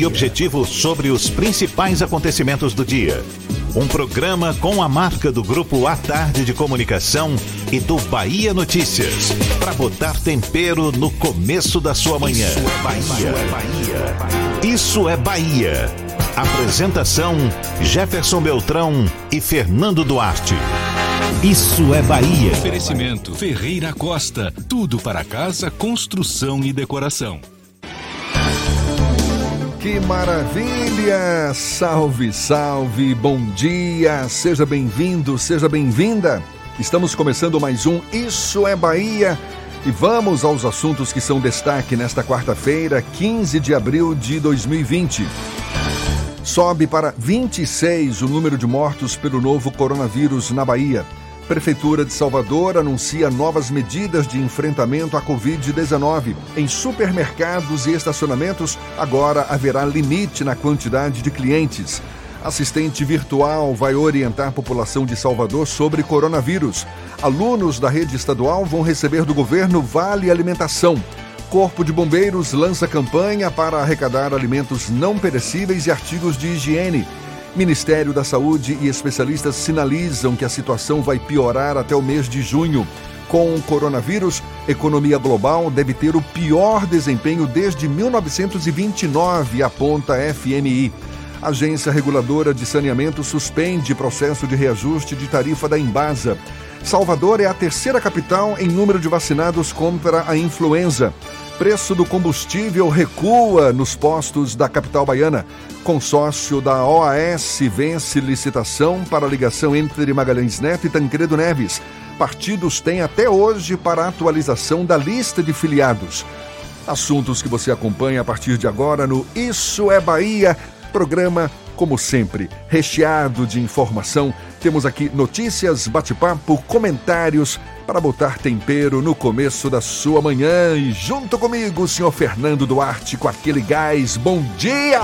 e objetivo sobre os principais acontecimentos do dia. Um programa com a marca do Grupo A Tarde de Comunicação e do Bahia Notícias. Para botar tempero no começo da sua manhã. Isso é Bahia. Isso é Bahia. Apresentação: Jefferson Beltrão e Fernando Duarte. Isso é Bahia. Oferecimento Ferreira Costa. Tudo para casa, construção e decoração. Que maravilha! Salve, salve, bom dia! Seja bem-vindo, seja bem-vinda! Estamos começando mais um Isso é Bahia e vamos aos assuntos que são destaque nesta quarta-feira, 15 de abril de 2020. Sobe para 26 o número de mortos pelo novo coronavírus na Bahia. Prefeitura de Salvador anuncia novas medidas de enfrentamento à Covid-19. Em supermercados e estacionamentos, agora haverá limite na quantidade de clientes. Assistente virtual vai orientar a população de Salvador sobre coronavírus. Alunos da rede estadual vão receber do governo Vale Alimentação. Corpo de Bombeiros lança campanha para arrecadar alimentos não perecíveis e artigos de higiene. Ministério da Saúde e especialistas sinalizam que a situação vai piorar até o mês de junho. Com o coronavírus, economia global deve ter o pior desempenho desde 1929, aponta FMI. Agência Reguladora de Saneamento suspende processo de reajuste de tarifa da Embasa. Salvador é a terceira capital em número de vacinados contra a influenza. Preço do combustível recua nos postos da capital baiana. Consórcio da OAS vence licitação para ligação entre Magalhães Neto e Tancredo Neves. Partidos têm até hoje para atualização da lista de filiados. Assuntos que você acompanha a partir de agora no Isso é Bahia, programa como sempre, recheado de informação. Temos aqui notícias, bate-papo, comentários para botar tempero no começo da sua manhã. E junto comigo, o senhor Fernando Duarte, com aquele gás. Bom dia!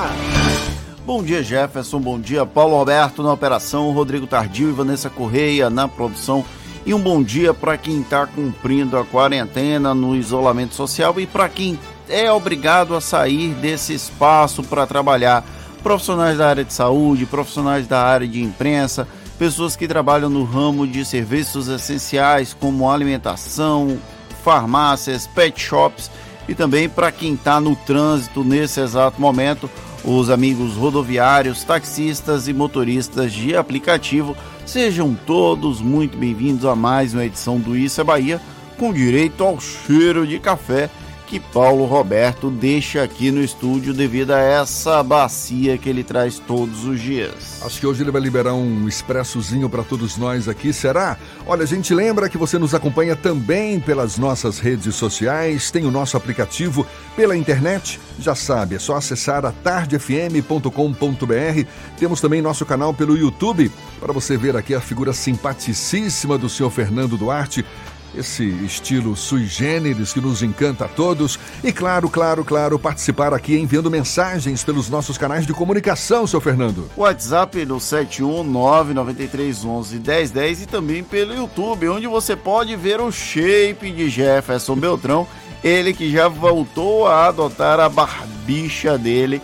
Bom dia, Jefferson. Bom dia, Paulo Roberto na operação, Rodrigo Tardio e Vanessa Correia na produção. E um bom dia para quem está cumprindo a quarentena no isolamento social e para quem é obrigado a sair desse espaço para trabalhar profissionais da área de saúde, profissionais da área de imprensa, pessoas que trabalham no ramo de serviços essenciais como alimentação, farmácias, pet shops e também para quem está no trânsito nesse exato momento, os amigos rodoviários, taxistas e motoristas de aplicativo. Sejam todos muito bem-vindos a mais uma edição do Isso é Bahia, com direito ao cheiro de café que Paulo Roberto deixa aqui no estúdio devido a essa bacia que ele traz todos os dias. Acho que hoje ele vai liberar um expressozinho para todos nós aqui, será? Olha, a gente lembra que você nos acompanha também pelas nossas redes sociais, tem o nosso aplicativo pela internet, já sabe, é só acessar a tardefm.com.br. Temos também nosso canal pelo YouTube, para você ver aqui a figura simpaticíssima do senhor Fernando Duarte esse estilo sui generis que nos encanta a todos. E claro, claro, claro, participar aqui enviando mensagens pelos nossos canais de comunicação, seu Fernando. WhatsApp no 71993111010 e também pelo YouTube, onde você pode ver o shape de Jefferson Beltrão, ele que já voltou a adotar a barbicha dele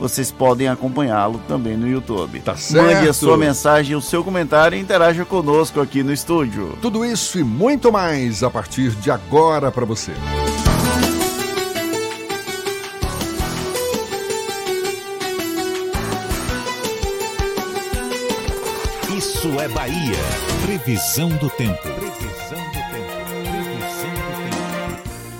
vocês podem acompanhá-lo também no YouTube. Tá certo. Mande a sua mensagem, o seu comentário e interaja conosco aqui no estúdio. Tudo isso e muito mais a partir de agora para você. Isso é Bahia. Previsão do tempo.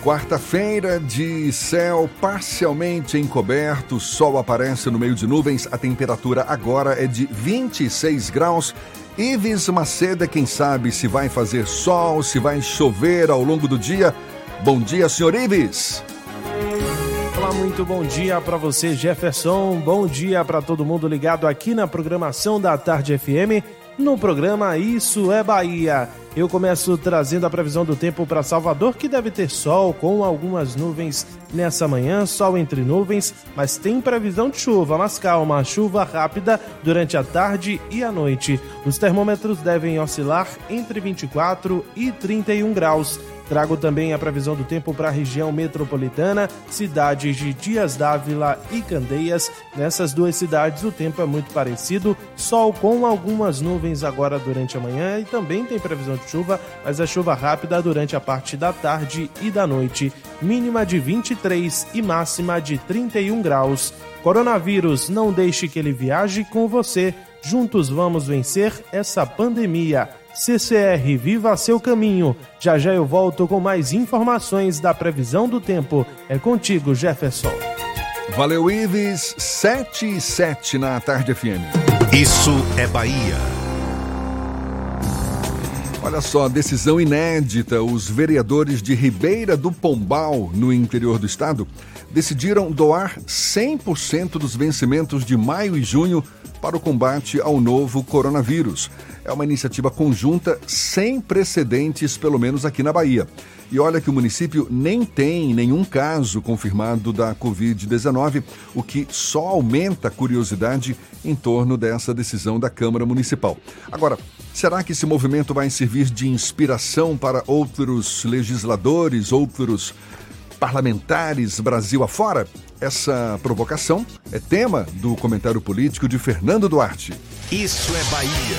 Quarta-feira de céu parcialmente encoberto, sol aparece no meio de nuvens, a temperatura agora é de 26 graus Ives Maceda, quem sabe se vai fazer sol, se vai chover ao longo do dia. Bom dia, senhor Ives. Olá, muito bom dia para você, Jefferson. Bom dia para todo mundo ligado aqui na programação da Tarde FM, no programa Isso é Bahia. Eu começo trazendo a previsão do tempo para Salvador, que deve ter sol com algumas nuvens nessa manhã, sol entre nuvens, mas tem previsão de chuva, mas calma, chuva rápida durante a tarde e a noite. Os termômetros devem oscilar entre 24 e 31 graus. Trago também a previsão do tempo para a região metropolitana, cidades de Dias Dávila e Candeias. Nessas duas cidades o tempo é muito parecido, sol com algumas nuvens agora durante a manhã e também tem previsão de chuva, mas é chuva rápida durante a parte da tarde e da noite. Mínima de 23 e máxima de 31 graus. Coronavírus, não deixe que ele viaje com você. Juntos vamos vencer essa pandemia. CCR Viva Seu Caminho. Já já eu volto com mais informações da previsão do tempo. É contigo, Jefferson. Valeu, Ives. 7 e 7 na Tarde FM. Isso é Bahia. Olha só, decisão inédita. Os vereadores de Ribeira do Pombal, no interior do estado, decidiram doar 100% dos vencimentos de maio e junho para o combate ao novo coronavírus. É uma iniciativa conjunta sem precedentes, pelo menos aqui na Bahia. E olha que o município nem tem nenhum caso confirmado da Covid-19, o que só aumenta a curiosidade em torno dessa decisão da Câmara Municipal. Agora, será que esse movimento vai servir de inspiração para outros legisladores, outros parlamentares Brasil afora? Essa provocação é tema do comentário político de Fernando Duarte. Isso é Bahia.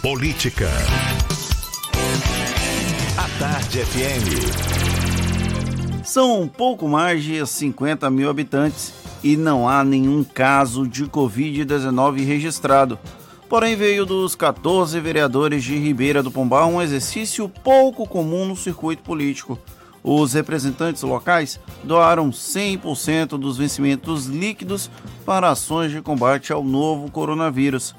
Política. A Tarde FM. São um pouco mais de 50 mil habitantes e não há nenhum caso de Covid-19 registrado. Porém, veio dos 14 vereadores de Ribeira do Pombal um exercício pouco comum no circuito político. Os representantes locais doaram 100% dos vencimentos líquidos para ações de combate ao novo coronavírus.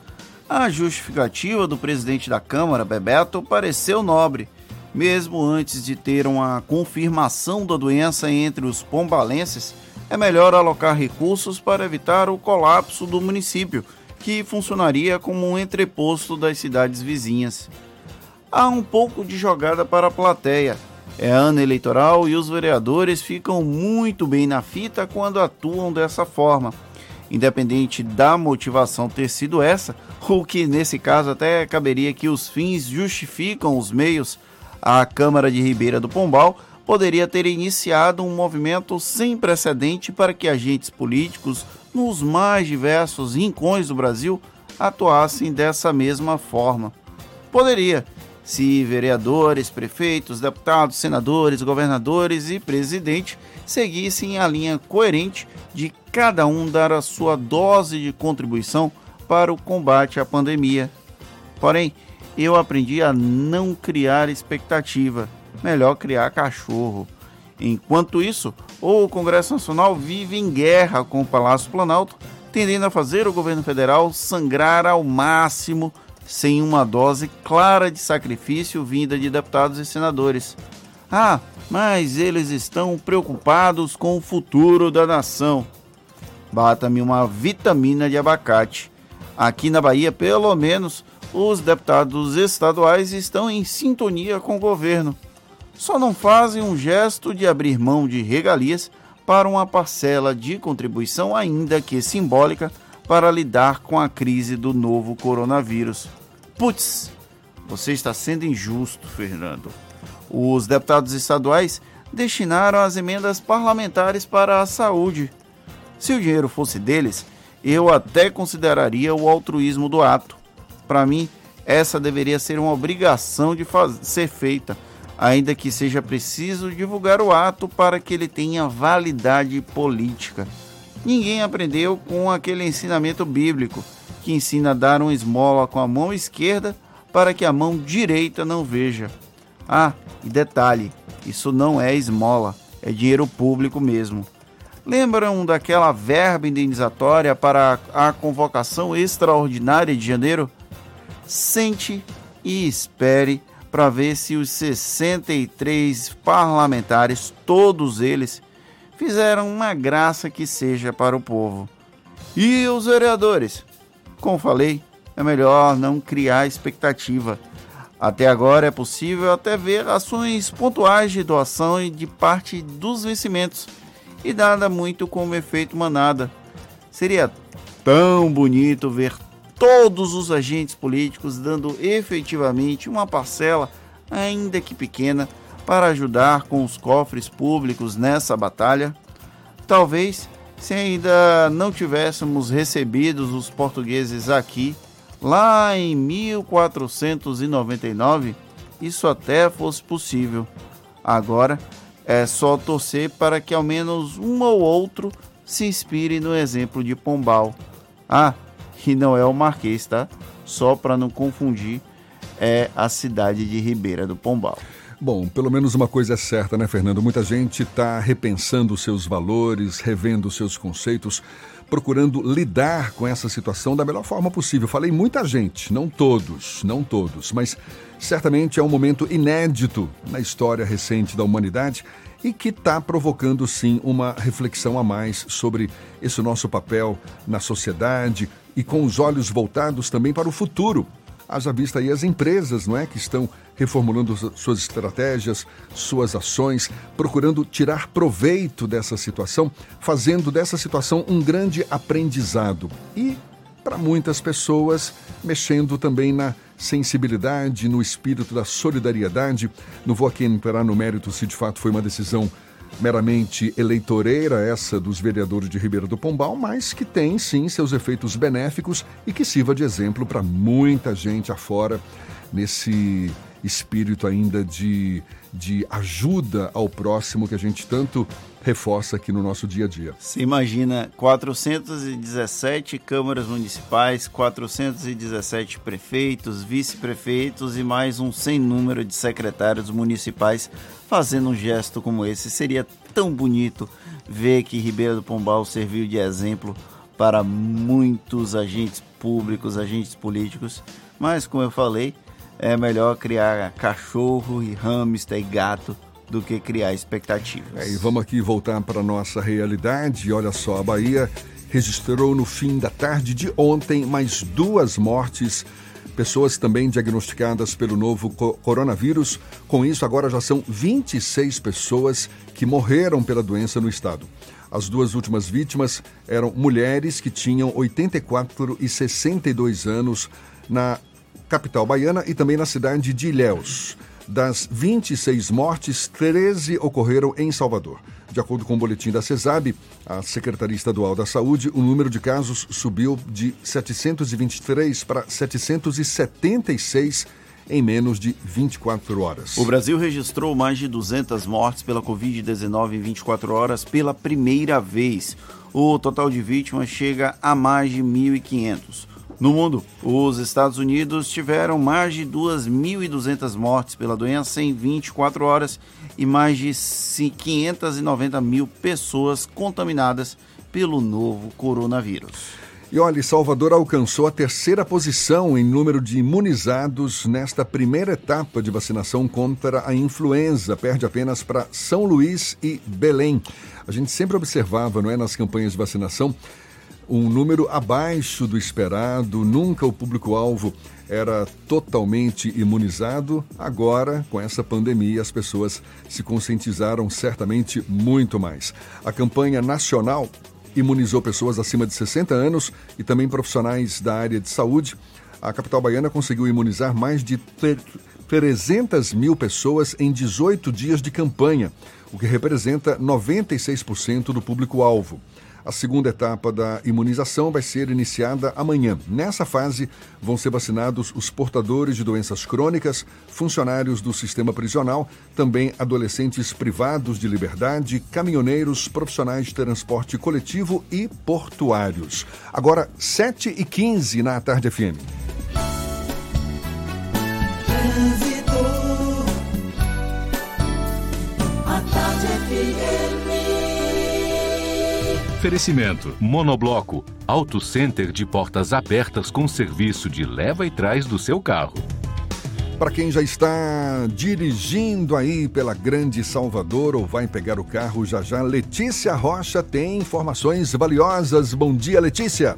A justificativa do presidente da Câmara, Bebeto, pareceu nobre. Mesmo antes de ter uma confirmação da doença entre os pombalenses, é melhor alocar recursos para evitar o colapso do município, que funcionaria como um entreposto das cidades vizinhas. Há um pouco de jogada para a plateia. É ano eleitoral e os vereadores ficam muito bem na fita quando atuam dessa forma independente da motivação ter sido essa, o que nesse caso até caberia que os fins justificam os meios, a Câmara de Ribeira do Pombal poderia ter iniciado um movimento sem precedente para que agentes políticos nos mais diversos rincões do Brasil atuassem dessa mesma forma. Poderia, se vereadores, prefeitos, deputados, senadores, governadores e presidente seguissem a linha coerente de cada um dar a sua dose de contribuição para o combate à pandemia. Porém, eu aprendi a não criar expectativa, melhor criar cachorro. Enquanto isso, o Congresso Nacional vive em guerra com o Palácio Planalto, tendendo a fazer o governo federal sangrar ao máximo sem uma dose clara de sacrifício vinda de deputados e senadores. Ah, mas eles estão preocupados com o futuro da nação. Bata-me uma vitamina de abacate. Aqui na Bahia, pelo menos, os deputados estaduais estão em sintonia com o governo. Só não fazem um gesto de abrir mão de regalias para uma parcela de contribuição, ainda que simbólica, para lidar com a crise do novo coronavírus. Putz, você está sendo injusto, Fernando. Os deputados estaduais destinaram as emendas parlamentares para a saúde. Se o dinheiro fosse deles, eu até consideraria o altruísmo do ato. Para mim, essa deveria ser uma obrigação de ser feita, ainda que seja preciso divulgar o ato para que ele tenha validade política. Ninguém aprendeu com aquele ensinamento bíblico que ensina a dar uma esmola com a mão esquerda para que a mão direita não veja. Ah, e detalhe, isso não é esmola, é dinheiro público mesmo. Lembram daquela verba indenizatória para a convocação extraordinária de janeiro? sente e espere para ver se os 63 parlamentares, todos eles, fizeram uma graça que seja para o povo. E os vereadores? Como falei, é melhor não criar expectativa. Até agora é possível até ver ações pontuais de doação e de parte dos vencimentos, e nada muito como efeito manada. Seria tão bonito ver todos os agentes políticos dando efetivamente uma parcela, ainda que pequena, para ajudar com os cofres públicos nessa batalha? Talvez, se ainda não tivéssemos recebidos os portugueses aqui, lá em 1499, isso até fosse possível. Agora é só torcer para que ao menos um ou outro se inspire no exemplo de Pombal. Ah, e não é o Marquês, tá? Só para não confundir, é a cidade de Ribeira do Pombal. Bom, pelo menos uma coisa é certa, né, Fernando? Muita gente está repensando seus valores, revendo seus conceitos, procurando lidar com essa situação da melhor forma possível. Falei muita gente, não todos, não todos, mas certamente é um momento inédito na história recente da humanidade e que está provocando sim uma reflexão a mais sobre esse nosso papel na sociedade e com os olhos voltados também para o futuro. Haja vista aí as empresas, não é, que estão reformulando suas estratégias, suas ações, procurando tirar proveito dessa situação, fazendo dessa situação um grande aprendizado. E para muitas pessoas, mexendo também na sensibilidade, no espírito da solidariedade. Não vou aqui entrar no mérito se de fato foi uma decisão meramente eleitoreira essa dos vereadores de Ribeira do Pombal, mas que tem sim seus efeitos benéficos e que sirva de exemplo para muita gente afora nesse espírito ainda de, de ajuda ao próximo que a gente tanto reforça aqui no nosso dia a dia. Você imagina 417 câmaras municipais, 417 prefeitos, vice-prefeitos e mais um sem número de secretários municipais fazendo um gesto como esse. Seria tão bonito ver que Ribeira do Pombal serviu de exemplo para muitos agentes públicos, agentes políticos, mas como eu falei, é melhor criar cachorro e hamster e gato do que criar expectativas. É, e vamos aqui voltar para nossa realidade. Olha só, a Bahia registrou no fim da tarde de ontem mais duas mortes pessoas também diagnosticadas pelo novo coronavírus. Com isso, agora já são 26 pessoas que morreram pela doença no estado. As duas últimas vítimas eram mulheres que tinham 84 e 62 anos na capital baiana e também na cidade de Ilhéus. Das 26 mortes, 13 ocorreram em Salvador. De acordo com o boletim da CESAB, a Secretaria Estadual da Saúde, o número de casos subiu de 723 para 776 em menos de 24 horas. O Brasil registrou mais de 200 mortes pela Covid-19 em 24 horas pela primeira vez. O total de vítimas chega a mais de 1.500. No mundo, os Estados Unidos tiveram mais de 2.200 mortes pela doença em 24 horas e mais de 590 mil pessoas contaminadas pelo novo coronavírus. E olha, Salvador alcançou a terceira posição em número de imunizados nesta primeira etapa de vacinação contra a influenza. Perde apenas para São Luís e Belém. A gente sempre observava, não é, nas campanhas de vacinação, um número abaixo do esperado, nunca o público-alvo era totalmente imunizado. Agora, com essa pandemia, as pessoas se conscientizaram certamente muito mais. A campanha nacional imunizou pessoas acima de 60 anos e também profissionais da área de saúde. A capital baiana conseguiu imunizar mais de 300 mil pessoas em 18 dias de campanha, o que representa 96% do público-alvo. A segunda etapa da imunização vai ser iniciada amanhã. Nessa fase, vão ser vacinados os portadores de doenças crônicas, funcionários do sistema prisional, também adolescentes privados de liberdade, caminhoneiros, profissionais de transporte coletivo e portuários. Agora, 7 e 15 na Tarde FM. Oferecimento: Monobloco, Auto Center de portas abertas com serviço de leva e trás do seu carro. Para quem já está dirigindo aí pela Grande Salvador ou vai pegar o carro já já, Letícia Rocha tem informações valiosas. Bom dia, Letícia.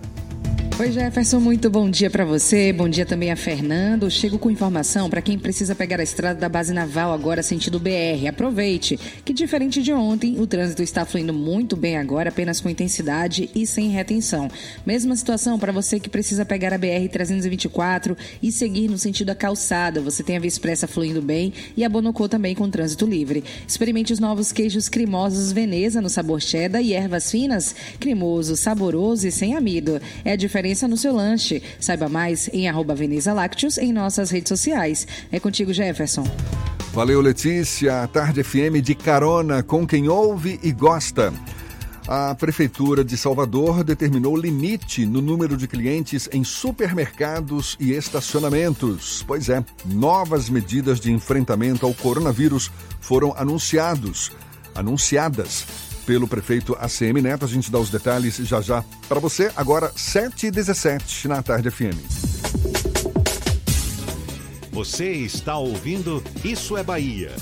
Oi, Jefferson, muito bom dia para você. Bom dia também a Fernando. Chego com informação para quem precisa pegar a estrada da base naval agora sentido BR. Aproveite, que diferente de ontem, o trânsito está fluindo muito bem agora, apenas com intensidade e sem retenção. Mesma situação para você que precisa pegar a BR 324 e seguir no sentido da calçada. Você tem a Via Expressa fluindo bem e a Bonocô também com trânsito livre. Experimente os novos queijos cremosos Veneza no sabor cheddar e ervas finas, cremoso, saboroso e sem amido. É a diferença no seu lanche. Saiba mais em arroba Veneza Lácteos em nossas redes sociais. É contigo, Jefferson. Valeu, Letícia. Tarde FM de carona com quem ouve e gosta. A Prefeitura de Salvador determinou limite no número de clientes em supermercados e estacionamentos. Pois é, novas medidas de enfrentamento ao coronavírus foram anunciados, anunciadas pelo prefeito ACM Neto. A gente dá os detalhes já já para você. Agora, 7h17 na Tarde FM. Você está ouvindo Isso é Bahia.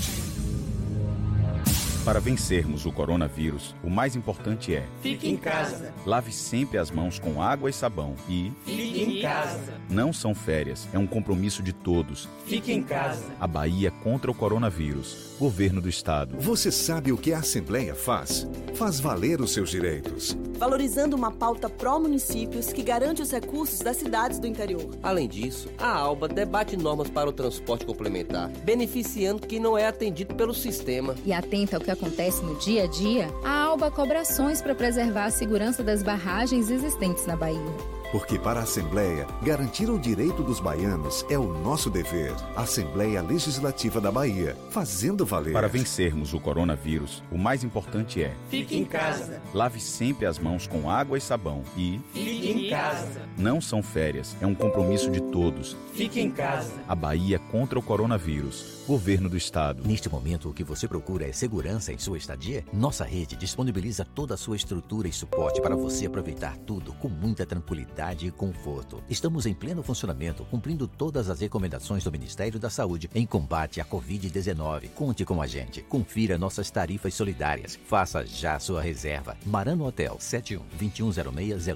Para vencermos o coronavírus, o mais importante é: fique em casa. Lave sempre as mãos com água e sabão e fique em casa. Não são férias, é um compromisso de todos. Fique em casa. A Bahia contra o coronavírus. Governo do Estado. Você sabe o que a Assembleia faz? Faz valer os seus direitos. Valorizando uma pauta pró-municípios que garante os recursos das cidades do interior. Além disso, a ALBA debate normas para o transporte complementar, beneficiando quem não é atendido pelo sistema. E atenta ao que acontece no dia a dia, a ALBA cobra ações para preservar a segurança das barragens existentes na Bahia. Porque para a Assembleia, garantir o direito dos baianos é o nosso dever. Assembleia Legislativa da Bahia, fazendo valer. Para vencermos o coronavírus, o mais importante é: fique em casa. Lave sempre as mãos com água e sabão e fique em casa. Não são férias, é um compromisso de todos. Fique em casa. A Bahia contra o coronavírus. Governo do Estado. Neste momento, o que você procura é segurança em sua estadia? Nossa rede disponibiliza toda a sua estrutura e suporte para você aproveitar tudo com muita tranquilidade e conforto. Estamos em pleno funcionamento, cumprindo todas as recomendações do Ministério da Saúde em combate à Covid-19. Conte com a gente. Confira nossas tarifas solidárias. Faça já sua reserva. Marano Hotel 71 2106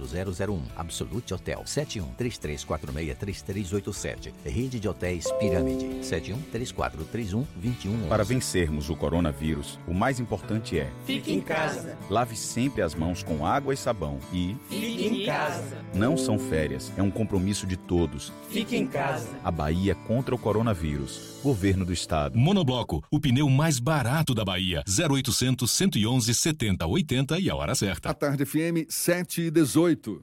0001. Absolute Hotel 71 3346 3387. Rede de Hotéis Pirâmide 71 34 31 21 Para vencermos o coronavírus, o mais importante é: fique em casa. Lave sempre as mãos com água e sabão e fique em casa. Não são férias, é um compromisso de todos. Fique em casa. A Bahia contra o coronavírus. Governo do Estado. Monobloco, o pneu mais barato da Bahia. 0800 111 70 80 e a hora certa. A tarde FM 7 e 18.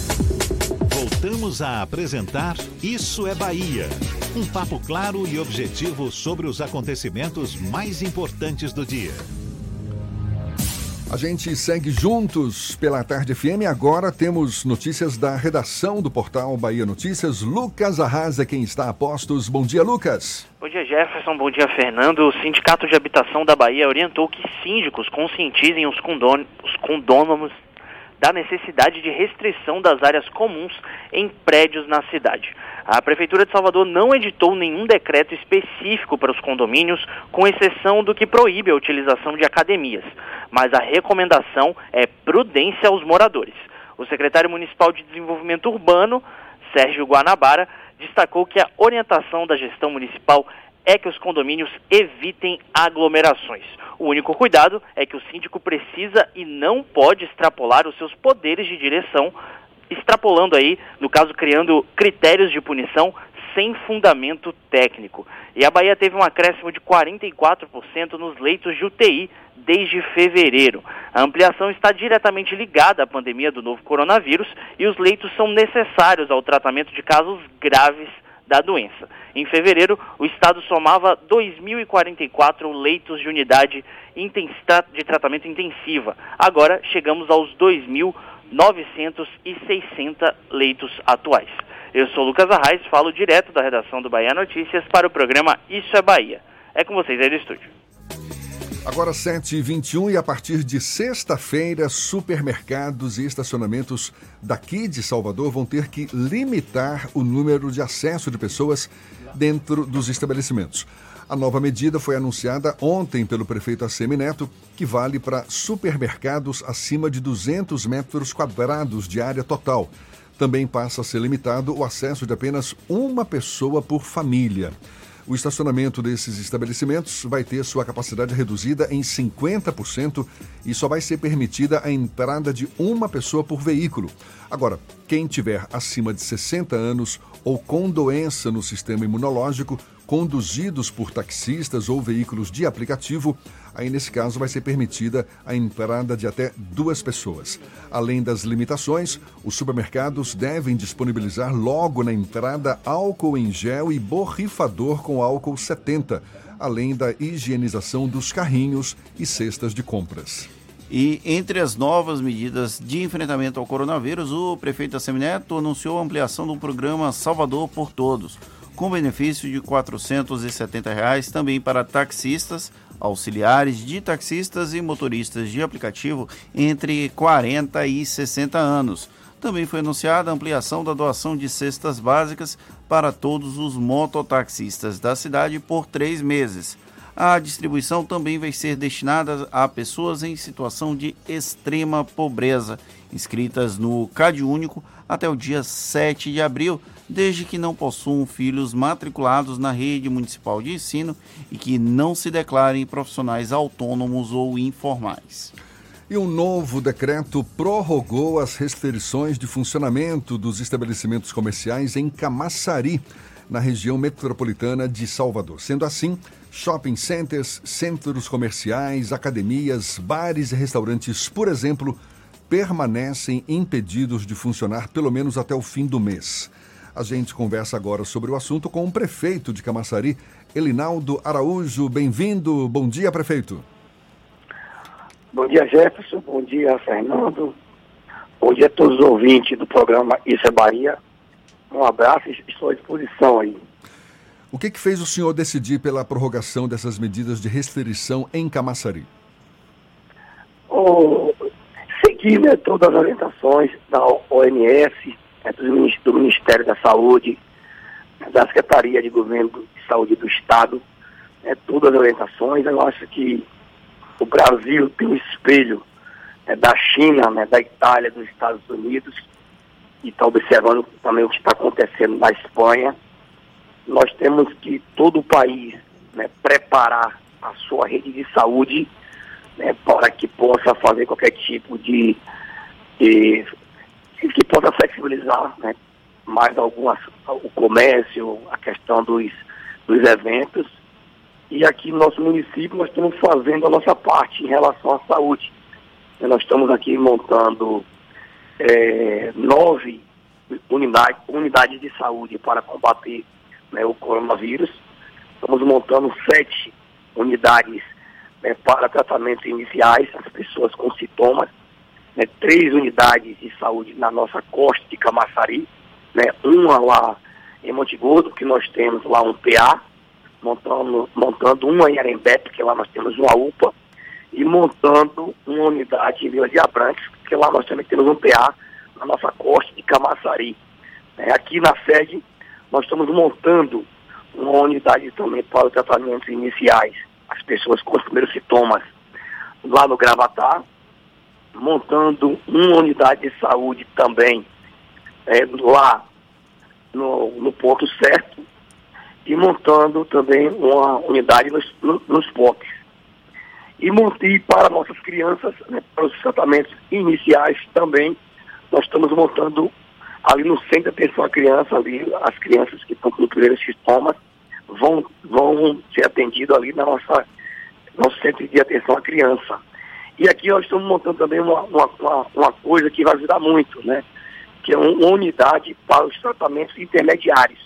Voltamos a apresentar Isso é Bahia. Um papo claro e objetivo sobre os acontecimentos mais importantes do dia. A gente segue juntos pela Tarde FM. Agora temos notícias da redação do portal Bahia Notícias. Lucas Arrasa, quem está a postos. Bom dia, Lucas. Bom dia, Jefferson. Bom dia, Fernando. O Sindicato de Habitação da Bahia orientou que síndicos conscientizem os, condôminos, os condôminos da necessidade de restrição das áreas comuns em prédios na cidade. A Prefeitura de Salvador não editou nenhum decreto específico para os condomínios, com exceção do que proíbe a utilização de academias, mas a recomendação é prudência aos moradores. O secretário municipal de Desenvolvimento Urbano, Sérgio Guanabara, destacou que a orientação da gestão municipal é que os condomínios evitem aglomerações. O único cuidado é que o síndico precisa e não pode extrapolar os seus poderes de direção, extrapolando aí, no caso, criando critérios de punição sem fundamento técnico. E a Bahia teve um acréscimo de 44% nos leitos de UTI desde fevereiro. A ampliação está diretamente ligada à pandemia do novo coronavírus e os leitos são necessários ao tratamento de casos graves da doença. Em fevereiro, o estado somava 2.044 leitos de unidade de tratamento intensiva. Agora chegamos aos 2.960 leitos atuais. Eu sou Lucas Arraes, falo direto da redação do Bahia Notícias para o programa Isso é Bahia. É com vocês aí do estúdio. Agora 7h21 e a partir de sexta-feira, supermercados e estacionamentos daqui de Salvador vão ter que limitar o número de acesso de pessoas dentro dos estabelecimentos. A nova medida foi anunciada ontem pelo prefeito Assemi Neto, que vale para supermercados acima de 200 metros quadrados de área total. Também passa a ser limitado o acesso de apenas uma pessoa por família. O estacionamento desses estabelecimentos vai ter sua capacidade reduzida em 50% e só vai ser permitida a entrada de uma pessoa por veículo. Agora, quem tiver acima de 60 anos ou com doença no sistema imunológico, conduzidos por taxistas ou veículos de aplicativo, aí nesse caso vai ser permitida a entrada de até duas pessoas. Além das limitações, os supermercados devem disponibilizar logo na entrada álcool em gel e borrifador com álcool 70, além da higienização dos carrinhos e cestas de compras. E entre as novas medidas de enfrentamento ao coronavírus, o prefeito Assemineto anunciou a ampliação do programa Salvador por Todos com benefício de 470 reais também para taxistas, auxiliares de taxistas e motoristas de aplicativo entre 40 e 60 anos. Também foi anunciada a ampliação da doação de cestas básicas para todos os mototaxistas da cidade por três meses. A distribuição também vai ser destinada a pessoas em situação de extrema pobreza, inscritas no CAD Único até o dia 7 de abril, desde que não possuam filhos matriculados na rede municipal de ensino e que não se declarem profissionais autônomos ou informais. E um novo decreto prorrogou as restrições de funcionamento dos estabelecimentos comerciais em Camaçari, na região metropolitana de Salvador. Sendo assim, shopping centers, centros comerciais, academias, bares e restaurantes, por exemplo, permanecem impedidos de funcionar pelo menos até o fim do mês. A gente conversa agora sobre o assunto com o prefeito de Camaçari, Elinaldo Araújo. Bem-vindo. Bom dia, prefeito. Bom dia, Jefferson. Bom dia, Fernando. Bom dia a todos os ouvintes do programa Isso é Bahia. Um abraço e estou à disposição aí. O que, que fez o senhor decidir pela prorrogação dessas medidas de restrição em Camaçari? Oh, seguir né, todas as orientações da OMS, né, do Ministério da Saúde, da Secretaria de Governo de Saúde do Estado, né, todas as orientações. Eu acho que o Brasil tem um espelho né, da China, né, da Itália, dos Estados Unidos, e está observando também o que está acontecendo na Espanha. Nós temos que todo o país né, preparar a sua rede de saúde né, para que possa fazer qualquer tipo de, de que possa flexibilizar né, mais algumas, o comércio, a questão dos, dos eventos. E aqui no nosso município nós estamos fazendo a nossa parte em relação à saúde. Nós estamos aqui montando é, nove unidade, unidades de saúde para combater né, o coronavírus. Estamos montando sete unidades né, para tratamentos iniciais, as pessoas com sintomas né, três unidades de saúde na nossa costa de Camaçari, né, uma lá em Monte Gordo, que nós temos lá um PA, montando, montando uma em Arembé, porque lá nós temos uma UPA, e montando uma unidade em Vila de Abrantes, porque lá nós também temos um PA na nossa costa de Camaçari. É, aqui na sede, nós estamos montando uma unidade também para os tratamentos iniciais, as pessoas com os primeiros sintomas lá no Gravatar, montando uma unidade de saúde também é, lá no, no ponto certo e montando também uma unidade nos, nos POPs. E montei para nossas crianças, né, para os tratamentos iniciais também, nós estamos montando ali no centro de atenção à criança, ali, as crianças que estão com primeiros sintomas vão, vão ser atendidas ali na nossa nosso centro de atenção à criança. E aqui nós estamos montando também uma, uma, uma, uma coisa que vai ajudar muito, né? Que é uma unidade para os tratamentos intermediários.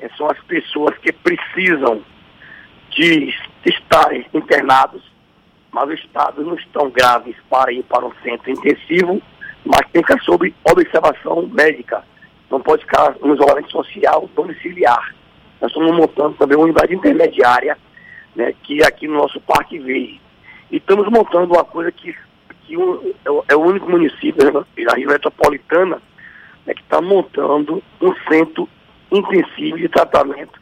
É, são as pessoas que precisam de estarem internados, mas os estados não estão graves para ir para um centro intensivo, mas tem que sob observação médica. Não pode ficar no isolamento social domiciliar. Nós estamos montando também uma unidade intermediária, né, que é aqui no nosso Parque Verde. E estamos montando uma coisa que, que um, é, o único município né, da Rio Metropolitana né, que está montando um centro intensivo de tratamento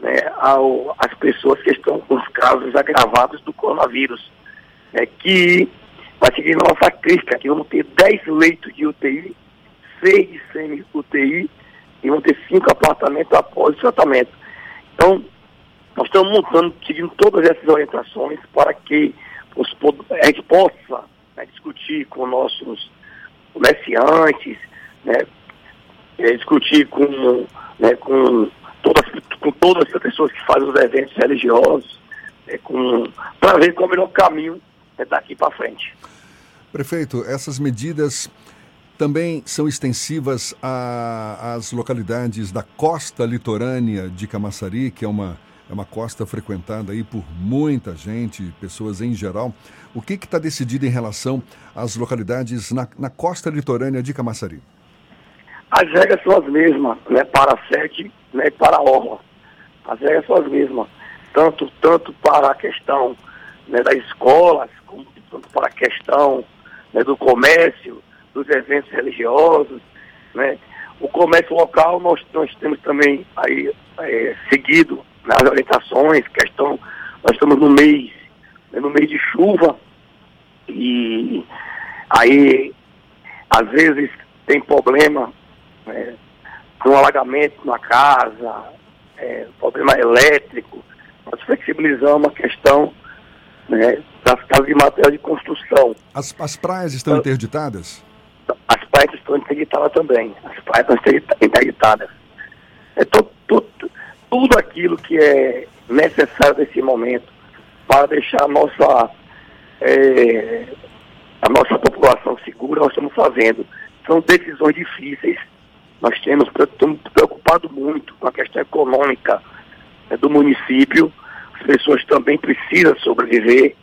né, ao, pessoas que estão com os casos agravados do coronavírus. Né, que vai seguir nossa crítica, que vamos ter 10 leitos de UTI, 6 de semi-UTI e vão ter 5 apartamentos após o tratamento. Então, nós estamos montando, seguindo todas essas orientações para que os, a gente possa né, discutir com nossos comerciantes, né, é, discutir com, né, com, com todas as pessoas que fazem os eventos religiosos, né, para ver qual é o melhor caminho né, daqui para frente. Prefeito, essas medidas também são extensivas às localidades da costa litorânea de Camaçari, que é uma, é uma costa frequentada aí por muita gente, pessoas em geral. O que está decidido em relação às localidades na, na costa litorânea de Camaçari? As regras são as mesmas, né, para a sede né, e para a orla. As regras são as mesmas, tanto, tanto para a questão né, das escolas, como tanto para a questão né, do comércio, dos eventos religiosos, né? O comércio local nós, nós temos também aí é, seguido nas orientações, questão, nós estamos no mês, né, no mês de chuva, e aí às vezes tem problema né, com alagamento na casa, é, problema elétrico, nós flexibilizamos a questão né, das casas de material de construção. As, as praias estão então, interditadas? As praias estão interditadas também. As praias estão interditadas. É to, to, tudo aquilo que é necessário nesse momento para deixar a nossa, é, a nossa população segura, nós estamos fazendo. São decisões difíceis. Nós temos estamos preocupado muito com a questão econômica né, do município. As pessoas também precisam sobreviver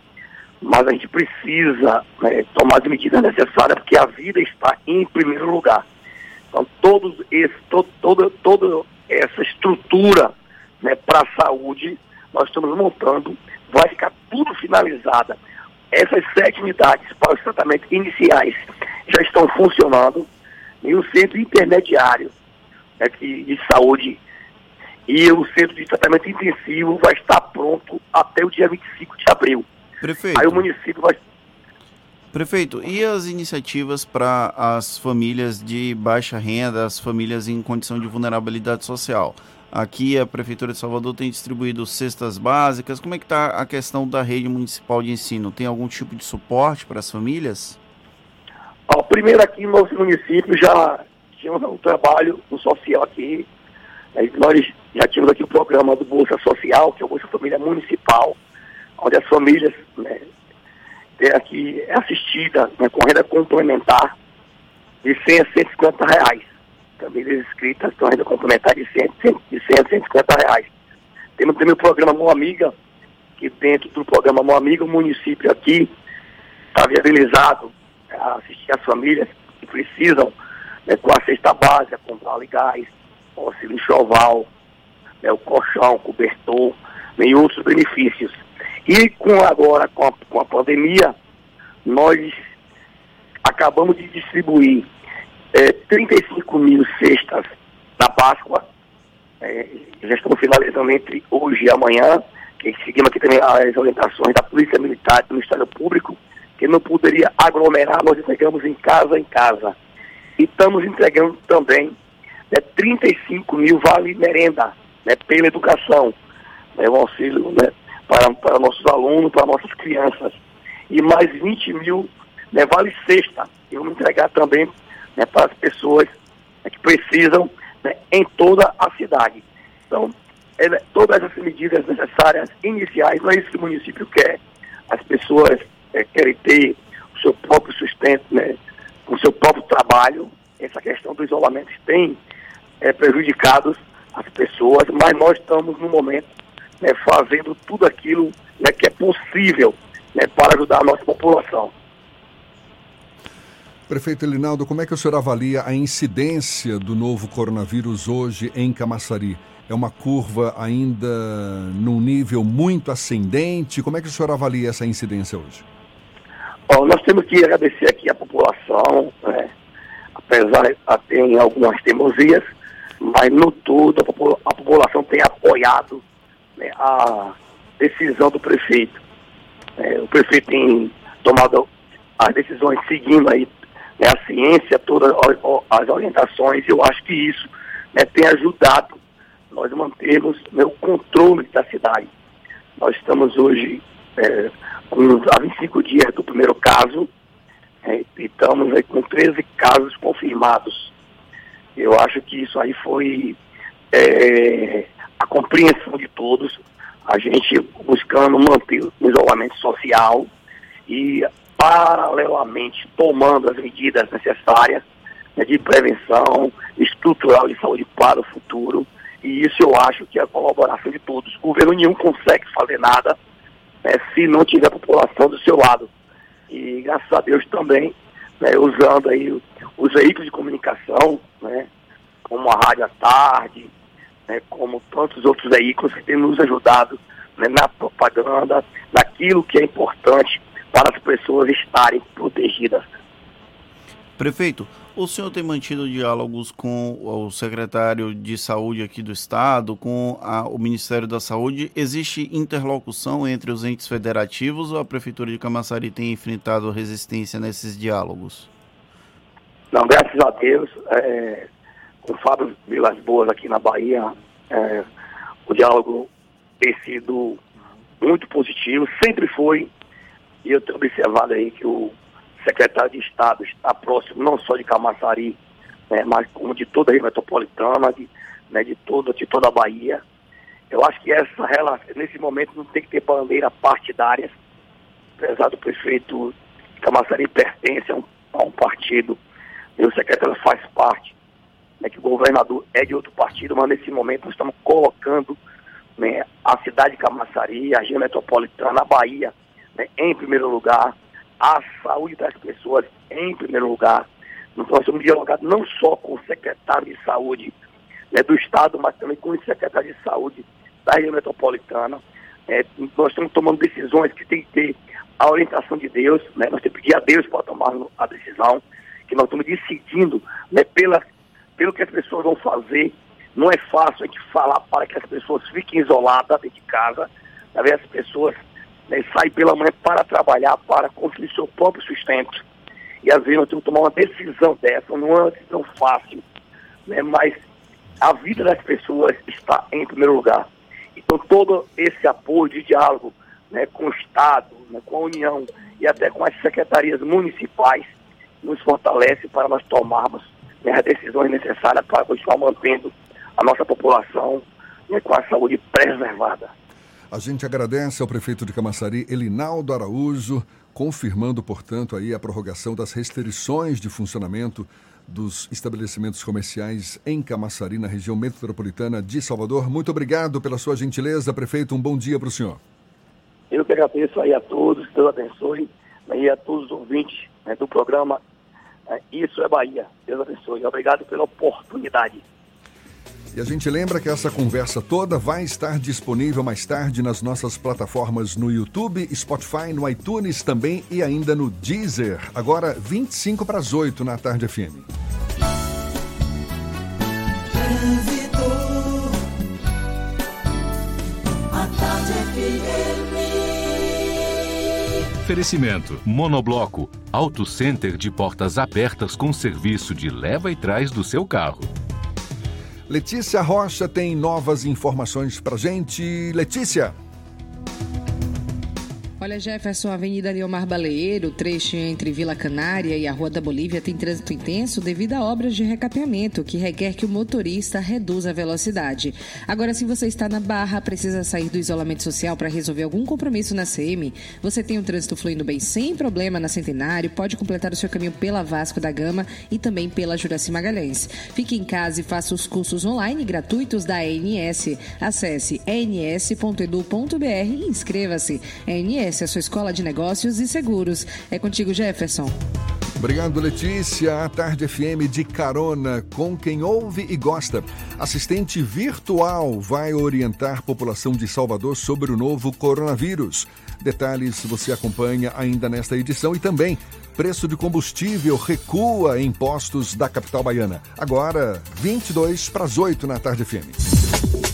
mas a gente precisa né, tomar as medidas necessárias porque a vida está em primeiro lugar. Então, todos esse, todo, toda, toda essa estrutura né, para a saúde, nós estamos montando, vai ficar tudo finalizada. Essas sete unidades para os tratamentos iniciais já estão funcionando e o centro intermediário né, que, de saúde e o centro de tratamento intensivo vai estar pronto até o dia 25 de abril. Prefeito. Aí o município vai. Prefeito, e as iniciativas para as famílias de baixa renda, as famílias em condição de vulnerabilidade social? Aqui a Prefeitura de Salvador tem distribuído cestas básicas. Como é que está a questão da rede municipal de ensino? Tem algum tipo de suporte para as famílias? Ó, primeiro aqui no nosso município já tínhamos um trabalho no social aqui. Nós já tínhamos aqui o programa do Bolsa Social, que é o Bolsa Família Municipal onde as famílias né, é aqui é assistida né, com renda complementar de 100 a 150 reais. Famílias inscritas com renda complementar de 100, de 100 a 150 reais. Temos também o programa Mão Amiga, que dentro do programa Mão Amiga, o município aqui está viabilizado a assistir as famílias que precisam né, com a cesta básica, com vale gás, auxílio enxoval, né, o colchão, o cobertor, né, outros benefícios. E com agora, com a, com a pandemia, nós acabamos de distribuir é, 35 mil cestas da Páscoa. É, já estamos finalizando entre hoje e amanhã, que seguimos aqui também as orientações da Polícia Militar e do Ministério Público, que não poderia aglomerar, nós entregamos em casa em casa. E estamos entregando também né, 35 mil vale merenda né, pela educação, né, o auxílio né, para, para nossos alunos, para nossas crianças. E mais 20 mil né, vale sexta. E vamos entregar também né, para as pessoas né, que precisam né, em toda a cidade. Então, é, todas essas medidas necessárias iniciais, não é isso que o município quer. As pessoas é, querem ter o seu próprio sustento, né, o seu próprio trabalho. Essa questão do isolamento tem é, prejudicado as pessoas, mas nós estamos no momento né, fazendo tudo aquilo né, que é possível né, para ajudar a nossa população. Prefeito Elinaldo, como é que o senhor avalia a incidência do novo coronavírus hoje em Camaçari? É uma curva ainda num nível muito ascendente? Como é que o senhor avalia essa incidência hoje? Bom, nós temos que agradecer aqui a população, né? apesar de ter algumas teimosias, mas no todo a, popula a população tem apoiado né, a decisão do prefeito. É, o prefeito tem tomado as decisões seguindo aí né, a ciência, todas as orientações, eu acho que isso né, tem ajudado nós mantermos né, o controle da cidade. Nós estamos hoje é, há 25 dias do primeiro caso, é, e estamos aí com 13 casos confirmados. Eu acho que isso aí foi é, a compreensão de todos, a gente buscando manter o isolamento social e paralelamente tomando as medidas necessárias né, de prevenção estrutural de saúde para o futuro. E isso eu acho que é a colaboração de todos. O governo nenhum consegue fazer nada né, se não tiver a população do seu lado. E graças a Deus também, né, usando aí os veículos de comunicação, né, como a Rádio à Tarde, né, como tantos outros veículos que têm nos ajudado né, na propaganda, naquilo que é importante para as pessoas estarem protegidas. Prefeito, o senhor tem mantido diálogos com o secretário de saúde aqui do estado, com a, o Ministério da Saúde. Existe interlocução entre os entes federativos ou a Prefeitura de Camaçari tem enfrentado resistência nesses diálogos? Não, graças a Deus, é, com o Fábio Vilas Boas aqui na Bahia, é, o diálogo tem sido muito positivo, sempre foi, e eu tenho observado aí que o secretário de Estado está próximo não só de Camaçari, né, mas como de toda a região metropolitana, de, né, de, toda, de toda a Bahia. Eu acho que essa relação, nesse momento não tem que ter bandeira partidárias, apesar do prefeito Camaçari pertence a um, a um partido, e o secretário faz parte, né, que o governador é de outro partido, mas nesse momento nós estamos colocando né, a cidade de Camaçari, a região metropolitana, a Bahia, né, em primeiro lugar, a saúde das pessoas em primeiro lugar. Nós estamos dialogando não só com o secretário de saúde né, do Estado, mas também com o secretário de saúde da região metropolitana. É, nós estamos tomando decisões que tem que ter a orientação de Deus, né, nós temos que pedir a Deus para tomar a decisão, que nós estamos decidindo né, pela, pelo que as pessoas vão fazer. Não é fácil a gente falar para que as pessoas fiquem isoladas dentro de casa, as pessoas né, sai pela manhã para trabalhar, para construir seu próprio sustento. E às vezes nós temos que tomar uma decisão dessa, não é uma decisão fácil, né, mas a vida das pessoas está em primeiro lugar. Então todo esse apoio de diálogo né, com o Estado, né, com a União e até com as secretarias municipais nos fortalece para nós tomarmos né, as decisões necessárias para continuar mantendo a nossa população né, com a saúde preservada. A gente agradece ao prefeito de Camaçari, Elinaldo Araújo, confirmando, portanto, aí a prorrogação das restrições de funcionamento dos estabelecimentos comerciais em Camaçari, na região metropolitana de Salvador. Muito obrigado pela sua gentileza, prefeito. Um bom dia para o senhor. Eu que agradeço aí a todos, Deus abençoe, né, e a todos os ouvintes né, do programa é, Isso é Bahia. Deus abençoe. Obrigado pela oportunidade. E a gente lembra que essa conversa toda vai estar disponível mais tarde nas nossas plataformas no YouTube, Spotify, no iTunes também e ainda no Deezer. Agora 25 para as 8 na tarde FM. Oferecimento: Monobloco, Auto Center de portas abertas com serviço de leva e trás do seu carro. Letícia Rocha tem novas informações pra gente. Letícia. Olha, Jefferson, Avenida Leomar Baleeiro, trecho entre Vila Canária e a Rua da Bolívia tem trânsito intenso devido a obras de recapeamento, que requer que o motorista reduza a velocidade. Agora, se você está na Barra, precisa sair do isolamento social para resolver algum compromisso na CM, você tem o trânsito fluindo bem sem problema na Centenário, pode completar o seu caminho pela Vasco da Gama e também pela Juraci Magalhães. Fique em casa e faça os cursos online gratuitos da ENS. Acesse ens.edu.br e inscreva-se. ENS, a sua escola de negócios e seguros. É contigo, Jefferson. Obrigado, Letícia. A Tarde FM de carona com quem ouve e gosta. Assistente virtual vai orientar a população de Salvador sobre o novo coronavírus. Detalhes você acompanha ainda nesta edição e também preço de combustível recua em postos da capital baiana. Agora, 22 para as 8 na Tarde FM.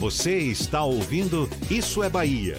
Você está ouvindo Isso é Bahia.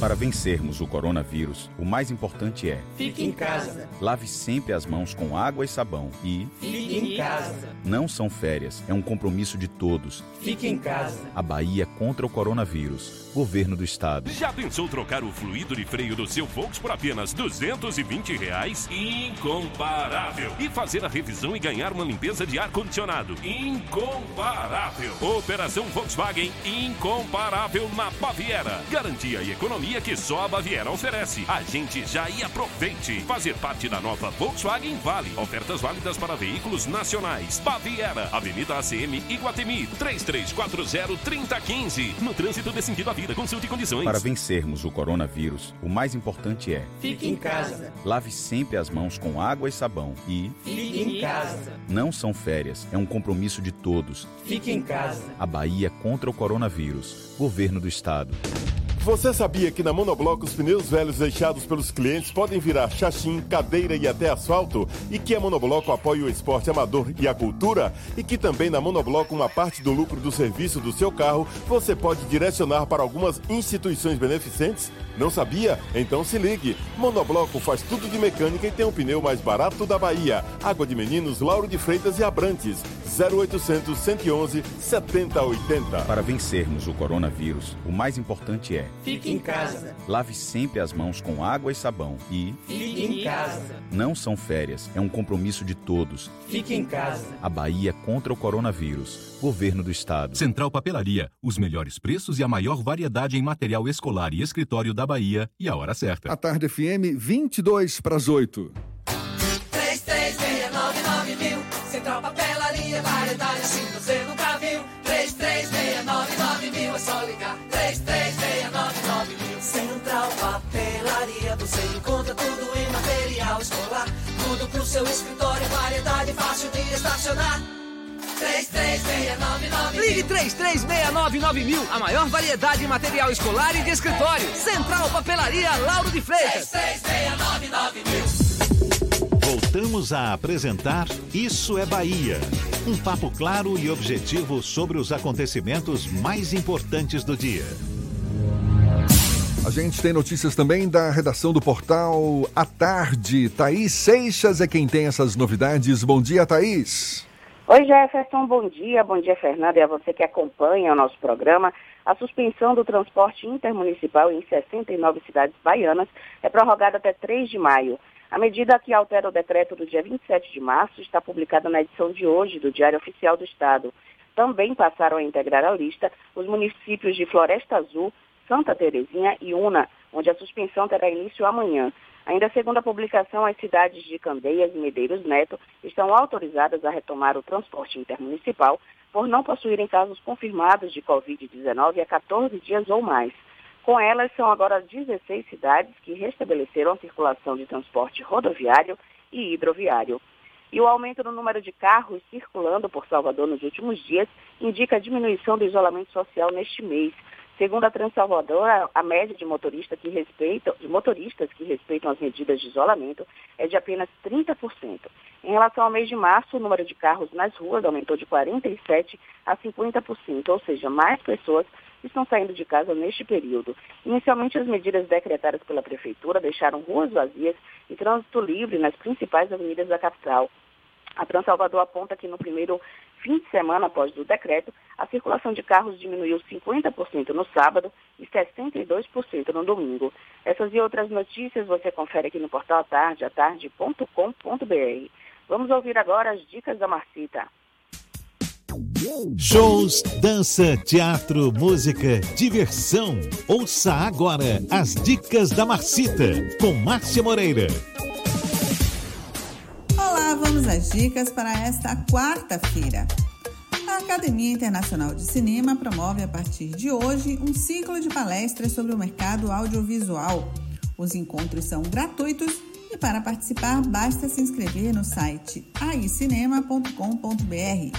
Para vencermos o coronavírus, o mais importante é: Fique em casa. lave sempre as mãos com água e sabão e Fique em casa. não são férias, é um compromisso de todos. Fique em casa. A Bahia contra o coronavírus. Governo do Estado. Já pensou trocar o fluido de freio do seu Volks por apenas 220 reais? Incomparável! E fazer a revisão e ganhar uma limpeza de ar-condicionado? Incomparável! Operação Volkswagen incomparável na Baviera. Garantia e economia que só a Baviera oferece. A gente já e aproveite. Fazer parte da nova Volkswagen Vale. Ofertas válidas para veículos nacionais. Baviera, Avenida ACM Iguatemi, 3340-3015. No trânsito desse sentido à vida, consulte condições. Para vencermos o coronavírus, o mais importante é: Fique em casa. lave sempre as mãos com água e sabão e Fique em casa. não são férias, é um compromisso de todos. Fique em casa. A Bahia contra o coronavírus. Governo do Estado. Você sabia que na Monobloco os pneus velhos deixados pelos clientes podem virar chachim, cadeira e até asfalto? E que a Monobloco apoia o esporte amador e a cultura? E que também na Monobloco uma parte do lucro do serviço do seu carro você pode direcionar para algumas instituições beneficentes? Não sabia? Então se ligue. Monobloco faz tudo de mecânica e tem o pneu mais barato da Bahia. Água de Meninos, Lauro de Freitas e Abrantes. 0800 111 7080. Para vencermos o coronavírus, o mais importante é: Fique em casa. lave sempre as mãos com água e sabão e Fique em casa. não são férias, é um compromisso de todos. Fique em casa. A Bahia contra o coronavírus. Governo do Estado. Central Papelaria, os melhores preços e a maior variedade em material escolar e escritório da Bahia e a hora certa. A Tarde FM, 22 para as 8. 3369 mil. Central Papelaria, variedade assim você nunca viu. 3369 mil, é só ligar. 3369 mil. Central Papelaria, você encontra tudo em material escolar. Tudo pro seu escritório, variedade fácil de estacionar. 3369 Ligue 3369 mil, a maior variedade em material escolar e de escritório. Central Papelaria Lauro de Freitas. 3369 mil. Voltamos a apresentar Isso é Bahia. Um papo claro e objetivo sobre os acontecimentos mais importantes do dia. A gente tem notícias também da redação do portal A Tarde. Thaís Seixas é quem tem essas novidades. Bom dia, Thaís. Oi, Jefferson, bom dia. Bom dia, Fernanda, e a você que acompanha o nosso programa. A suspensão do transporte intermunicipal em 69 cidades baianas é prorrogada até 3 de maio. A medida que altera o decreto do dia 27 de março está publicada na edição de hoje do Diário Oficial do Estado. Também passaram a integrar a lista os municípios de Floresta Azul, Santa Terezinha e Una, onde a suspensão terá início amanhã. Ainda segundo a publicação, as cidades de Candeias e Medeiros Neto estão autorizadas a retomar o transporte intermunicipal por não possuírem casos confirmados de Covid-19 há 14 dias ou mais. Com elas, são agora 16 cidades que restabeleceram a circulação de transporte rodoviário e hidroviário. E o aumento no número de carros circulando por Salvador nos últimos dias indica a diminuição do isolamento social neste mês. Segundo a Transalvador, a, média de, motorista que respeitam, de motoristas que respeitam as medidas de isolamento é de apenas 30%. Em relação ao mês de março, o número de carros nas ruas aumentou de 47% a 50%, ou seja, mais pessoas estão saindo de casa neste período. Inicialmente, as medidas decretadas pela Prefeitura deixaram ruas vazias e trânsito livre nas principais avenidas da capital. A Transalvador aponta que no primeiro fim de semana após o decreto, a circulação de carros diminuiu 50% no sábado e 62% no domingo. Essas e outras notícias você confere aqui no portal atardeatarde.com.br. Vamos ouvir agora as dicas da Marcita. Shows, dança, teatro, música, diversão. Ouça agora as dicas da Marcita com Márcia Moreira. Vamos às dicas para esta quarta-feira. A Academia Internacional de Cinema promove a partir de hoje um ciclo de palestras sobre o mercado audiovisual. Os encontros são gratuitos e para participar basta se inscrever no site aicinema.com.br.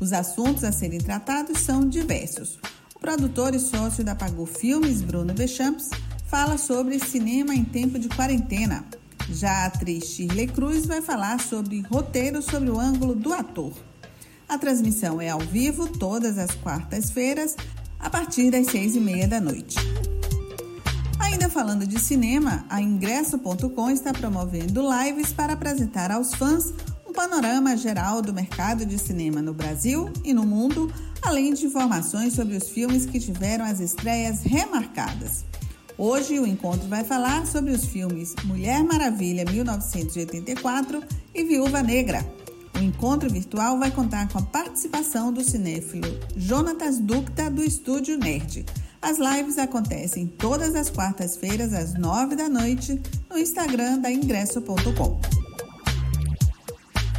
Os assuntos a serem tratados são diversos. O produtor e sócio da Pagu Filmes, Bruno Bechamps, fala sobre cinema em tempo de quarentena. Já a atriz Shirley Cruz vai falar sobre roteiro sobre o ângulo do ator. A transmissão é ao vivo todas as quartas-feiras, a partir das seis e meia da noite. Ainda falando de cinema, a Ingresso.com está promovendo lives para apresentar aos fãs um panorama geral do mercado de cinema no Brasil e no mundo, além de informações sobre os filmes que tiveram as estreias remarcadas. Hoje o encontro vai falar sobre os filmes Mulher Maravilha 1984 e Viúva Negra. O encontro virtual vai contar com a participação do cinéfilo Jonatas Ducta do Estúdio Nerd. As lives acontecem todas as quartas-feiras às nove da noite no Instagram da ingresso.com.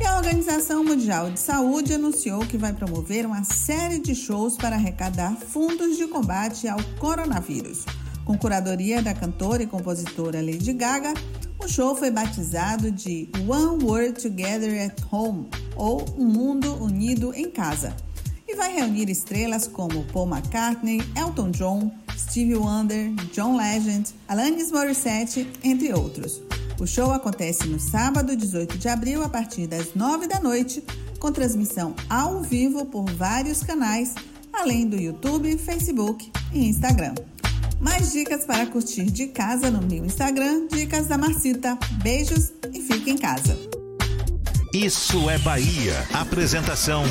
E a Organização Mundial de Saúde anunciou que vai promover uma série de shows para arrecadar fundos de combate ao coronavírus. Com curadoria da cantora e compositora Lady Gaga, o show foi batizado de One World Together at Home, ou Um Mundo Unido em Casa, e vai reunir estrelas como Paul McCartney, Elton John, Stevie Wonder, John Legend, Alanis Morissette, entre outros. O show acontece no sábado, 18 de abril, a partir das 9 da noite, com transmissão ao vivo por vários canais, além do YouTube, Facebook e Instagram. Mais dicas para curtir de casa no meu Instagram, Dicas da Marcita. Beijos e fique em casa. Isso é Bahia. Apresentação: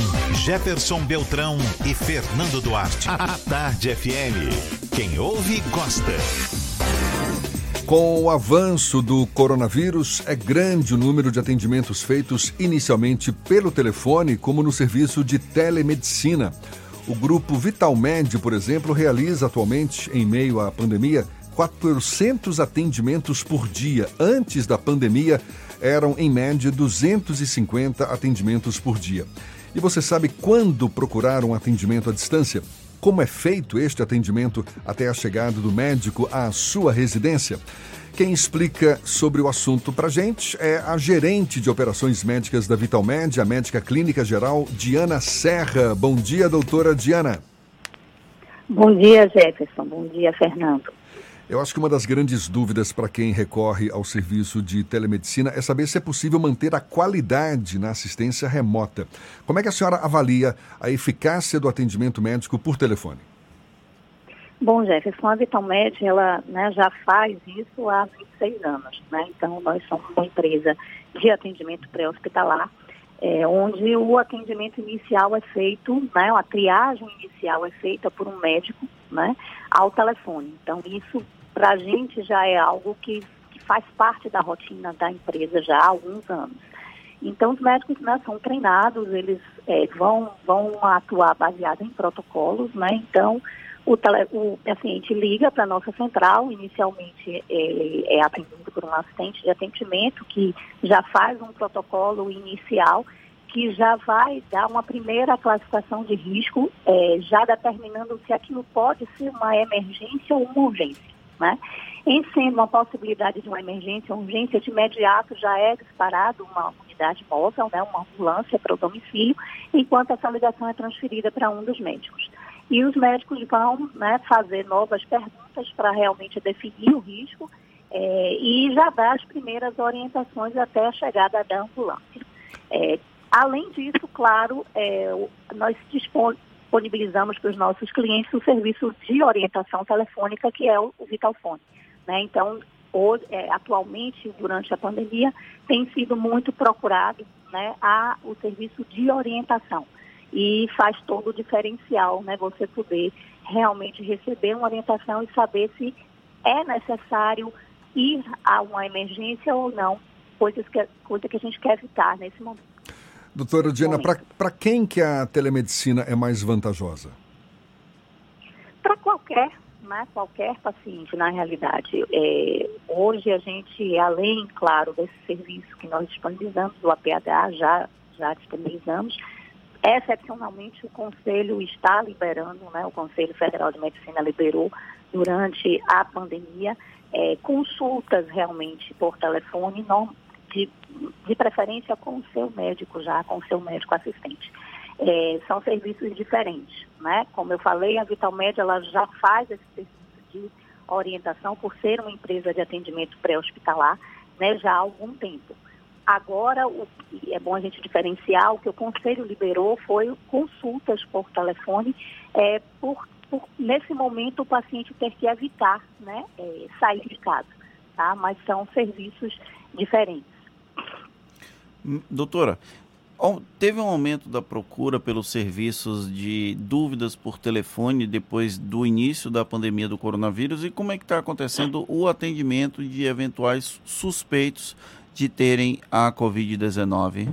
Jefferson Beltrão e Fernando Duarte. A Tarde FM. Quem ouve, gosta. Com o avanço do coronavírus, é grande o número de atendimentos feitos inicialmente pelo telefone, como no serviço de telemedicina. O grupo Vitalmed, por exemplo, realiza atualmente, em meio à pandemia, 400 atendimentos por dia. Antes da pandemia, eram em média 250 atendimentos por dia. E você sabe quando procurar um atendimento à distância? Como é feito este atendimento até a chegada do médico à sua residência? Quem explica sobre o assunto para gente é a gerente de operações médicas da Vitalmed, a médica clínica geral Diana Serra. Bom dia, doutora Diana. Bom dia, Jefferson. Bom dia, Fernando. Eu acho que uma das grandes dúvidas para quem recorre ao serviço de telemedicina é saber se é possível manter a qualidade na assistência remota. Como é que a senhora avalia a eficácia do atendimento médico por telefone? Bom, Jefferson, a Vitalmed, ela né, já faz isso há 26 anos, né? Então, nós somos uma empresa de atendimento pré-hospitalar, é, onde o atendimento inicial é feito, né, a triagem inicial é feita por um médico, né, ao telefone. Então, isso para a gente já é algo que, que, faz parte da rotina da empresa já há alguns anos. Então, os médicos né, são treinados, eles é, vão, vão atuar baseado em protocolos, né? Então, o, tele, o paciente liga para a nossa central, inicialmente ele é atendido por um assistente de atendimento que já faz um protocolo inicial que já vai dar uma primeira classificação de risco, é, já determinando se aquilo pode ser uma emergência ou uma urgência. Né? Em sendo uma possibilidade de uma emergência ou urgência, de imediato já é disparado uma unidade móvel, né, uma ambulância para o domicílio, enquanto essa ligação é transferida para um dos médicos. E os médicos vão né, fazer novas perguntas para realmente definir o risco é, e já dar as primeiras orientações até a chegada da ambulância. É, além disso, claro, é, nós disponibilizamos para os nossos clientes o serviço de orientação telefônica, que é o, Vitalfone. Né? Então, hoje, é, atualmente, durante a pandemia, tem sido muito procurado né, a, o serviço de orientação. E faz todo o diferencial, né? Você poder realmente receber uma orientação e saber se é necessário ir a uma emergência ou não, coisas que, coisa que a gente quer evitar nesse momento. Doutora Diana, para quem que a telemedicina é mais vantajosa? Para qualquer, né, qualquer paciente, na realidade. É, hoje a gente, além, claro, desse serviço que nós disponibilizamos, do APH, já, já disponibilizamos, excepcionalmente o Conselho está liberando, né, o Conselho Federal de Medicina liberou durante a pandemia é, consultas realmente por telefone, não, de, de preferência com o seu médico já, com o seu médico assistente. É, são serviços diferentes, né? Como eu falei, a Vitalmed ela já faz esse serviço de orientação por ser uma empresa de atendimento pré-hospitalar, né, já há algum tempo. Agora, o, é bom a gente diferenciar, o que o Conselho liberou foi consultas por telefone, é, por, por nesse momento o paciente ter que evitar né, é, sair de casa, tá? mas são serviços diferentes. Hum, doutora, teve um aumento da procura pelos serviços de dúvidas por telefone depois do início da pandemia do coronavírus e como é que está acontecendo o atendimento de eventuais suspeitos de terem a Covid-19?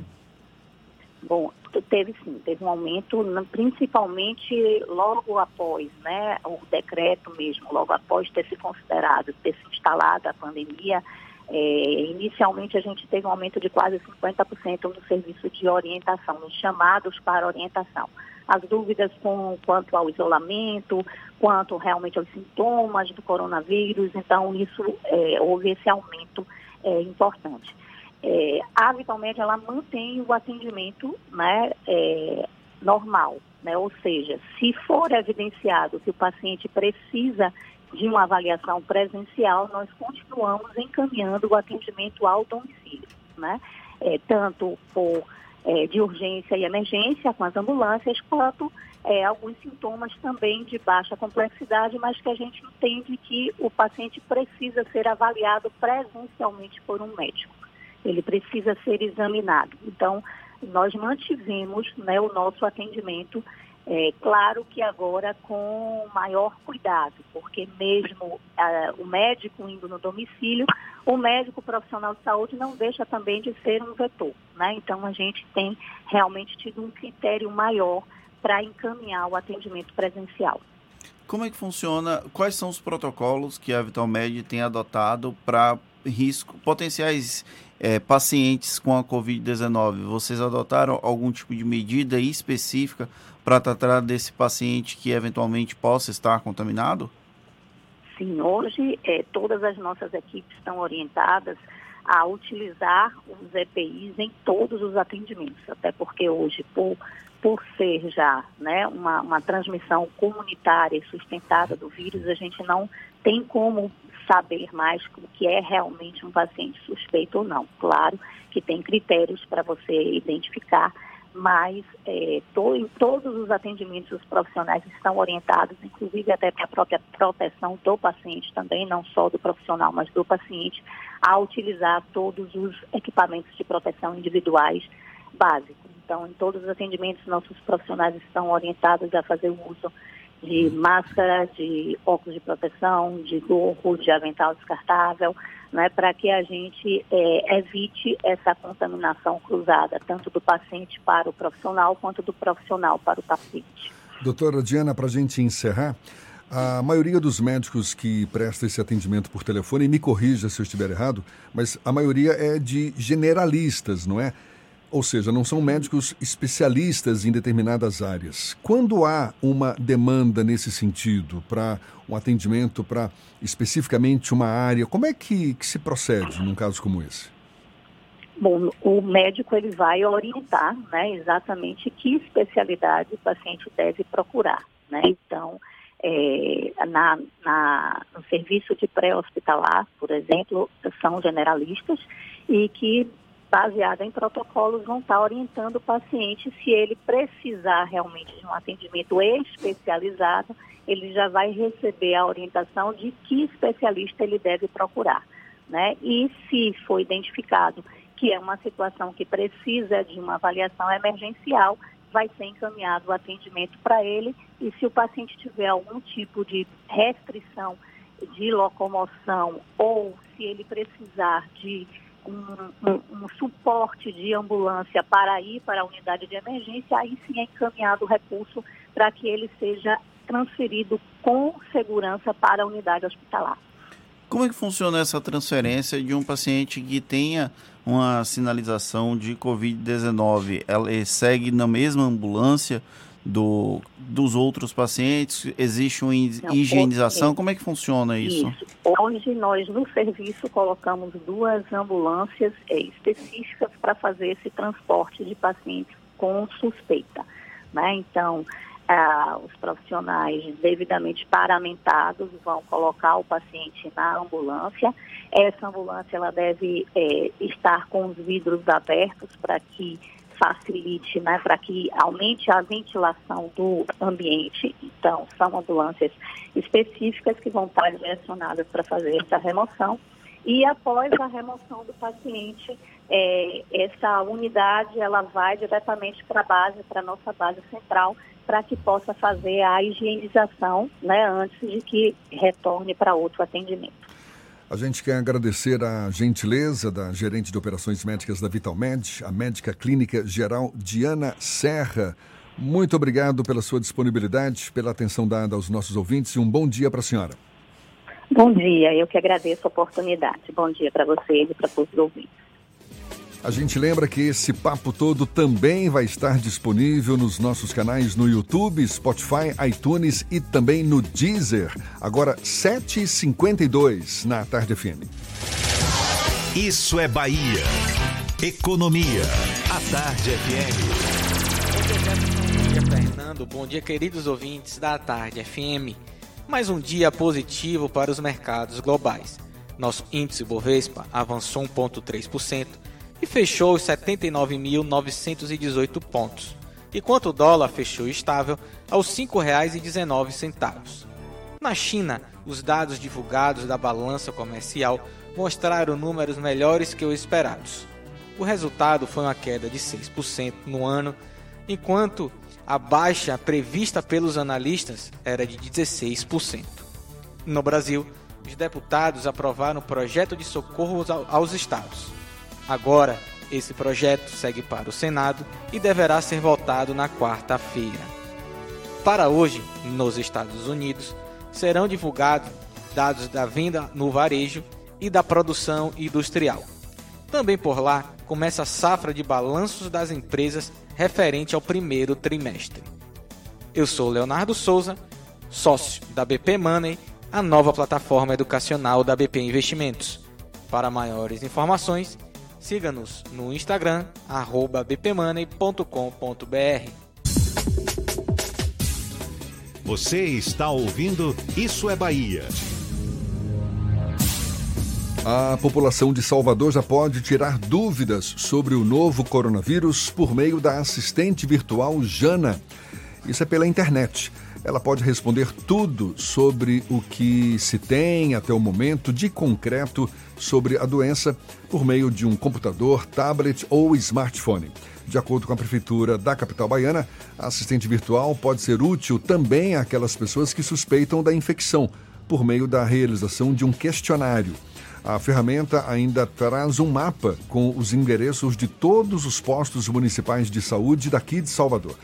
Bom, teve sim, teve um aumento, principalmente logo após, né, o decreto mesmo, logo após ter se considerado, ter se instalado a pandemia, é, inicialmente a gente teve um aumento de quase 50% no serviço de orientação, nos chamados para orientação. As dúvidas com, quanto ao isolamento, quanto realmente aos sintomas do coronavírus, então isso é, houve esse aumento é, importante. É, a Vitalmed ela mantém o atendimento né, é, normal, né? ou seja, se for evidenciado que o paciente precisa de uma avaliação presencial, nós continuamos encaminhando o atendimento ao domicílio, né? É, tanto por é, de urgência e emergência com as ambulâncias, quanto é, alguns sintomas também de baixa complexidade, mas que a gente entende que o paciente precisa ser avaliado presencialmente por um médico. Ele precisa ser examinado. Então, nós mantivemos né, o nosso atendimento é, claro que agora com maior cuidado, porque mesmo uh, o médico indo no domicílio, o médico profissional de saúde não deixa também de ser um vetor. Né? Então a gente tem realmente tido um critério maior para encaminhar o atendimento presencial. Como é que funciona? Quais são os protocolos que a Vitalmed tem adotado para risco, potenciais é, pacientes com a Covid-19? Vocês adotaram algum tipo de medida específica para tratar desse paciente que eventualmente possa estar contaminado? Sim, hoje é, todas as nossas equipes estão orientadas a utilizar os EPIs em todos os atendimentos, até porque hoje, por, por ser já né, uma, uma transmissão comunitária e sustentada do vírus, a gente não tem como saber mais o que é realmente um paciente suspeito ou não. Claro que tem critérios para você identificar mas é, to, em todos os atendimentos os profissionais estão orientados, inclusive até para a própria proteção do paciente também, não só do profissional, mas do paciente, a utilizar todos os equipamentos de proteção individuais básicos. Então, em todos os atendimentos, nossos profissionais estão orientados a fazer o uso de máscara, de óculos de proteção, de gorro, de avental descartável, né, para que a gente é, evite essa contaminação cruzada, tanto do paciente para o profissional, quanto do profissional para o paciente. Doutora Diana, para a gente encerrar, a maioria dos médicos que presta esse atendimento por telefone, e me corrija se eu estiver errado, mas a maioria é de generalistas, não é? Ou seja, não são médicos especialistas em determinadas áreas. Quando há uma demanda nesse sentido, para um atendimento para especificamente uma área, como é que, que se procede num caso como esse? Bom, o médico ele vai orientar né, exatamente que especialidade o paciente deve procurar. Né? Então, é, na, na, no serviço de pré-hospitalar, por exemplo, são generalistas e que baseada em protocolos, vão estar orientando o paciente se ele precisar realmente de um atendimento especializado, ele já vai receber a orientação de que especialista ele deve procurar. Né? E se for identificado que é uma situação que precisa de uma avaliação emergencial, vai ser encaminhado o atendimento para ele e se o paciente tiver algum tipo de restrição de locomoção ou se ele precisar de um, um, suporte de ambulância para ir para a unidade de emergência, aí sim é encaminhado o recurso para que ele seja transferido com segurança para a unidade hospitalar. Como é que funciona essa transferência de um paciente que tenha uma sinalização de Covid-19? Ela segue na mesma ambulância do, dos outros pacientes? Existe uma higienização? Como é que funciona isso? isso? Hoje nós no serviço colocamos duas ambulâncias é, específicas para fazer esse transporte de pacientes com suspeita. Né? Então, ah, os profissionais devidamente paramentados vão colocar o paciente na ambulância. Essa ambulância ela deve é, estar com os vidros abertos para que facilite, né, para que aumente a ventilação do ambiente. Então, são ambulâncias específicas que vão estar direcionadas para fazer essa remoção. E após a remoção do paciente, é, essa unidade ela vai diretamente para a base, para a nossa base central, para que possa fazer a higienização né, antes de que retorne para outro atendimento. A gente quer agradecer a gentileza da gerente de operações médicas da Vitalmed, a médica clínica geral Diana Serra. Muito obrigado pela sua disponibilidade, pela atenção dada aos nossos ouvintes e um bom dia para a senhora. Bom dia, eu que agradeço a oportunidade. Bom dia para você e para todos os ouvintes. A gente lembra que esse papo todo também vai estar disponível nos nossos canais no YouTube, Spotify, iTunes e também no Deezer. Agora, 7h52 na Tarde FM. Isso é Bahia. Economia. A Tarde FM. Bom dia, Fernando. Bom dia, queridos ouvintes da Tarde FM. Mais um dia positivo para os mercados globais. Nosso índice Bovespa avançou 1,3% e fechou os 79.918 pontos, enquanto o dólar fechou estável aos R$ 5,19. Na China, os dados divulgados da balança comercial mostraram números melhores que os esperados. O resultado foi uma queda de 6% no ano, enquanto a baixa prevista pelos analistas era de 16%. No Brasil, os deputados aprovaram o projeto de socorro aos estados. Agora, esse projeto segue para o Senado e deverá ser votado na quarta-feira. Para hoje, nos Estados Unidos, serão divulgados dados da venda no varejo e da produção industrial. Também por lá começa a safra de balanços das empresas referente ao primeiro trimestre. Eu sou Leonardo Souza, sócio da BP Money, a nova plataforma educacional da BP Investimentos. Para maiores informações, Siga-nos no Instagram, bpmoney.com.br. Você está ouvindo Isso é Bahia. A população de Salvador já pode tirar dúvidas sobre o novo coronavírus por meio da assistente virtual Jana. Isso é pela internet. Ela pode responder tudo sobre o que se tem até o momento de concreto sobre a doença por meio de um computador, tablet ou smartphone. De acordo com a Prefeitura da capital baiana, a assistente virtual pode ser útil também àquelas pessoas que suspeitam da infecção, por meio da realização de um questionário. A ferramenta ainda traz um mapa com os endereços de todos os postos municipais de saúde daqui de Salvador.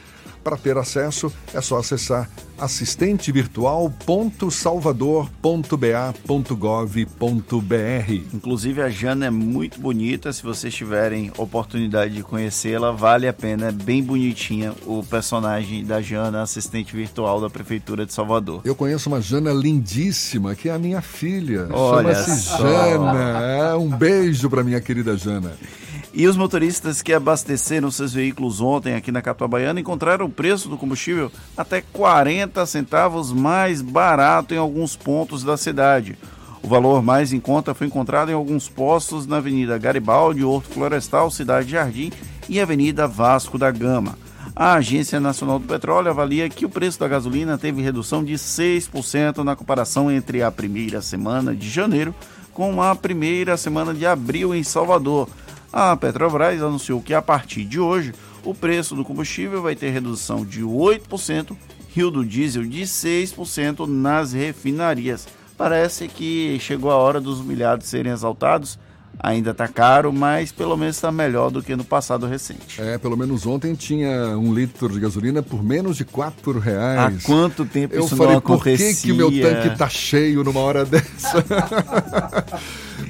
Para ter acesso, é só acessar assistentevirtual.salvador.ba.gov.br. Inclusive a Jana é muito bonita, se vocês tiverem oportunidade de conhecê-la, vale a pena, é bem bonitinha o personagem da Jana, assistente virtual da prefeitura de Salvador. Eu conheço uma Jana lindíssima, que é a minha filha. Chama-se Jana. É, um beijo para minha querida Jana. E os motoristas que abasteceram seus veículos ontem aqui na capital baiana encontraram o preço do combustível até 40 centavos mais barato em alguns pontos da cidade. O valor mais em conta foi encontrado em alguns postos na Avenida Garibaldi, Horto Florestal, Cidade Jardim e Avenida Vasco da Gama. A Agência Nacional do Petróleo avalia que o preço da gasolina teve redução de 6% na comparação entre a primeira semana de janeiro com a primeira semana de abril em Salvador a Petrobras anunciou que a partir de hoje O preço do combustível vai ter redução de 8%, rio do diesel de 6% nas refinarias. Parece que chegou a hora dos humilhados serem exaltados. Ainda está caro, mas pelo menos está melhor do que no passado recente. É, pelo menos ontem tinha um litro de gasolina por menos de quatro reais. Há quanto tempo Eu isso falei, não por que, acontecia? que o meu tanque tá cheio numa hora dessa?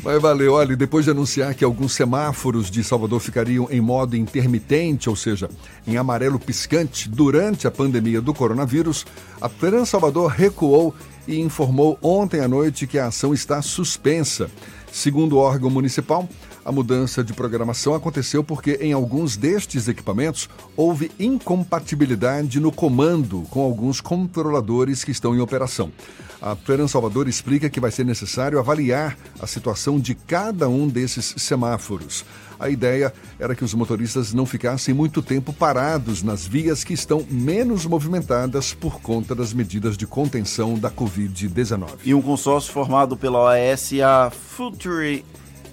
Mas valeu, olha, depois de anunciar que alguns semáforos de Salvador ficariam em modo intermitente, ou seja, em amarelo piscante, durante a pandemia do coronavírus, a Trans Salvador recuou e informou ontem à noite que a ação está suspensa. Segundo o órgão municipal, a mudança de programação aconteceu porque em alguns destes equipamentos houve incompatibilidade no comando com alguns controladores que estão em operação. A Trans Salvador explica que vai ser necessário avaliar a situação de cada um desses semáforos. A ideia era que os motoristas não ficassem muito tempo parados nas vias que estão menos movimentadas por conta das medidas de contenção da Covid-19. E um consórcio formado pela OAS e a Future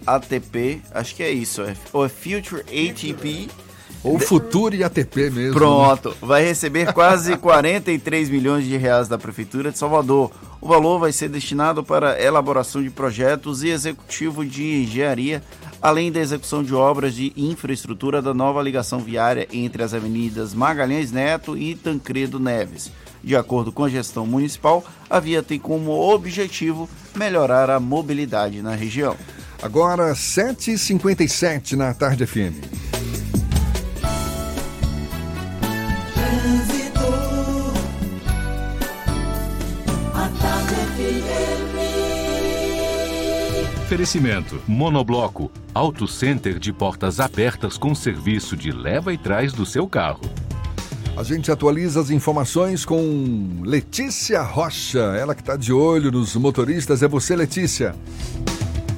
ATP, acho que é isso, é, ou é Future ATP. Ou Future ATP mesmo. Pronto, vai receber quase 43 milhões de reais da Prefeitura de Salvador. O valor vai ser destinado para elaboração de projetos e executivo de engenharia, além da execução de obras de infraestrutura da nova ligação viária entre as avenidas Magalhães Neto e Tancredo Neves. De acordo com a gestão municipal, a via tem como objetivo melhorar a mobilidade na região. Agora, 7h57 na Tarde FM. Oferecimento: Monobloco, Auto Center de portas abertas com serviço de leva e trás do seu carro. A gente atualiza as informações com Letícia Rocha, ela que está de olho nos motoristas. É você, Letícia.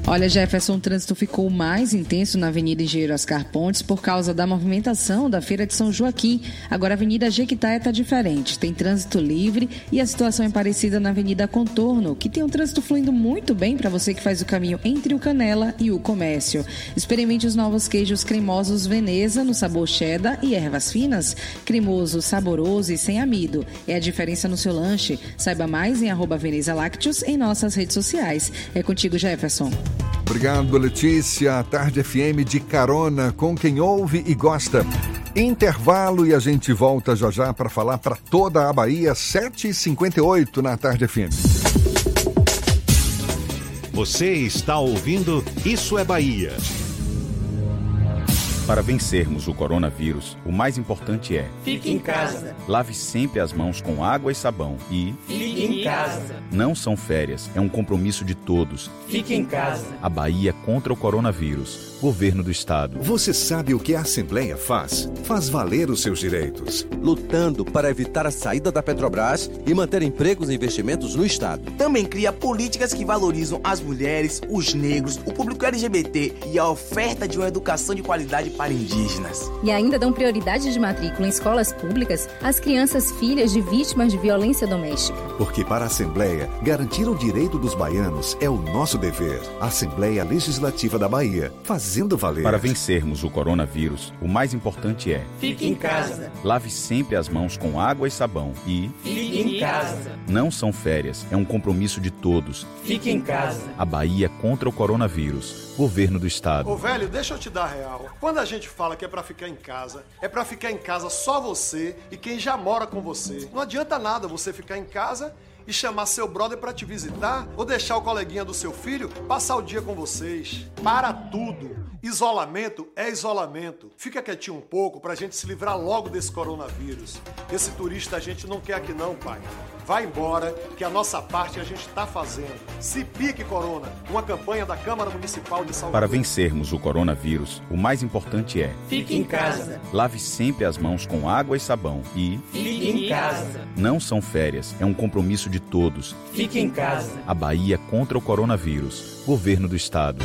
Olha, Jefferson, o trânsito ficou mais intenso na Avenida Engenheiro Oscar Pontes por causa da movimentação da Feira de São Joaquim. Agora a Avenida Jequitaia está diferente, tem trânsito livre e a situação é parecida na Avenida Contorno, que tem um trânsito fluindo muito bem para você que faz o caminho entre o Canela e o Comércio. Experimente os novos queijos cremosos Veneza no sabor cheddar e ervas finas, cremoso, saboroso e sem amido. É a diferença no seu lanche. Saiba mais em arroba Veneza Lácteos em nossas redes sociais. É contigo, Jefferson. Obrigado, Letícia. A Tarde FM de carona com quem ouve e gosta. Intervalo e a gente volta já já para falar para toda a Bahia, 7h58 na Tarde FM. Você está ouvindo Isso é Bahia. Para vencermos o coronavírus, o mais importante é: Fique em casa. lave sempre as mãos com água e sabão e Fique em casa. não são férias, é um compromisso de todos. Fique em casa. A Bahia contra o coronavírus. Governo do Estado. Você sabe o que a Assembleia faz? Faz valer os seus direitos. Lutando para evitar a saída da Petrobras e manter empregos e investimentos no Estado. Também cria políticas que valorizam as mulheres, os negros, o público LGBT e a oferta de uma educação de qualidade para indígenas. E ainda dão prioridade de matrícula em escolas públicas às crianças filhas de vítimas de violência doméstica. Porque para a Assembleia, garantir o direito dos baianos é o nosso dever. Assembleia Legislativa da Bahia, fazendo valer. Para vencermos o coronavírus, o mais importante é: Fique em casa. lave sempre as mãos com água e sabão e Fique em casa. não são férias, é um compromisso de todos. Fique em casa. A Bahia contra o coronavírus. Governo do Estado. Ô velho, deixa eu te dar real. Quando a gente fala que é pra ficar em casa, é pra ficar em casa só você e quem já mora com você. Não adianta nada você ficar em casa e chamar seu brother pra te visitar ou deixar o coleguinha do seu filho passar o dia com vocês. Para tudo. Isolamento é isolamento. Fica quietinho um pouco pra gente se livrar logo desse coronavírus. Esse turista a gente não quer aqui não, pai. Vai embora, que a nossa parte a gente tá fazendo. Se pique, Corona. Uma campanha da Câmara Municipal de Salvador. Para vencermos o coronavírus, o mais importante é: Fique em casa. lave sempre as mãos com água e sabão e Fique em casa. não são férias, é um compromisso de todos. Fique em casa. A Bahia contra o coronavírus. Governo do Estado.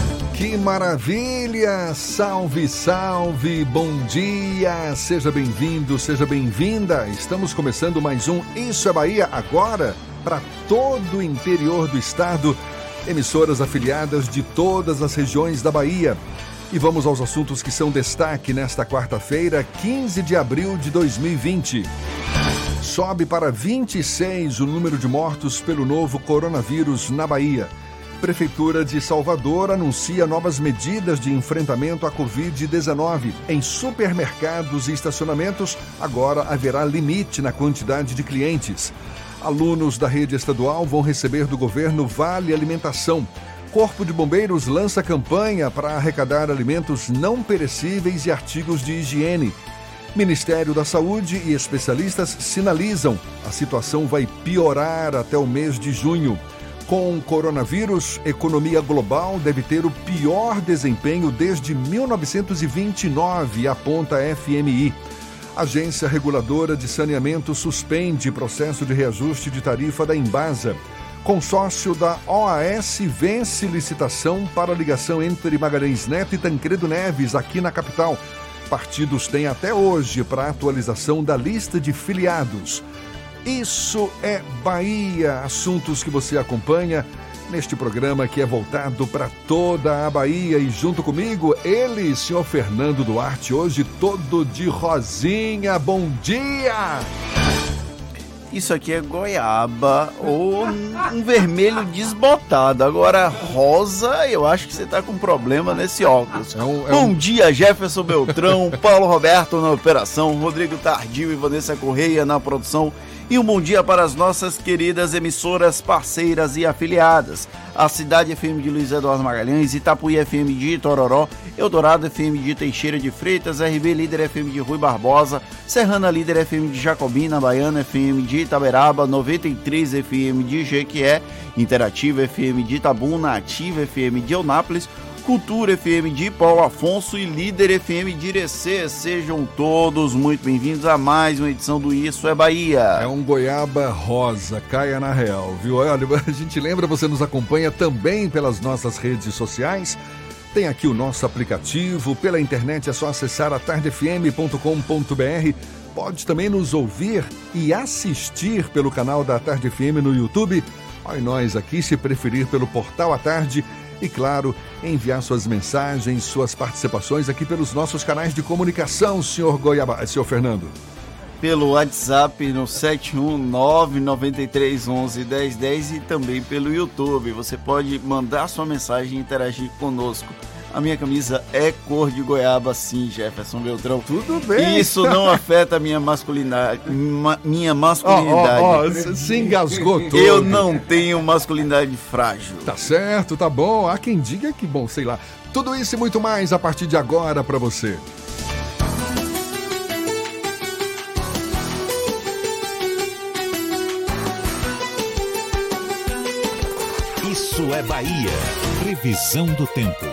Que maravilha! Salve, salve! Bom dia! Seja bem-vindo, seja bem-vinda! Estamos começando mais um Isso é Bahia agora para todo o interior do estado, emissoras afiliadas de todas as regiões da Bahia. E vamos aos assuntos que são destaque nesta quarta-feira, 15 de abril de 2020. Sobe para 26 o número de mortos pelo novo coronavírus na Bahia. Prefeitura de Salvador anuncia novas medidas de enfrentamento à Covid-19. Em supermercados e estacionamentos, agora haverá limite na quantidade de clientes. Alunos da rede estadual vão receber do governo Vale Alimentação. Corpo de Bombeiros lança campanha para arrecadar alimentos não perecíveis e artigos de higiene. Ministério da Saúde e especialistas sinalizam a situação vai piorar até o mês de junho. Com o coronavírus, economia global deve ter o pior desempenho desde 1929, aponta a FMI. Agência Reguladora de Saneamento suspende processo de reajuste de tarifa da Embasa. Consórcio da OAS vence licitação para ligação entre Magalhães Neto e Tancredo Neves, aqui na capital. Partidos têm até hoje para atualização da lista de filiados. Isso é Bahia, assuntos que você acompanha neste programa que é voltado para toda a Bahia e junto comigo ele, senhor Fernando Duarte, hoje todo de rosinha. Bom dia! Isso aqui é goiaba ou um vermelho desbotado. Agora, rosa, eu acho que você tá com problema nesse óculos. É um, é Bom um... dia, Jefferson Beltrão, Paulo Roberto na operação, Rodrigo Tardio e Vanessa Correia na produção e um bom dia para as nossas queridas emissoras parceiras e afiliadas. A Cidade FM de Luiz Eduardo Magalhães, Itapuí FM de Itororó, Eldorado FM de Teixeira de Freitas, RB Líder FM de Rui Barbosa, Serrana Líder FM de Jacobina, Baiana FM de Itaberaba, 93 FM de Jequié, Interativa FM de Itabuna, Ativa FM de Eunápolis, Cultura FM de Paulo Afonso e Líder FM de Irecê. Sejam todos muito bem-vindos a mais uma edição do Isso é Bahia. É um goiaba rosa, caia na real, viu? Olha, a gente lembra, você nos acompanha também pelas nossas redes sociais. Tem aqui o nosso aplicativo, pela internet é só acessar atardefm.com.br. Pode também nos ouvir e assistir pelo canal da Tarde FM no YouTube. Olha nós aqui, se preferir pelo portal à tarde e, claro, enviar suas mensagens, suas participações aqui pelos nossos canais de comunicação, senhor Goiaba, senhor Fernando. Pelo WhatsApp no 71993111010 e também pelo YouTube. Você pode mandar sua mensagem e interagir conosco. A minha camisa é cor de goiaba, sim, Jefferson Beltrão. Tudo bem. Isso não afeta a minha masculinidade. Ma, minha masculinidade. Ó, oh, oh, se engasgou todo. Eu não tenho masculinidade frágil. Tá certo, tá bom. Há quem diga que, bom, sei lá. Tudo isso e muito mais a partir de agora para você. Isso é Bahia. Previsão do tempo.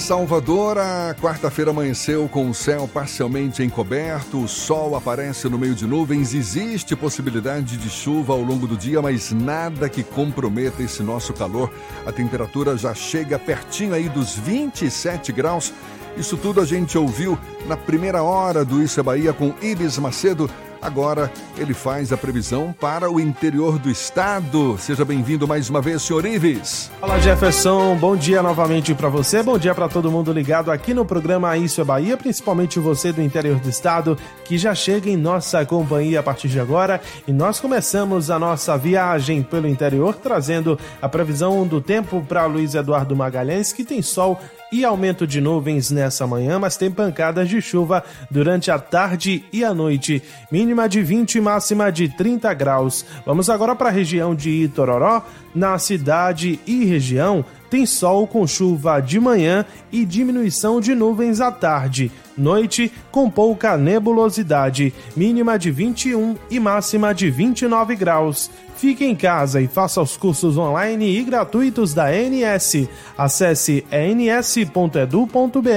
Salvador, a quarta-feira amanheceu com o céu parcialmente encoberto, o sol aparece no meio de nuvens, existe possibilidade de chuva ao longo do dia, mas nada que comprometa esse nosso calor. A temperatura já chega pertinho aí dos 27 graus. Isso tudo a gente ouviu na primeira hora do Isso é Bahia com Ibis Macedo. Agora ele faz a previsão para o interior do estado. Seja bem-vindo mais uma vez, senhor Ives. Fala Jefferson, bom dia novamente para você, bom dia para todo mundo ligado aqui no programa Isso é Bahia, principalmente você do interior do estado que já chega em nossa companhia a partir de agora. E nós começamos a nossa viagem pelo interior trazendo a previsão do tempo para Luiz Eduardo Magalhães, que tem sol e aumento de nuvens nessa manhã, mas tem pancadas de chuva durante a tarde e a noite. Mínima de 20 e máxima de 30 graus. Vamos agora para a região de Itororó. Na cidade e região tem sol com chuva de manhã e diminuição de nuvens à tarde. Noite com pouca nebulosidade, mínima de 21 e máxima de 29 graus. Fique em casa e faça os cursos online e gratuitos da ANS. Acesse ans.edu.br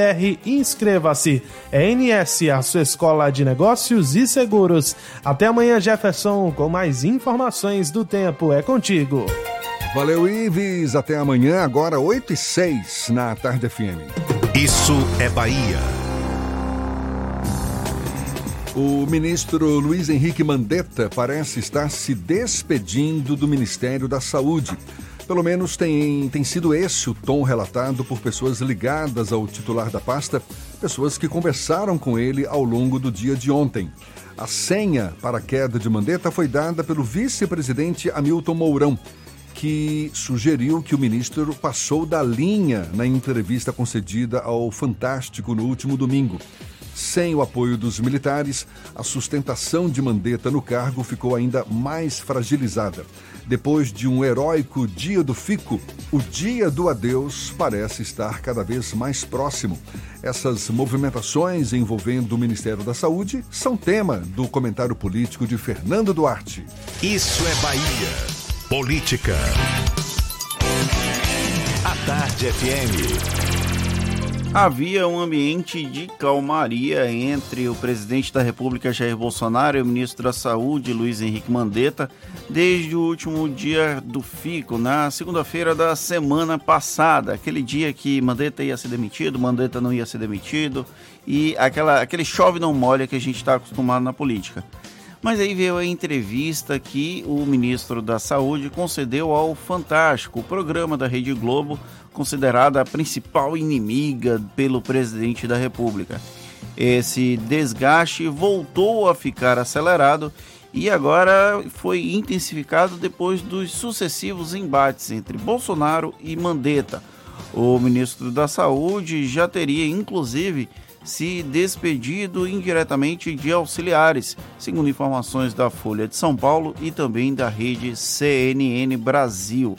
e inscreva-se. ANS, a sua escola de negócios e seguros. Até amanhã, Jefferson, com mais informações do tempo. É contigo. Valeu, Ives. Até amanhã, agora 8 e 6 na Tarde FM. Isso é Bahia. O ministro Luiz Henrique Mandetta parece estar se despedindo do Ministério da Saúde. Pelo menos tem, tem sido esse o tom relatado por pessoas ligadas ao titular da pasta, pessoas que conversaram com ele ao longo do dia de ontem. A senha para a queda de Mandetta foi dada pelo vice-presidente Hamilton Mourão, que sugeriu que o ministro passou da linha na entrevista concedida ao Fantástico no último domingo. Sem o apoio dos militares, a sustentação de Mandetta no cargo ficou ainda mais fragilizada. Depois de um heróico dia do fico, o dia do adeus parece estar cada vez mais próximo. Essas movimentações envolvendo o Ministério da Saúde são tema do comentário político de Fernando Duarte. Isso é Bahia. Política. A Tarde FM. Havia um ambiente de calmaria entre o presidente da República Jair Bolsonaro e o ministro da Saúde Luiz Henrique Mandetta desde o último dia do FICO, na segunda-feira da semana passada, aquele dia que Mandetta ia ser demitido, Mandetta não ia ser demitido e aquela, aquele chove não molha que a gente está acostumado na política. Mas aí veio a entrevista que o ministro da Saúde concedeu ao Fantástico, programa da Rede Globo, considerada a principal inimiga pelo presidente da República. Esse desgaste voltou a ficar acelerado e agora foi intensificado depois dos sucessivos embates entre Bolsonaro e Mandetta. O ministro da Saúde já teria, inclusive, se despedido indiretamente de auxiliares, segundo informações da Folha de São Paulo e também da rede CNN Brasil.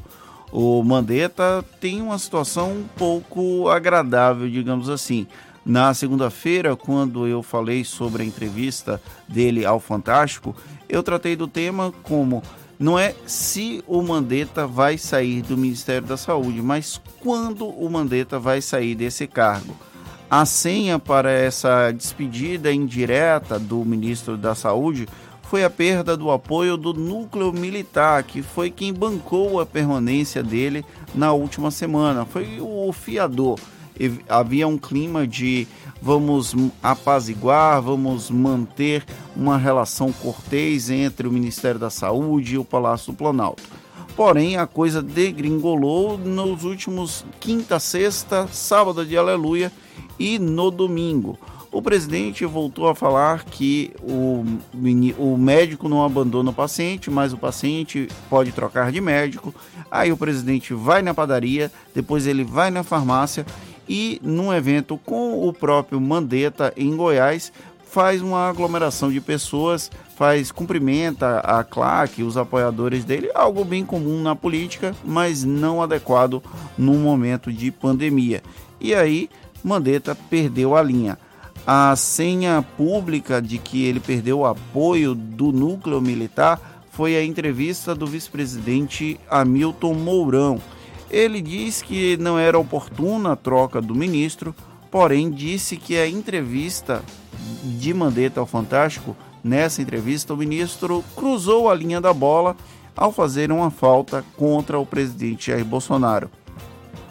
O Mandetta tem uma situação um pouco agradável, digamos assim. Na segunda-feira, quando eu falei sobre a entrevista dele ao Fantástico, eu tratei do tema como não é se o Mandetta vai sair do Ministério da Saúde, mas quando o Mandetta vai sair desse cargo. A senha para essa despedida indireta do ministro da Saúde foi a perda do apoio do núcleo militar, que foi quem bancou a permanência dele na última semana. Foi o fiador. Havia um clima de vamos apaziguar, vamos manter uma relação cortês entre o Ministério da Saúde e o Palácio do Planalto. Porém, a coisa degringolou nos últimos quinta, sexta, sábado de aleluia e no domingo. O presidente voltou a falar que o, o médico não abandona o paciente, mas o paciente pode trocar de médico. Aí o presidente vai na padaria, depois ele vai na farmácia e num evento com o próprio Mandetta em Goiás faz uma aglomeração de pessoas, faz cumprimenta a claque, os apoiadores dele, algo bem comum na política, mas não adequado num momento de pandemia. E aí Mandetta perdeu a linha. A senha pública de que ele perdeu o apoio do núcleo militar foi a entrevista do vice-presidente Hamilton Mourão. Ele diz que não era oportuna a troca do ministro, porém disse que a entrevista de Mandetta ao Fantástico, nessa entrevista o ministro cruzou a linha da bola ao fazer uma falta contra o presidente Jair Bolsonaro.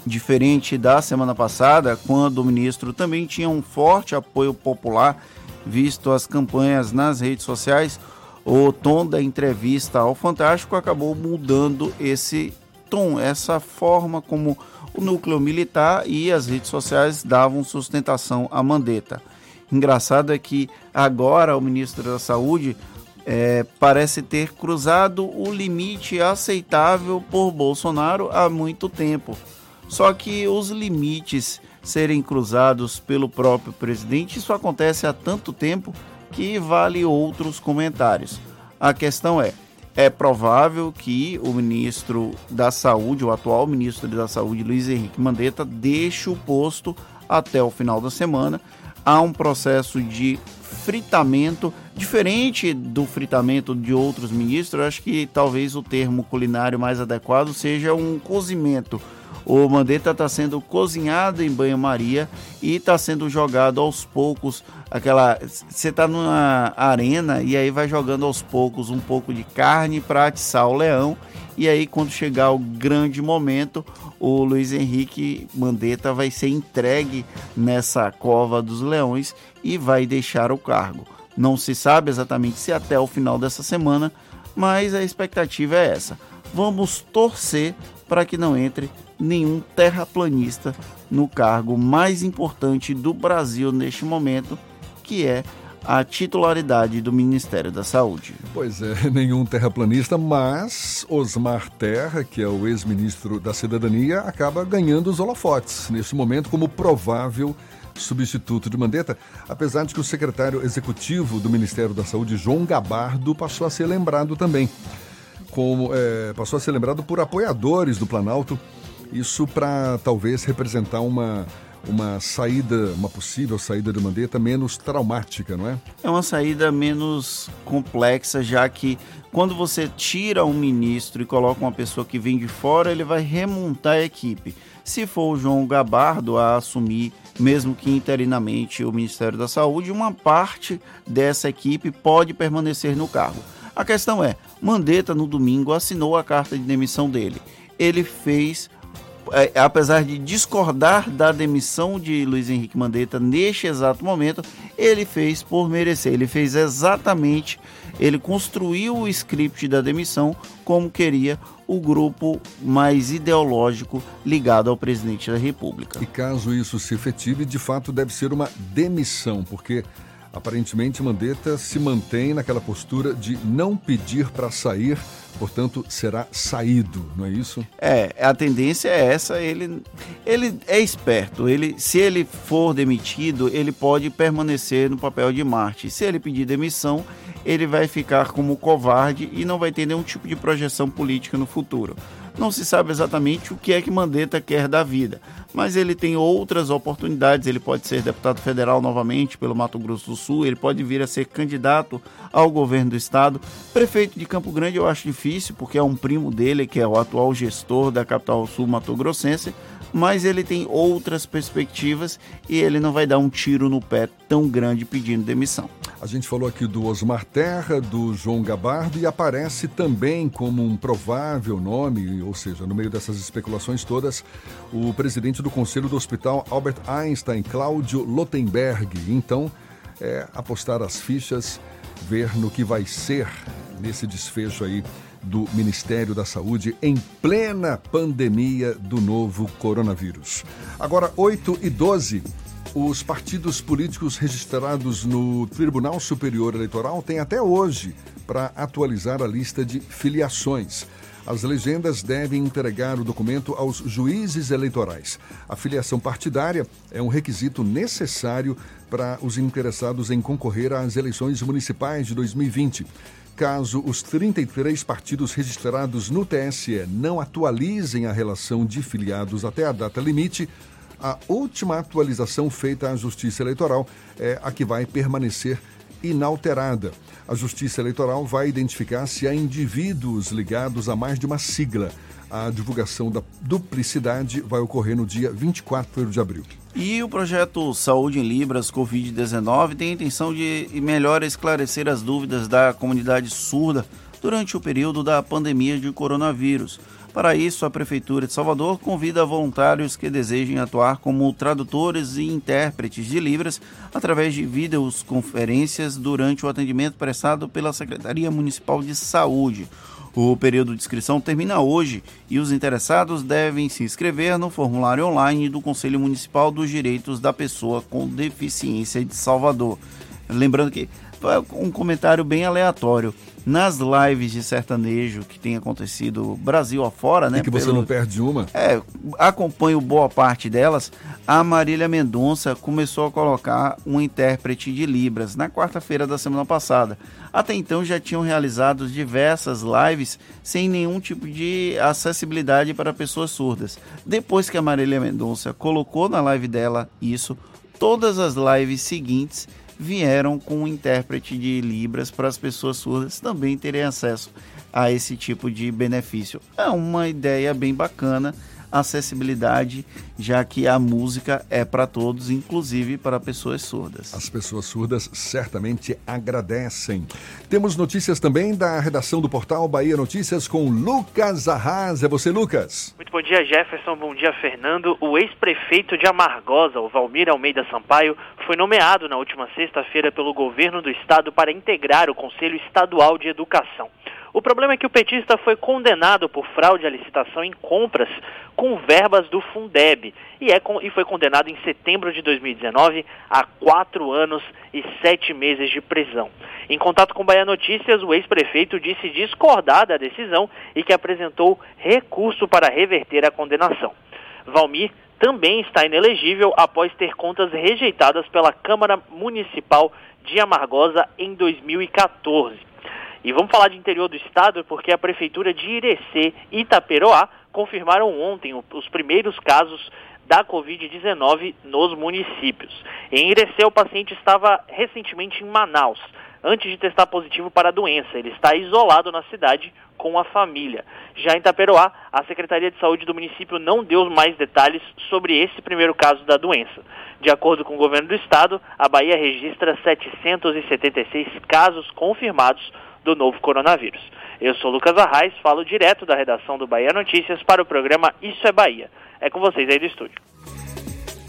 Diferente da semana passada, quando o ministro também tinha um forte apoio popular, visto as campanhas nas redes sociais, o tom da entrevista ao Fantástico acabou mudando esse tom, essa forma como o núcleo militar e as redes sociais davam sustentação à Mandetta. Engraçado é que agora o ministro da Saúde é, parece ter cruzado o limite aceitável por Bolsonaro há muito tempo. Só que os limites serem cruzados pelo próprio presidente, isso acontece há tanto tempo que vale outros comentários. A questão é, é provável que o ministro da Saúde, o atual ministro da Saúde, Luiz Henrique Mandetta, deixe o posto até o final da semana. Há um processo de fritamento diferente do fritamento de outros ministros. Acho que talvez o termo culinário mais adequado seja um cozimento. O Mandetta está sendo cozinhado em banho-maria e está sendo jogado aos poucos. Aquela, você está numa arena e aí vai jogando aos poucos um pouco de carne para atiçar o leão. E aí, quando chegar o grande momento, o Luiz Henrique Mandetta vai ser entregue nessa cova dos leões e vai deixar o cargo. Não se sabe exatamente se até o final dessa semana, mas a expectativa é essa. Vamos torcer para que não entre nenhum terraplanista no cargo mais importante do Brasil neste momento, que é a titularidade do Ministério da Saúde. Pois é, nenhum terraplanista, mas Osmar Terra, que é o ex-ministro da Cidadania, acaba ganhando os holofotes neste momento como provável substituto de Mandetta, apesar de que o secretário executivo do Ministério da Saúde, João Gabardo, passou a ser lembrado também. Como, é, passou a ser lembrado por apoiadores do Planalto, isso para talvez representar uma uma saída, uma possível saída de Mandetta menos traumática, não é? É uma saída menos complexa, já que quando você tira um ministro e coloca uma pessoa que vem de fora, ele vai remontar a equipe. Se for o João Gabardo a assumir, mesmo que interinamente, o Ministério da Saúde, uma parte dessa equipe pode permanecer no cargo. A questão é, Mandetta no domingo assinou a carta de demissão dele. Ele fez apesar de discordar da demissão de Luiz Henrique Mandetta neste exato momento, ele fez por merecer. Ele fez exatamente, ele construiu o script da demissão como queria o grupo mais ideológico ligado ao presidente da República. E caso isso se efetive, de fato deve ser uma demissão, porque aparentemente Mandetta se mantém naquela postura de não pedir para sair portanto, será saído, não é isso? É, a tendência é essa. Ele, ele é esperto. Ele, se ele for demitido, ele pode permanecer no papel de Marte. Se ele pedir demissão, ele vai ficar como covarde e não vai ter nenhum tipo de projeção política no futuro. Não se sabe exatamente o que é que Mandetta quer da vida, mas ele tem outras oportunidades. Ele pode ser deputado federal novamente pelo Mato Grosso do Sul, ele pode vir a ser candidato ao governo do estado. Prefeito de Campo Grande eu acho difícil, porque é um primo dele, que é o atual gestor da capital sul mato-grossense, mas ele tem outras perspectivas e ele não vai dar um tiro no pé tão grande pedindo demissão. A gente falou aqui do Osmar Terra, do João Gabardo e aparece também como um provável nome, ou seja, no meio dessas especulações todas, o presidente do Conselho do Hospital Albert Einstein, Cláudio Lotenberg. Então, é apostar as fichas, ver no que vai ser nesse desfecho aí do Ministério da Saúde em plena pandemia do novo coronavírus. Agora, 8 e 12. Os partidos políticos registrados no Tribunal Superior Eleitoral têm até hoje para atualizar a lista de filiações. As legendas devem entregar o documento aos juízes eleitorais. A filiação partidária é um requisito necessário para os interessados em concorrer às eleições municipais de 2020. Caso os 33 partidos registrados no TSE não atualizem a relação de filiados até a data limite, a última atualização feita à Justiça Eleitoral é a que vai permanecer inalterada. A Justiça Eleitoral vai identificar se há indivíduos ligados a mais de uma sigla. A divulgação da duplicidade vai ocorrer no dia 24 de abril. E o projeto Saúde em Libras Covid-19 tem a intenção de melhor esclarecer as dúvidas da comunidade surda durante o período da pandemia de coronavírus. Para isso, a Prefeitura de Salvador convida voluntários que desejem atuar como tradutores e intérpretes de Libras através de videoconferências durante o atendimento prestado pela Secretaria Municipal de Saúde. O período de inscrição termina hoje e os interessados devem se inscrever no formulário online do Conselho Municipal dos Direitos da Pessoa com Deficiência de Salvador. Lembrando que um comentário bem aleatório. Nas lives de sertanejo que tem acontecido Brasil afora, né? E que você pelo- não perde uma. é, acompanho boa parte delas. A Marília Mendonça começou a colocar um intérprete de Libras na quarta-feira da semana passada. Até então já tinham realizado diversas lives sem nenhum tipo de acessibilidade para pessoas surdas. Depois que a Marília Mendonça colocou na live dela isso, todas as lives seguintes vieram com um intérprete de Libras para as pessoas surdas também terem acesso a esse tipo de benefício. É uma ideia bem bacana, acessibilidade, já que a música é para todos, inclusive para pessoas surdas. As pessoas surdas certamente agradecem. Temos notícias também da redação do portal Bahia Notícias com Lucas Arras. É você, Lucas? Muito bom dia, Jefferson. Bom dia, Fernando. O ex-prefeito de Amargosa, o Valmir Almeida Sampaio, foi nomeado na última sexta-feira pelo governo do estado para integrar o Conselho Estadual de Educação. O problema é que o petista foi condenado por fraude à licitação em compras com verbas do Fundeb e, é, con- e foi condenado em setembro de 2019 a quatro anos e sete meses de prisão. Em contato com Bahia Notícias, o ex-prefeito disse discordar da decisão e que apresentou recurso para reverter a condenação. Valmir também está inelegível após ter contas rejeitadas pela Câmara Municipal de Amargosa em 2014. E vamos falar de interior do estado porque a prefeitura de Irecê e Itaperoá confirmaram ontem os primeiros casos da Covid-19 nos municípios. Em Irecê, o paciente estava recentemente em Manaus, antes de testar positivo para a doença. Ele está isolado na cidade com a família. Já em Itaperoá, a Secretaria de Saúde do município não deu mais detalhes sobre esse primeiro caso da doença. De acordo com o governo do estado, a Bahia registra 776 casos confirmados do novo coronavírus. Eu sou Lucas Arraes, falo direto da redação do Bahia Notícias para o programa Isso é Bahia. É com vocês aí do estúdio.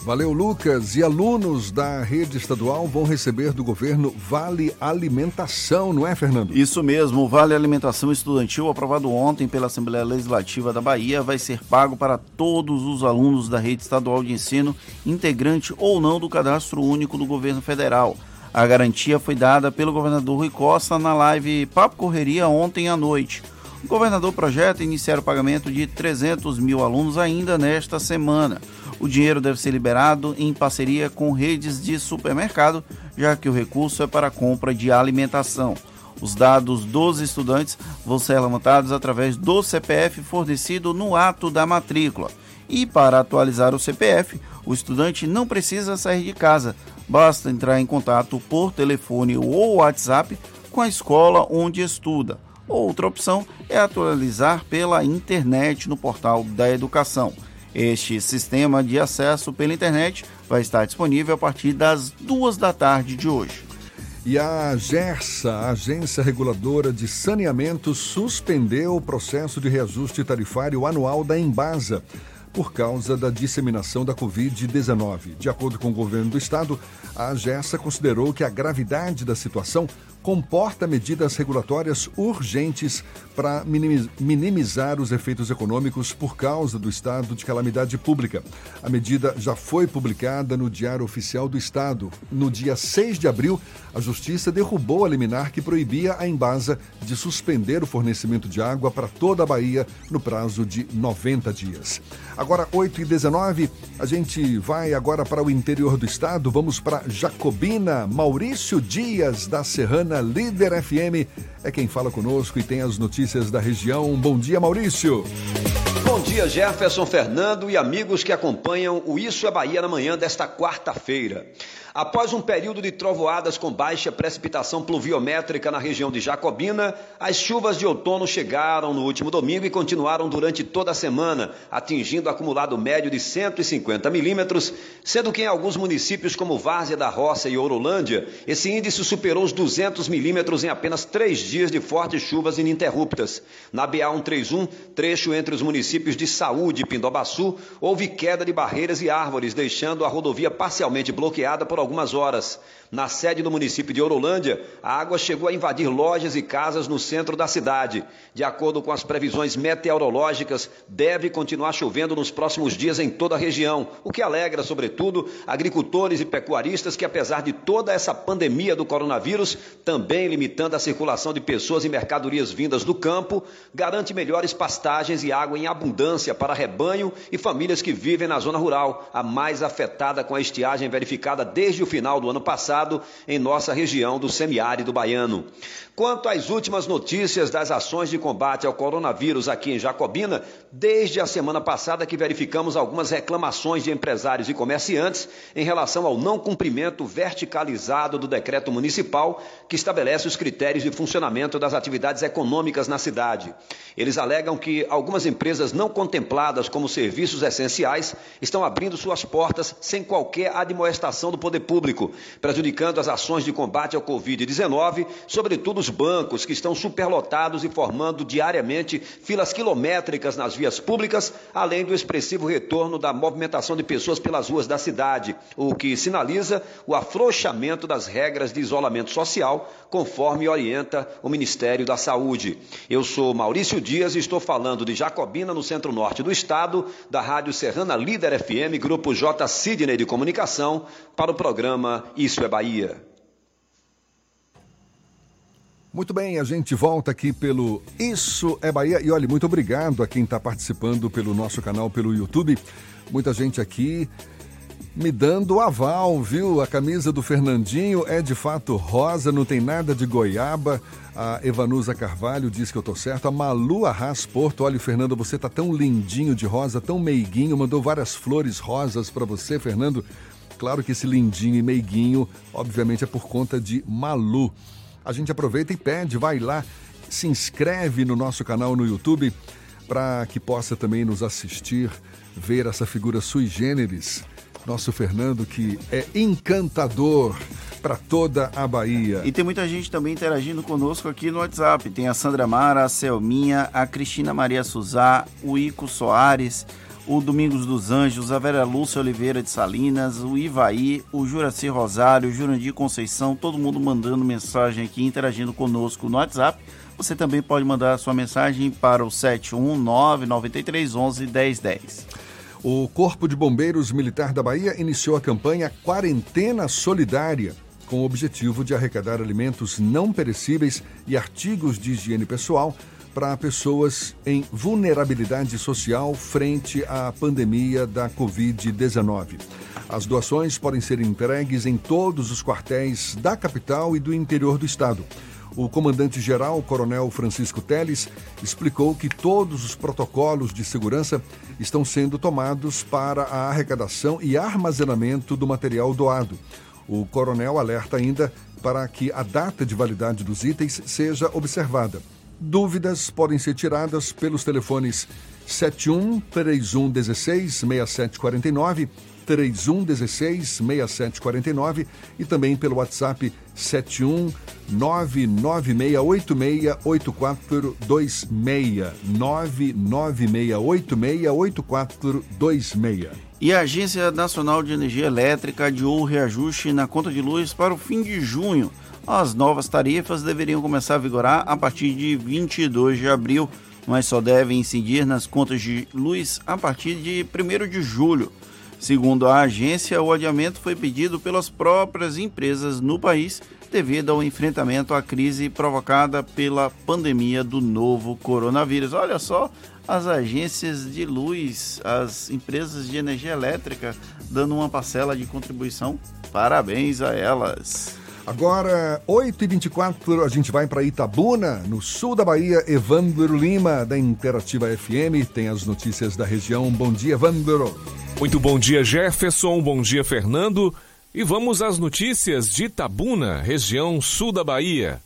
Valeu, Lucas. E alunos da rede estadual vão receber do governo Vale Alimentação, não é, Fernando? Isso mesmo, o Vale Alimentação Estudantil, aprovado ontem pela Assembleia Legislativa da Bahia, vai ser pago para todos os alunos da rede estadual de ensino, integrante ou não do cadastro único do governo federal. A garantia foi dada pelo governador Rui Costa na live Papo Correria ontem à noite. O governador projeta iniciar o pagamento de 300 mil alunos ainda nesta semana. O dinheiro deve ser liberado em parceria com redes de supermercado, já que o recurso é para compra de alimentação. Os dados dos estudantes vão ser levantados através do CPF fornecido no ato da matrícula. E para atualizar o CPF, o estudante não precisa sair de casa, basta entrar em contato por telefone ou WhatsApp com a escola onde estuda. Outra opção é atualizar pela internet no portal da educação. Este sistema de acesso pela internet vai estar disponível a partir das duas da tarde de hoje. E a GERSA, Agência Reguladora de Saneamento, suspendeu o processo de reajuste tarifário anual da Embasa por causa da disseminação da Covid-19. De acordo com o governo do estado, a GERSA considerou que a gravidade da situação comporta medidas regulatórias urgentes para minimi- minimizar os efeitos econômicos por causa do estado de calamidade pública. A medida já foi publicada no Diário Oficial do Estado. No dia 6 de abril, a Justiça derrubou a liminar que proibia a Embasa de suspender o fornecimento de água para toda a Bahia no prazo de 90 dias. Agora, 8 e 19 a gente vai agora para o interior do estado. Vamos para Jacobina. Maurício Dias, da Serrana Líder FM, é quem fala conosco e tem as notícias da região. Bom dia, Maurício. Bom dia, Jefferson Fernando e amigos que acompanham o Isso é Bahia na manhã desta quarta-feira. Após um período de trovoadas com baixa precipitação pluviométrica na região de Jacobina, as chuvas de outono chegaram no último domingo e continuaram durante toda a semana, atingindo acumulado médio de 150 milímetros, sendo que em alguns municípios como Várzea da Roça e Ourolândia, esse índice superou os 200 milímetros em apenas três dias de fortes chuvas ininterruptas. Na BA 131, trecho entre os municípios de Saúde e Pindobaçu, houve queda de barreiras e árvores, deixando a rodovia parcialmente bloqueada por algumas horas. Na sede do município de Orolândia, a água chegou a invadir lojas e casas no centro da cidade. De acordo com as previsões meteorológicas, deve continuar chovendo nos próximos dias em toda a região, o que alegra, sobretudo, agricultores e pecuaristas que, apesar de toda essa pandemia do coronavírus, também limitando a circulação de pessoas e mercadorias vindas do campo, garante melhores pastagens e água em abundância para rebanho e famílias que vivem na zona rural, a mais afetada com a estiagem verificada desde o final do ano passado em nossa região do semiárido baiano. Quanto às últimas notícias das ações de combate ao coronavírus aqui em Jacobina, desde a semana passada que verificamos algumas reclamações de empresários e comerciantes em relação ao não cumprimento verticalizado do decreto municipal que estabelece os critérios de funcionamento das atividades econômicas na cidade. Eles alegam que algumas empresas não contempladas como serviços essenciais estão abrindo suas portas sem qualquer admoestação do poder público, prejudicando as ações de combate ao Covid-19, sobretudo os bancos que estão superlotados e formando diariamente filas quilométricas nas vias públicas, além do expressivo retorno da movimentação de pessoas pelas ruas da cidade, o que sinaliza o afrouxamento das regras de isolamento social, conforme orienta o Ministério da Saúde. Eu sou Maurício Dias e estou falando de Jacobina, no centro-norte do estado, da Rádio Serrana Líder FM, Grupo J. Sidney de Comunicação, para o programa Isso é Bahia. Muito bem, a gente volta aqui pelo Isso é Bahia. E olha, muito obrigado a quem está participando pelo nosso canal, pelo YouTube. Muita gente aqui me dando aval, viu? A camisa do Fernandinho é de fato rosa, não tem nada de goiaba. A Evanusa Carvalho diz que eu tô certo. A Malu Arras Porto, olha, Fernando, você tá tão lindinho de rosa, tão meiguinho, mandou várias flores rosas para você, Fernando. Claro que esse lindinho e meiguinho, obviamente, é por conta de Malu a gente aproveita e pede, vai lá, se inscreve no nosso canal no YouTube para que possa também nos assistir, ver essa figura sui generis, nosso Fernando que é encantador para toda a Bahia. E tem muita gente também interagindo conosco aqui no WhatsApp. Tem a Sandra Mara, a Selminha, a Cristina Maria Suzá, o Ico Soares, o Domingos dos Anjos, a Vera Lúcia Oliveira de Salinas, o Ivaí, o Juraci Rosário, o Jurandir Conceição, todo mundo mandando mensagem aqui, interagindo conosco no WhatsApp. Você também pode mandar sua mensagem para o 719 9311 1010. O Corpo de Bombeiros Militar da Bahia iniciou a campanha Quarentena Solidária, com o objetivo de arrecadar alimentos não perecíveis e artigos de higiene pessoal para pessoas em vulnerabilidade social frente à pandemia da Covid-19. As doações podem ser entregues em todos os quartéis da capital e do interior do estado. O comandante-geral, Coronel Francisco Teles, explicou que todos os protocolos de segurança estão sendo tomados para a arrecadação e armazenamento do material doado. O coronel alerta ainda para que a data de validade dos itens seja observada. Dúvidas podem ser tiradas pelos telefones 71 31 16 6749, 31 16 6749 e também pelo WhatsApp 71 996868426 996868426 e a Agência Nacional de Energia Elétrica adiou o reajuste na conta de luz para o fim de junho. As novas tarifas deveriam começar a vigorar a partir de 22 de abril, mas só devem incidir nas contas de luz a partir de 1 de julho. Segundo a agência, o adiamento foi pedido pelas próprias empresas no país devido ao enfrentamento à crise provocada pela pandemia do novo coronavírus. Olha só, as agências de luz, as empresas de energia elétrica dando uma parcela de contribuição. Parabéns a elas. Agora, 8h24, a gente vai para Itabuna, no sul da Bahia. Evandro Lima, da Interativa FM, tem as notícias da região. Bom dia, Evandro. Muito bom dia, Jefferson. Bom dia, Fernando. E vamos às notícias de Itabuna, região sul da Bahia.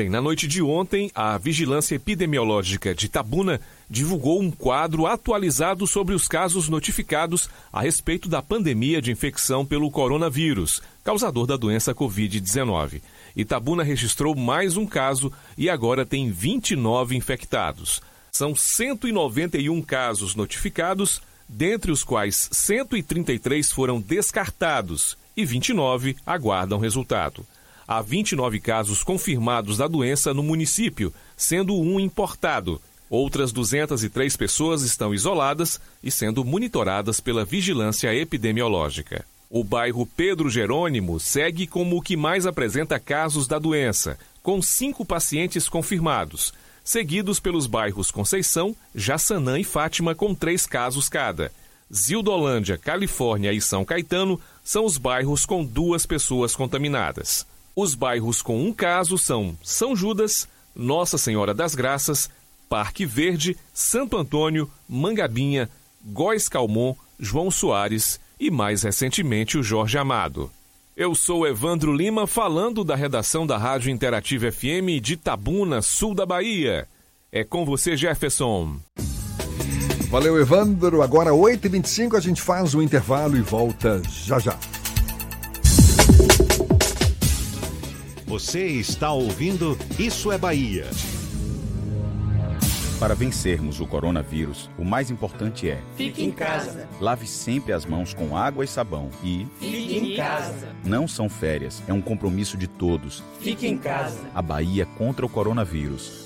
Bem, na noite de ontem, a Vigilância Epidemiológica de Itabuna divulgou um quadro atualizado sobre os casos notificados a respeito da pandemia de infecção pelo coronavírus, causador da doença Covid-19. Itabuna registrou mais um caso e agora tem 29 infectados. São 191 casos notificados, dentre os quais 133 foram descartados e 29 aguardam resultado. Há 29 casos confirmados da doença no município, sendo um importado. Outras 203 pessoas estão isoladas e sendo monitoradas pela vigilância epidemiológica. O bairro Pedro Jerônimo segue como o que mais apresenta casos da doença, com cinco pacientes confirmados, seguidos pelos bairros Conceição, Jaçanã e Fátima, com três casos cada. Zildolândia, Califórnia e São Caetano são os bairros com duas pessoas contaminadas. Os bairros com um caso são São Judas, Nossa Senhora das Graças, Parque Verde, Santo Antônio, Mangabinha, Góis Calmon, João Soares e, mais recentemente, o Jorge Amado. Eu sou Evandro Lima, falando da redação da Rádio Interativa FM de Tabuna, sul da Bahia. É com você, Jefferson. Valeu, Evandro. Agora, 8h25, a gente faz o intervalo e volta já já. Você está ouvindo Isso é Bahia. Para vencermos o coronavírus, o mais importante é: Fique em casa. Lave sempre as mãos com água e sabão e Fique em casa. Não são férias, é um compromisso de todos. Fique em casa. A Bahia contra o coronavírus.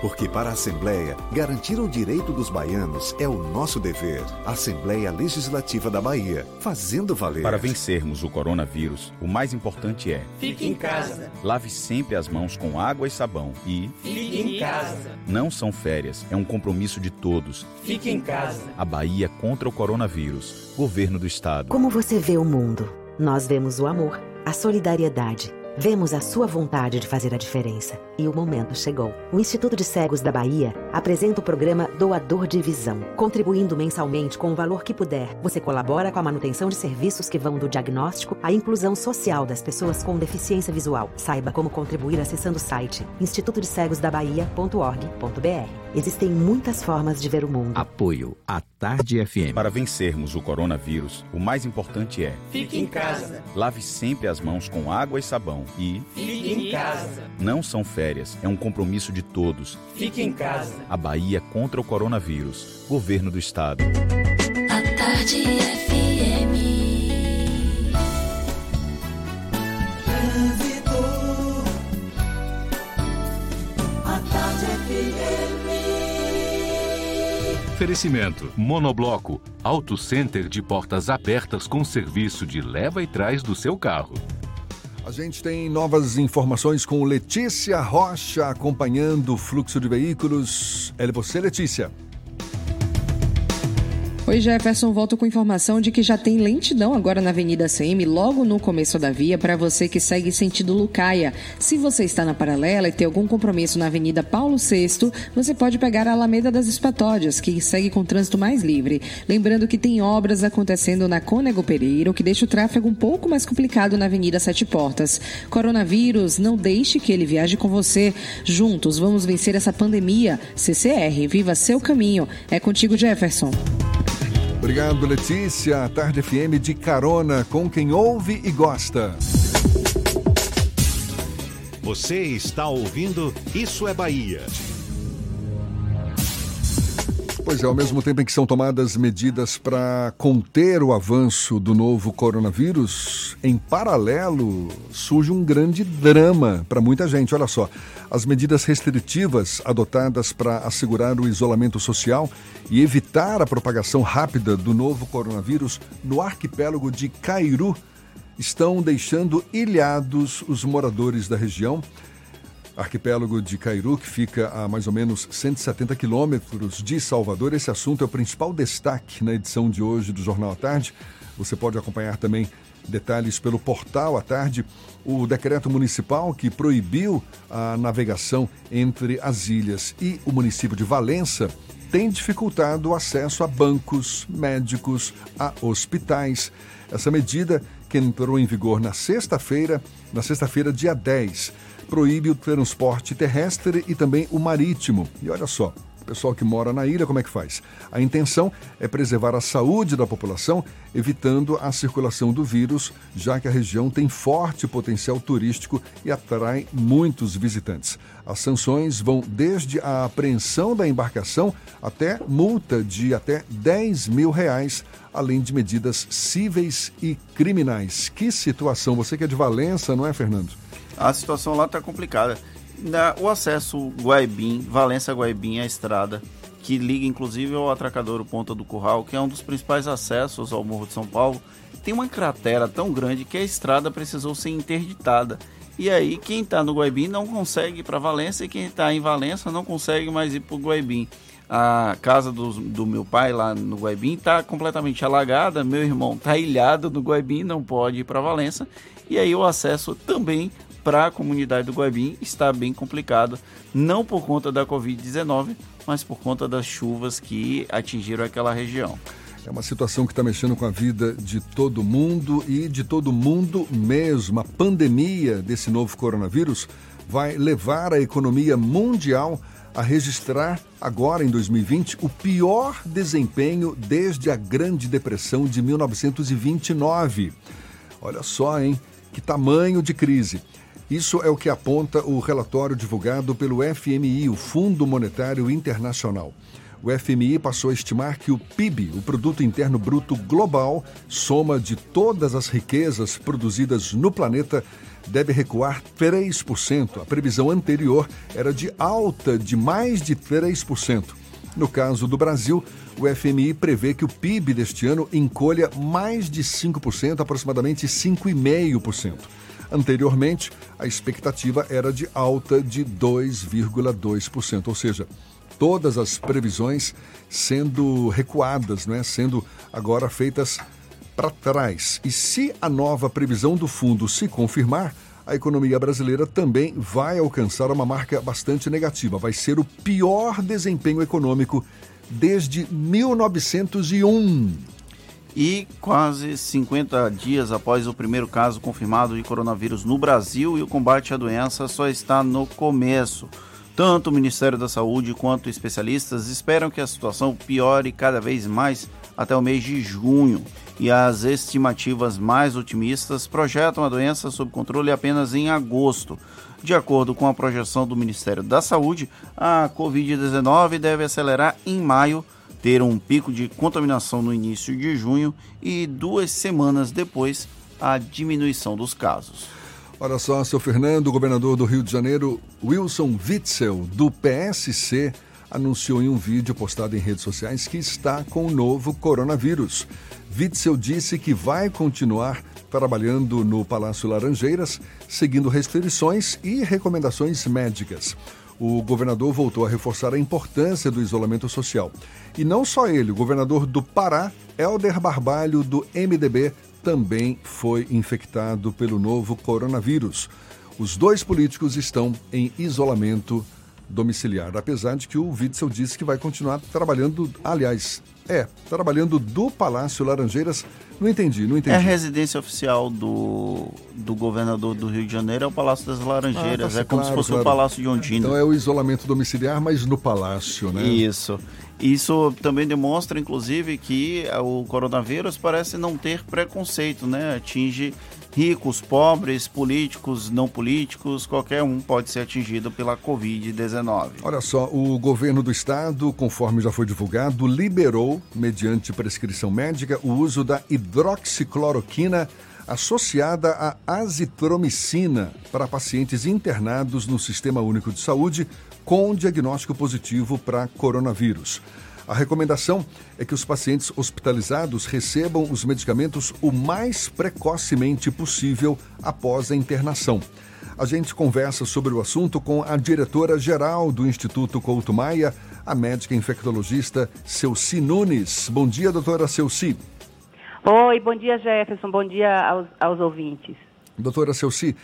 Porque para a Assembleia, garantir o direito dos baianos é o nosso dever. Assembleia Legislativa da Bahia, fazendo valer. Para vencermos o coronavírus, o mais importante é: Fique em casa. Lave sempre as mãos com água e sabão e Fique em casa. Não são férias, é um compromisso de todos. Fique em casa. A Bahia contra o coronavírus. Governo do Estado. Como você vê o mundo? Nós vemos o amor, a solidariedade Vemos a sua vontade de fazer a diferença. E o momento chegou. O Instituto de Cegos da Bahia apresenta o programa Doador de Visão. Contribuindo mensalmente com o valor que puder, você colabora com a manutenção de serviços que vão do diagnóstico à inclusão social das pessoas com deficiência visual. Saiba como contribuir acessando o site institutodecegosdabahia.org.br. Existem muitas formas de ver o mundo. Apoio à Tarde FM. Para vencermos o coronavírus, o mais importante é: Fique em casa. Lave sempre as mãos com água e sabão e Fique em casa. Não são férias, é um compromisso de todos. Fique em casa. A Bahia contra o coronavírus. Governo do Estado. A Tarde FM. Trânsito. A Tarde FM. Oferecimento: Monobloco, Auto Center de portas abertas com serviço de leva e trás do seu carro. A gente tem novas informações com Letícia Rocha acompanhando o fluxo de veículos. É você, Letícia. Oi, Jefferson, volto com informação de que já tem lentidão agora na Avenida CM, logo no começo da via, para você que segue sentido Lucaia. Se você está na paralela e tem algum compromisso na Avenida Paulo VI, você pode pegar a Alameda das Espatódias, que segue com trânsito mais livre. Lembrando que tem obras acontecendo na Cônego Pereira, o que deixa o tráfego um pouco mais complicado na Avenida Sete Portas. Coronavírus, não deixe que ele viaje com você. Juntos, vamos vencer essa pandemia. CCR, viva seu caminho. É contigo, Jefferson. Obrigado, Letícia. A Tarde FM de carona com quem ouve e gosta. Você está ouvindo Isso é Bahia. Pois é, ao mesmo tempo em que são tomadas medidas para conter o avanço do novo coronavírus, em paralelo surge um grande drama para muita gente. Olha só, as medidas restritivas adotadas para assegurar o isolamento social e evitar a propagação rápida do novo coronavírus no arquipélago de Cairu estão deixando ilhados os moradores da região. Arquipélago de Cairu, que fica a mais ou menos 170 quilômetros de Salvador. Esse assunto é o principal destaque na edição de hoje do Jornal à Tarde. Você pode acompanhar também detalhes pelo portal à tarde. O decreto municipal que proibiu a navegação entre as ilhas e o município de Valença tem dificultado o acesso a bancos, médicos, a hospitais. Essa medida, que entrou em vigor na sexta-feira, na sexta-feira, dia 10, proíbe o transporte terrestre e também o marítimo. E olha só, pessoal que mora na ilha, como é que faz? A intenção é preservar a saúde da população, evitando a circulação do vírus, já que a região tem forte potencial turístico e atrai muitos visitantes. As sanções vão desde a apreensão da embarcação até multa de até 10 mil reais, além de medidas cíveis e criminais. Que situação! Você que é de Valença, não é, Fernando? A situação lá está complicada. O acesso Guaibim, Valença-Guaibim, a estrada, que liga inclusive ao atracadouro Ponta do Curral, que é um dos principais acessos ao Morro de São Paulo, tem uma cratera tão grande que a estrada precisou ser interditada. E aí, quem está no Guaibim não consegue ir para Valença e quem está em Valença não consegue mais ir para o Guaibim. A casa do, do meu pai lá no Guaibim está completamente alagada, meu irmão está ilhado no Guaibim, não pode ir para Valença. E aí o acesso também para a comunidade do Guaibim está bem complicado, não por conta da Covid-19, mas por conta das chuvas que atingiram aquela região. É uma situação que está mexendo com a vida de todo mundo e de todo mundo mesmo. A pandemia desse novo coronavírus vai levar a economia mundial a registrar agora em 2020 o pior desempenho desde a Grande Depressão de 1929. Olha só, hein? Que tamanho de crise. Isso é o que aponta o relatório divulgado pelo FMI, o Fundo Monetário Internacional. O FMI passou a estimar que o PIB, o Produto Interno Bruto Global, soma de todas as riquezas produzidas no planeta, deve recuar 3%. A previsão anterior era de alta de mais de 3%. No caso do Brasil, o FMI prevê que o PIB deste ano encolha mais de 5%, aproximadamente 5,5%. Anteriormente, a expectativa era de alta de 2,2%, ou seja, todas as previsões sendo recuadas, não é? sendo agora feitas para trás. E se a nova previsão do fundo se confirmar, a economia brasileira também vai alcançar uma marca bastante negativa. Vai ser o pior desempenho econômico desde 1901. E quase 50 dias após o primeiro caso confirmado de coronavírus no Brasil e o combate à doença só está no começo. Tanto o Ministério da Saúde quanto especialistas esperam que a situação piore cada vez mais até o mês de junho. E as estimativas mais otimistas projetam a doença sob controle apenas em agosto. De acordo com a projeção do Ministério da Saúde, a Covid-19 deve acelerar em maio ter um pico de contaminação no início de junho e duas semanas depois a diminuição dos casos. Olha só, seu Fernando, governador do Rio de Janeiro, Wilson Witzel, do PSC, anunciou em um vídeo postado em redes sociais que está com o novo coronavírus. Witzel disse que vai continuar trabalhando no Palácio Laranjeiras, seguindo restrições e recomendações médicas o governador voltou a reforçar a importância do isolamento social. E não só ele, o governador do Pará, Helder Barbalho, do MDB, também foi infectado pelo novo coronavírus. Os dois políticos estão em isolamento domiciliar, apesar de que o Witzel disse que vai continuar trabalhando, aliás, é, trabalhando do Palácio Laranjeiras. Não entendi, não entendi. É a residência oficial do, do governador do Rio de Janeiro, é o Palácio das Laranjeiras. Ah, tá, é como claro, se fosse claro. o Palácio de Ondina. Então é o isolamento domiciliar, mas no palácio, né? Isso. Isso também demonstra, inclusive, que o coronavírus parece não ter preconceito, né? Atinge ricos, pobres, políticos, não políticos, qualquer um pode ser atingido pela Covid-19. Olha só, o governo do estado, conforme já foi divulgado, liberou, mediante prescrição médica, o uso da hidroxicloroquina associada à azitromicina para pacientes internados no Sistema Único de Saúde com diagnóstico positivo para coronavírus. A recomendação é que os pacientes hospitalizados recebam os medicamentos o mais precocemente possível após a internação. A gente conversa sobre o assunto com a diretora-geral do Instituto Couto Maia, a médica infectologista Celci Nunes. Bom dia, doutora Celci. Oi, bom dia, Jefferson. Bom dia aos, aos ouvintes. Doutora Celci,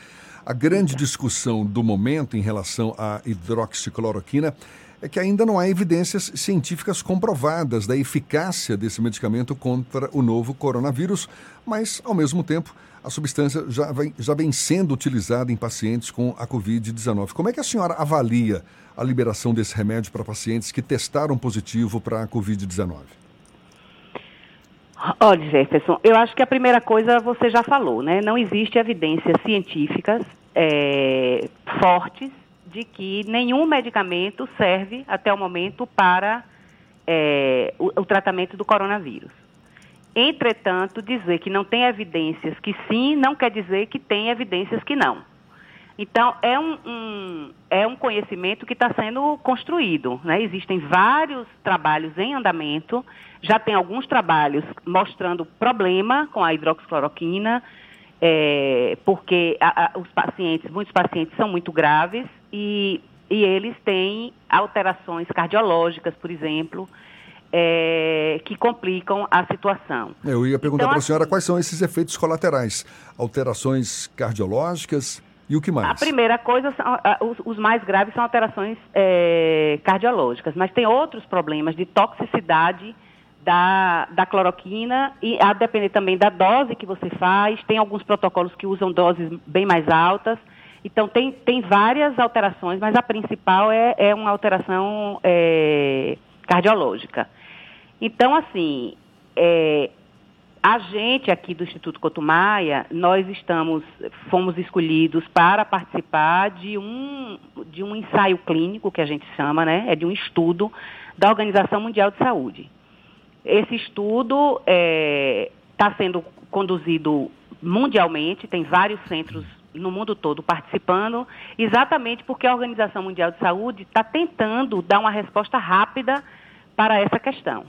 a grande discussão do momento em relação à hidroxicloroquina é que ainda não há evidências científicas comprovadas da eficácia desse medicamento contra o novo coronavírus, mas, ao mesmo tempo, a substância já vem, já vem sendo utilizada em pacientes com a Covid-19. Como é que a senhora avalia a liberação desse remédio para pacientes que testaram positivo para a Covid-19? Olha, Jefferson, eu acho que a primeira coisa você já falou, né? Não existe evidências científicas é, fortes de que nenhum medicamento serve até o momento para é, o, o tratamento do coronavírus. Entretanto, dizer que não tem evidências que sim, não quer dizer que tem evidências que não. Então, é um, um é um conhecimento que está sendo construído. Né? Existem vários trabalhos em andamento, já tem alguns trabalhos mostrando problema com a hidroxicloroquina, é, porque a, a, os pacientes, muitos pacientes são muito graves e, e eles têm alterações cardiológicas, por exemplo, é, que complicam a situação. Eu ia perguntar então, para a senhora assim, quais são esses efeitos colaterais, alterações cardiológicas e o que mais? A primeira coisa, são, os, os mais graves são alterações é, cardiológicas, mas tem outros problemas de toxicidade da, da cloroquina e a depender também da dose que você faz, tem alguns protocolos que usam doses bem mais altas. Então, tem, tem várias alterações, mas a principal é, é uma alteração é, cardiológica. Então, assim, é, a gente aqui do Instituto Cotumaia, nós estamos, fomos escolhidos para participar de um, de um ensaio clínico, que a gente chama, né? É de um estudo da Organização Mundial de Saúde. Esse estudo está é, tá sendo conduzido mundialmente, tem vários centros no mundo todo participando, exatamente porque a Organização Mundial de Saúde está tentando dar uma resposta rápida para essa questão.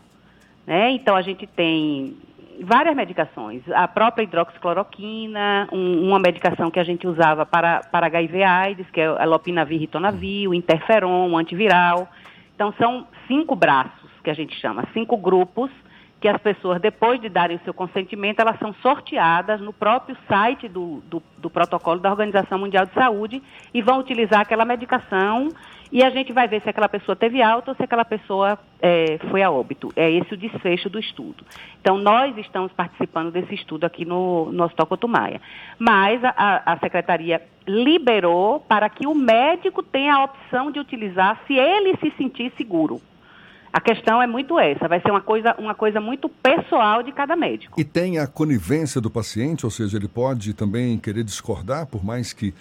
Né? Então, a gente tem várias medicações. A própria hidroxicloroquina, um, uma medicação que a gente usava para, para HIV AIDS, que é a lopinavir ritonavir, o interferon, o antiviral. Então, são cinco braços que a gente chama, cinco grupos que as pessoas, depois de darem o seu consentimento, elas são sorteadas no próprio site do, do, do, protocolo da Organização Mundial de Saúde e vão utilizar aquela medicação e a gente vai ver se aquela pessoa teve alta ou se aquela pessoa é, foi a óbito. É esse o desfecho do estudo. Então, nós estamos participando desse estudo aqui no, no Hospital Cotumaia. Mas a, a Secretaria liberou para que o médico tenha a opção de utilizar se ele se sentir seguro. A questão é muito essa, vai ser uma coisa, uma coisa muito pessoal de cada médico. E tem a conivência do paciente, ou seja, ele pode também querer discordar, por mais que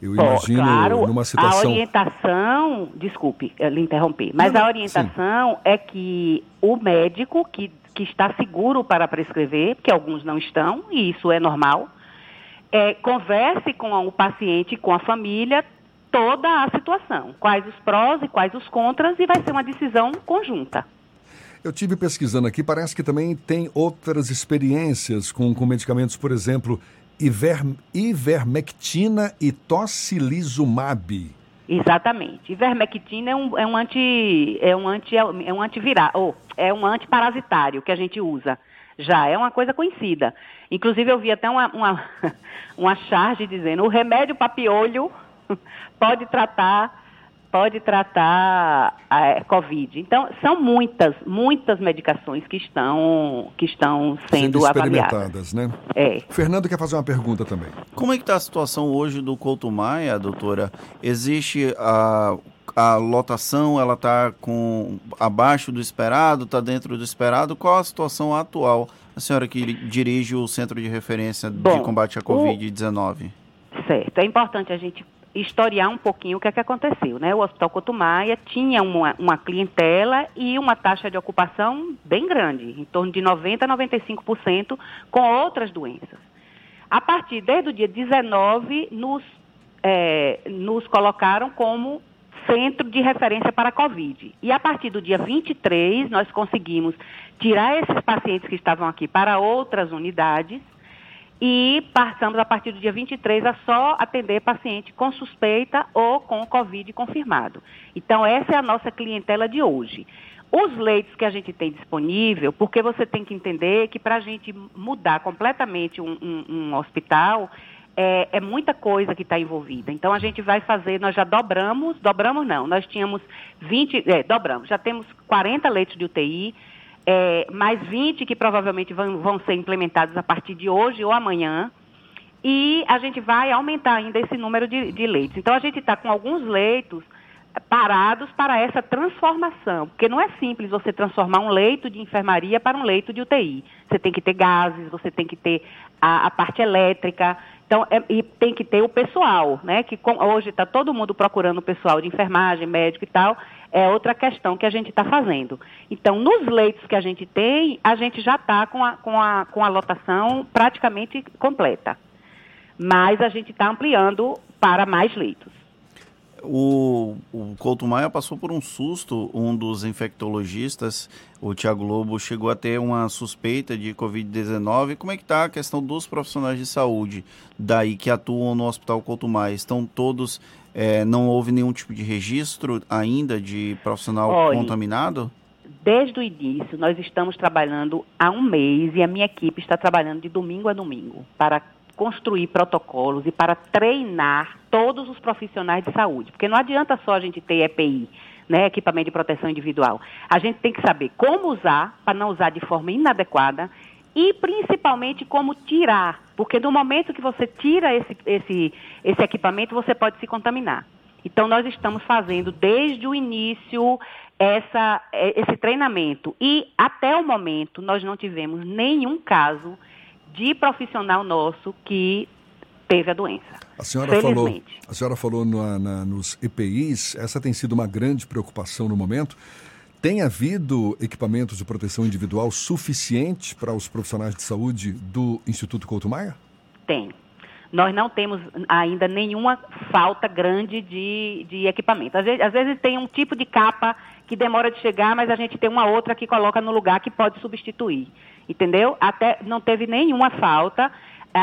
eu imagino claro, numa situação. A orientação, desculpe, eu lhe interrompi, mas não, a orientação sim. é que o médico que, que está seguro para prescrever, porque alguns não estão, e isso é normal, é, converse com o paciente, com a família, toda a situação, quais os prós e quais os contras, e vai ser uma decisão conjunta. Eu tive pesquisando aqui, parece que também tem outras experiências com, com medicamentos, por exemplo, iver, ivermectina e tocilizumab. Exatamente. Ivermectina é um, é um anti é um anti é um antiviral, ou é um antiparasitário que a gente usa. Já é uma coisa conhecida. Inclusive eu vi até uma, uma, uma charge dizendo o remédio para piolho pode tratar pode tratar a Covid. Então, são muitas, muitas medicações que estão, que estão sendo, sendo experimentadas, avaliadas. né? É. Fernando quer fazer uma pergunta também. Como é que está a situação hoje do Couto Maia, doutora? Existe a, a lotação, ela está com abaixo do esperado, está dentro do esperado? Qual a situação atual? A senhora que dirige o Centro de Referência Bom, de Combate à Covid-19. Certo. É importante a gente historiar um pouquinho o que é que aconteceu, né? O Hospital Cotumaia tinha uma, uma clientela e uma taxa de ocupação bem grande, em torno de 90% a 95% com outras doenças. A partir, desde o dia 19, nos, é, nos colocaram como centro de referência para a Covid. E a partir do dia 23, nós conseguimos tirar esses pacientes que estavam aqui para outras unidades e passamos a partir do dia 23 a só atender paciente com suspeita ou com Covid confirmado. Então, essa é a nossa clientela de hoje. Os leitos que a gente tem disponível, porque você tem que entender que para a gente mudar completamente um, um, um hospital, é, é muita coisa que está envolvida. Então a gente vai fazer, nós já dobramos, dobramos não, nós tínhamos 20, é, dobramos, já temos 40 leitos de UTI, é, mais 20 que provavelmente vão, vão ser implementados a partir de hoje ou amanhã. E a gente vai aumentar ainda esse número de, de leitos. Então a gente está com alguns leitos parados para essa transformação, porque não é simples você transformar um leito de enfermaria para um leito de UTI. Você tem que ter gases, você tem que ter a, a parte elétrica, então é, e tem que ter o pessoal, né? Que com, hoje está todo mundo procurando o pessoal de enfermagem, médico e tal. É outra questão que a gente está fazendo. Então, nos leitos que a gente tem, a gente já está com a, com, a, com a lotação praticamente completa. Mas a gente está ampliando para mais leitos. O, o Couto Maia passou por um susto, um dos infectologistas, o Tiago Lobo, chegou a ter uma suspeita de Covid-19. Como é que está a questão dos profissionais de saúde daí que atuam no Hospital Couto Maia? Estão todos, é, não houve nenhum tipo de registro ainda de profissional contaminado? Desde o início, nós estamos trabalhando há um mês e a minha equipe está trabalhando de domingo a domingo para construir protocolos e para treinar todos os profissionais de saúde. Porque não adianta só a gente ter EPI, né, equipamento de proteção individual. A gente tem que saber como usar, para não usar de forma inadequada, e principalmente como tirar. Porque no momento que você tira esse, esse, esse equipamento, você pode se contaminar. Então, nós estamos fazendo desde o início essa, esse treinamento. E até o momento, nós não tivemos nenhum caso de profissional nosso que teve a doença. A senhora falou, a senhora falou na, na, nos EPIs, essa tem sido uma grande preocupação no momento. Tem havido equipamentos de proteção individual suficiente para os profissionais de saúde do Instituto Couto Maia? Tem. Nós não temos ainda nenhuma falta grande de, de equipamento. Às vezes, às vezes tem um tipo de capa que demora de chegar, mas a gente tem uma outra que coloca no lugar que pode substituir entendeu? Até não teve nenhuma falta.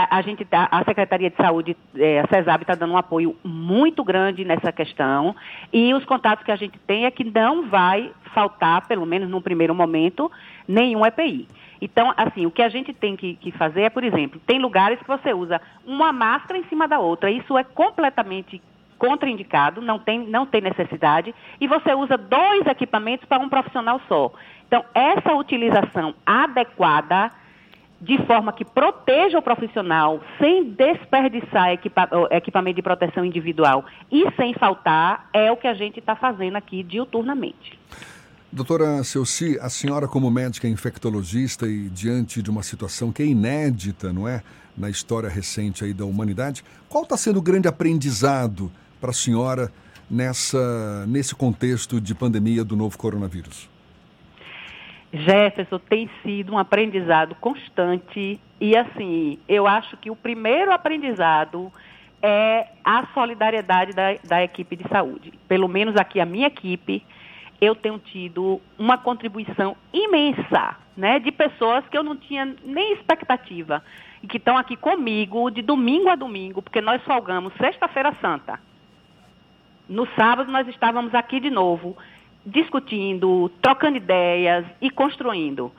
A, gente tá, a Secretaria de Saúde, é, a CESAB está dando um apoio muito grande nessa questão e os contatos que a gente tem é que não vai faltar, pelo menos no primeiro momento, nenhum EPI. Então, assim, o que a gente tem que, que, fazer é, por exemplo, tem lugares que você usa uma máscara em cima da outra. Isso é completamente contraindicado, não tem, não tem necessidade, e você usa dois equipamentos para um profissional só. Então, essa utilização adequada, de forma que proteja o profissional, sem desperdiçar equipa equipamento de proteção individual e sem faltar, é o que a gente está fazendo aqui diuturnamente. Doutora Celci, a senhora como médica infectologista e diante de uma situação que é inédita, não é, na história recente aí da humanidade, qual está sendo o grande aprendizado para a senhora nessa, nesse contexto de pandemia do novo coronavírus? Jefferson tem sido um aprendizado constante e assim, eu acho que o primeiro aprendizado é a solidariedade da, da equipe de saúde. Pelo menos aqui a minha equipe, eu tenho tido uma contribuição imensa, né, de pessoas que eu não tinha nem expectativa e que estão aqui comigo de domingo a domingo, porque nós folgamos sexta-feira santa. No sábado nós estávamos aqui de novo, discutindo, trocando ideias e construindo.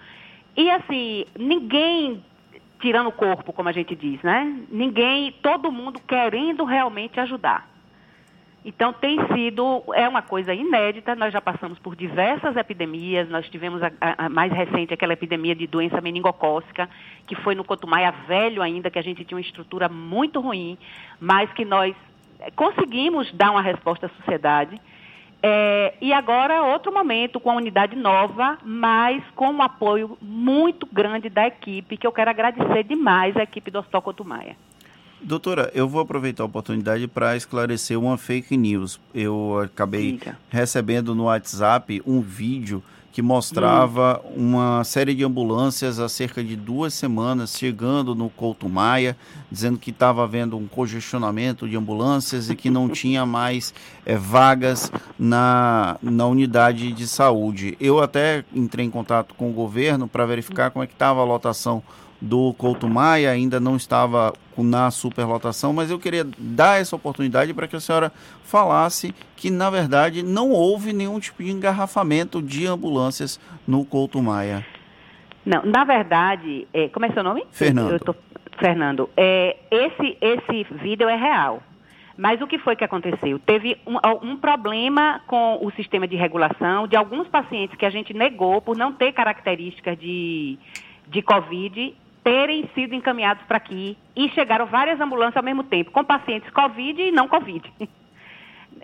E assim, ninguém tirando o corpo, como a gente diz, né? Ninguém, todo mundo querendo realmente ajudar. Então tem sido, é uma coisa inédita, nós já passamos por diversas epidemias, nós tivemos a, a, mais recente aquela epidemia de doença meningocócica, que foi no Cotumaia velho ainda, que a gente tinha uma estrutura muito ruim, mas que nós conseguimos dar uma resposta à sociedade. É, e agora outro momento com a unidade nova, mas com um apoio muito grande da equipe, que eu quero agradecer demais à equipe do Hospital Cotumaia. Doutora, eu vou aproveitar a oportunidade para esclarecer uma fake news. Eu acabei Diga. recebendo no WhatsApp um vídeo que mostrava hum. uma série de ambulâncias há cerca de duas semanas chegando no Couto Maia, dizendo que estava havendo um congestionamento de ambulâncias e que não tinha mais é, vagas na, na unidade de saúde. Eu até entrei em contato com o governo para verificar como é que estava a lotação do Couto Maia, ainda não estava na superlotação, mas eu queria dar essa oportunidade para que a senhora falasse que, na verdade, não houve nenhum tipo de engarrafamento de ambulâncias no Couto Maia. Não, na verdade, é, como é seu nome? Fernando. Tô, Fernando, é, esse, esse vídeo é real. Mas o que foi que aconteceu? Teve um, um, problema com o sistema de regulação de alguns pacientes que a gente negou por não ter características de, de Covid terem sido encaminhados para aqui e chegaram várias ambulâncias ao mesmo tempo, com pacientes Covid e não Covid.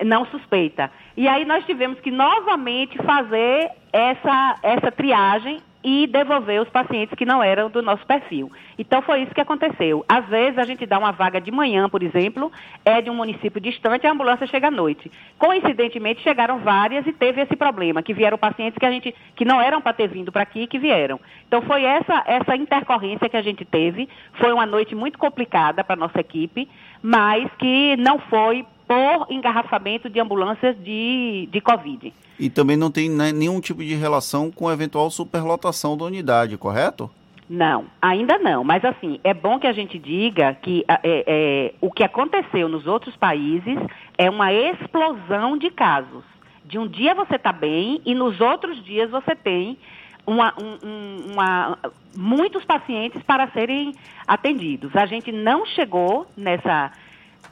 não suspeita. E aí nós tivemos que novamente fazer essa, essa triagem e devolver os pacientes que não eram do nosso perfil. Então foi isso que aconteceu. Às vezes a gente dá uma vaga de manhã, por exemplo, é de um município distante, a ambulância chega à noite. Coincidentemente chegaram várias e teve esse problema, que vieram pacientes que a gente que não eram para ter vindo para aqui que vieram. Então foi essa essa intercorrência que a gente teve. Foi uma noite muito complicada para nossa equipe, mas que não foi por engarrafamento de ambulâncias de, de Covid. E também não tem né, nenhum tipo de relação com a eventual superlotação da unidade, correto? Não, ainda não. Mas assim, é bom que a gente diga que é, é, o que aconteceu nos outros países é uma explosão de casos. De um dia você está bem e nos outros dias você tem uma, um, uma, muitos pacientes para serem atendidos. A gente não chegou nessa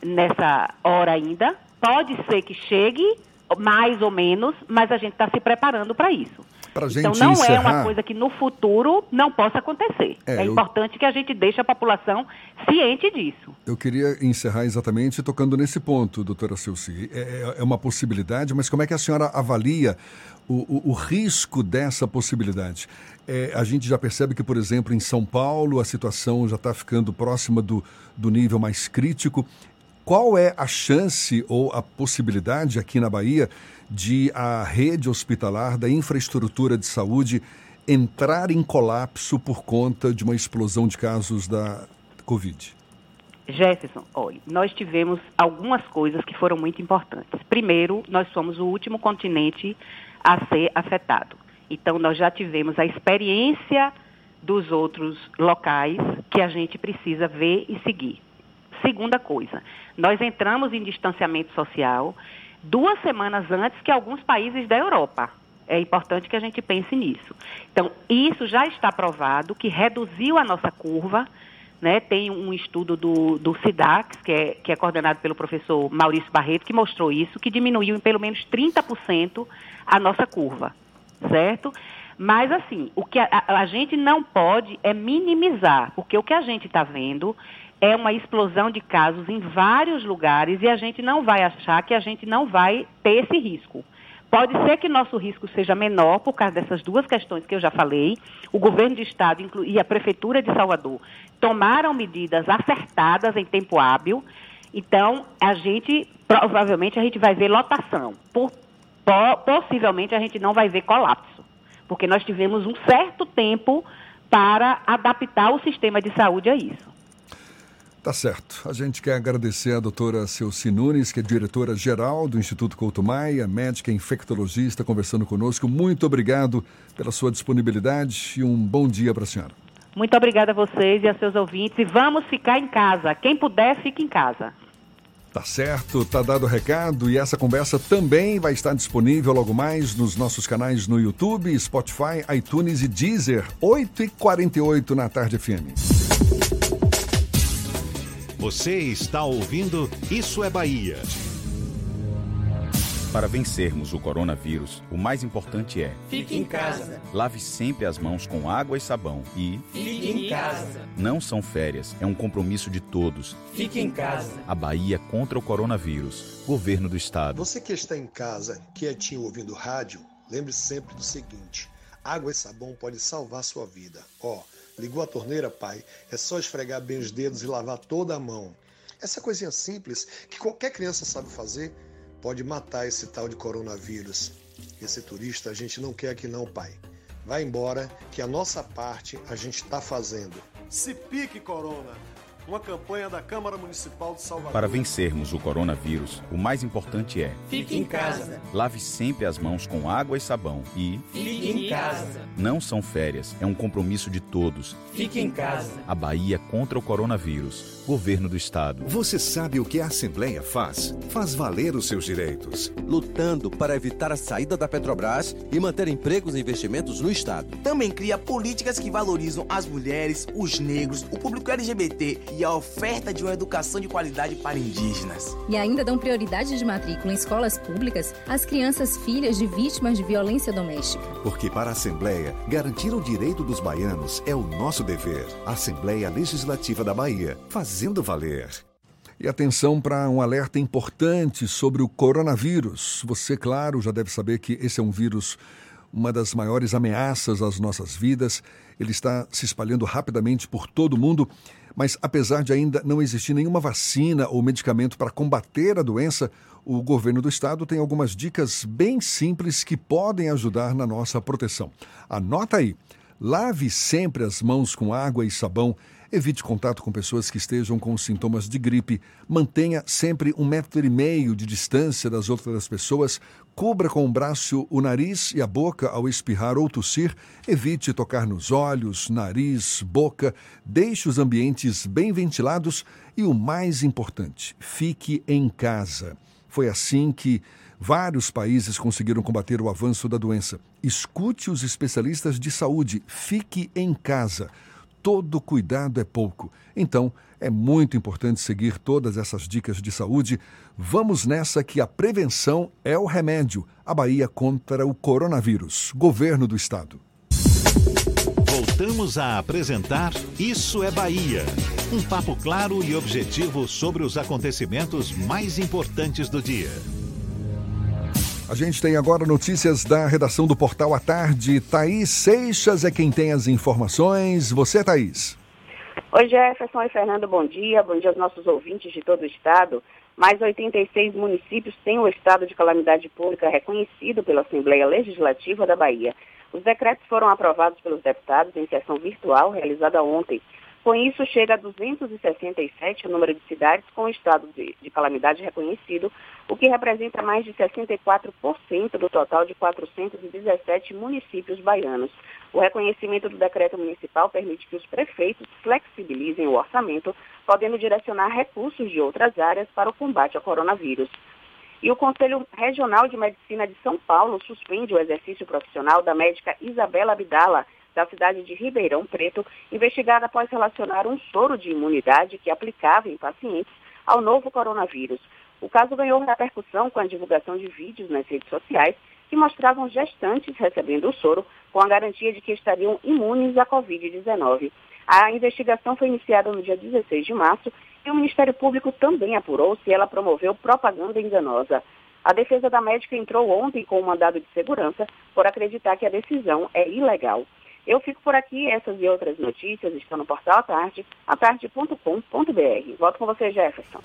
nessa hora ainda. Pode ser que chegue, mais ou menos, mas a gente está se preparando para isso. então não encerrar... é uma coisa que no futuro não possa acontecer. É, é importante eu... que a gente deixe a população ciente disso. Eu queria encerrar exatamente tocando nesse ponto, doutora Silci. É, é, é uma possibilidade, mas como é que a senhora avalia o, o, o risco dessa possibilidade? É, a gente já percebe que, por exemplo, em São Paulo, a situação já está ficando próxima do, do nível mais crítico. Qual é a chance ou a possibilidade aqui na Bahia de a rede hospitalar da infraestrutura de saúde entrar em colapso por conta de uma explosão de casos da Covid? Jefferson, olha, nós tivemos algumas coisas que foram muito importantes. Primeiro, nós somos o último continente a ser afetado. Então, nós já tivemos a experiência dos outros locais que a gente precisa ver e seguir. Segunda coisa, nós entramos em distanciamento social duas semanas antes que alguns países da Europa. É importante que a gente pense nisso. Então, isso já está provado que reduziu a nossa curva. Né? Tem um estudo do, do SIDAX, que é, que é coordenado pelo professor Maurício Barreto, que mostrou isso, que diminuiu em pelo menos 30% a nossa curva, certo? Mas, assim, o que a, a, gente não pode é minimizar, porque o que a gente está vendo é uma explosão de casos em vários lugares e a gente não vai achar que a gente não vai ter esse risco. Pode ser que nosso risco seja menor por causa dessas duas questões que eu já falei. O governo de estado e a prefeitura de Salvador tomaram medidas acertadas em tempo hábil. Então, a gente provavelmente a gente vai ver lotação. Por, possivelmente a gente não vai ver colapso, porque nós tivemos um certo tempo para adaptar o sistema de saúde a isso. Tá certo. A gente quer agradecer a doutora Celci Nunes, que é diretora-geral do Instituto Couto Maia, médica infectologista, conversando conosco. Muito obrigado pela sua disponibilidade e um bom dia para a senhora. Muito obrigada a vocês e a seus ouvintes. E vamos ficar em casa. Quem puder, fique em casa. Tá certo, tá dado o recado e essa conversa também vai estar disponível logo mais nos nossos canais no YouTube, Spotify, iTunes e Deezer, 8h48 na tarde FM. Você está ouvindo Isso é Bahia. Para vencermos o coronavírus, o mais importante é: fique em casa. Lave sempre as mãos com água e sabão e fique em casa. Não são férias, é um compromisso de todos. Fique em casa. A Bahia contra o coronavírus. Governo do Estado. Você que está em casa, quietinho ouvindo rádio, lembre sempre do seguinte: água e sabão podem salvar sua vida. Ó. Oh, Ligou a torneira, pai? É só esfregar bem os dedos e lavar toda a mão. Essa coisinha simples que qualquer criança sabe fazer pode matar esse tal de coronavírus. Esse turista a gente não quer aqui não, pai. Vai embora que a nossa parte a gente está fazendo. Se pique, corona! Uma campanha da Câmara Municipal de Salvador. Para vencermos o coronavírus, o mais importante é: Fique em casa. Lave sempre as mãos com água e sabão e Fique em casa. não são férias, é um compromisso de todos. Fique em casa. A Bahia contra o coronavírus. Governo do Estado. Você sabe o que a Assembleia faz? Faz valer os seus direitos. Lutando para evitar a saída da Petrobras e manter empregos e investimentos no Estado. Também cria políticas que valorizam as mulheres, os negros, o público LGBT e a oferta de uma educação de qualidade para indígenas. E ainda dão prioridade de matrícula em escolas públicas às crianças filhas de vítimas de violência doméstica. Porque para a Assembleia, garantir o direito dos baianos é o nosso dever. Assembleia Legislativa da Bahia, fazendo valer. E atenção para um alerta importante sobre o coronavírus. Você, claro, já deve saber que esse é um vírus, uma das maiores ameaças às nossas vidas. Ele está se espalhando rapidamente por todo o mundo, mas apesar de ainda não existir nenhuma vacina ou medicamento para combater a doença, o governo do estado tem algumas dicas bem simples que podem ajudar na nossa proteção. Anota aí. Lave sempre as mãos com água e sabão. Evite contato com pessoas que estejam com sintomas de gripe. Mantenha sempre um metro e meio de distância das outras pessoas. Cubra com o braço o nariz e a boca ao espirrar ou tossir. Evite tocar nos olhos, nariz, boca. Deixe os ambientes bem ventilados. E o mais importante, fique em casa. Foi assim que vários países conseguiram combater o avanço da doença. Escute os especialistas de saúde. Fique em casa todo cuidado é pouco. Então, é muito importante seguir todas essas dicas de saúde. Vamos nessa que a prevenção é o remédio. A Bahia contra o coronavírus. Governo do Estado. Voltamos a apresentar Isso é Bahia. Um papo claro e objetivo sobre os acontecimentos mais importantes do dia. A gente tem agora notícias da redação do Portal à Tarde. Thaís Seixas é quem tem as informações. Você, Thaís. Oi, Jefferson e Fernando, bom dia. Bom dia aos nossos ouvintes de todo o estado. Mais 86 municípios têm o estado de calamidade pública reconhecido pela Assembleia Legislativa da Bahia. Os decretos foram aprovados pelos deputados em sessão virtual realizada ontem. Com isso, chega a 267 o número de cidades com estado de, de calamidade reconhecido, o que representa mais de 64% do total de 417 municípios baianos. O reconhecimento do decreto municipal permite que os prefeitos flexibilizem o orçamento, podendo direcionar recursos de outras áreas para o combate ao coronavírus. E o Conselho Regional de Medicina de São Paulo suspende o exercício profissional da médica Isabela Abdala, da cidade de Ribeirão Preto, investigada após relacionar um soro de imunidade que aplicava em pacientes ao novo coronavírus. O caso ganhou repercussão com a divulgação de vídeos nas redes sociais que mostravam gestantes recebendo o soro com a garantia de que estariam imunes à Covid-19. A investigação foi iniciada no dia 16 de março e o Ministério Público também apurou se ela promoveu propaganda enganosa. A defesa da médica entrou ontem com um mandado de segurança por acreditar que a decisão é ilegal. Eu fico por aqui, essas e outras notícias estão no portal Atarde, atarde.com.br. Volto com você, Jefferson.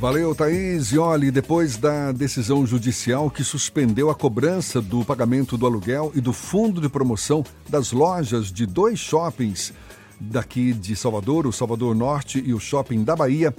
Valeu, Thaís. E olhe, depois da decisão judicial que suspendeu a cobrança do pagamento do aluguel e do fundo de promoção das lojas de dois shoppings daqui de Salvador, o Salvador Norte e o Shopping da Bahia,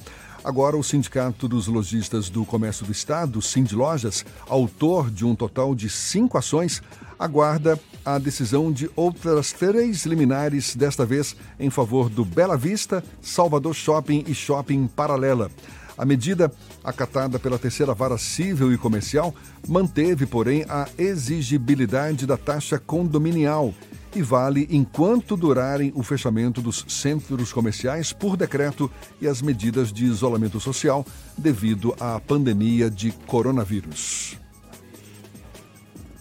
Agora, o Sindicato dos Lojistas do Comércio do Estado, Sind Lojas, autor de um total de cinco ações, aguarda a decisão de outras três liminares, desta vez em favor do Bela Vista, Salvador Shopping e Shopping Paralela. A medida, acatada pela terceira vara civil e comercial, manteve, porém, a exigibilidade da taxa condominial e vale enquanto durarem o fechamento dos centros comerciais por decreto e as medidas de isolamento social devido à pandemia de coronavírus.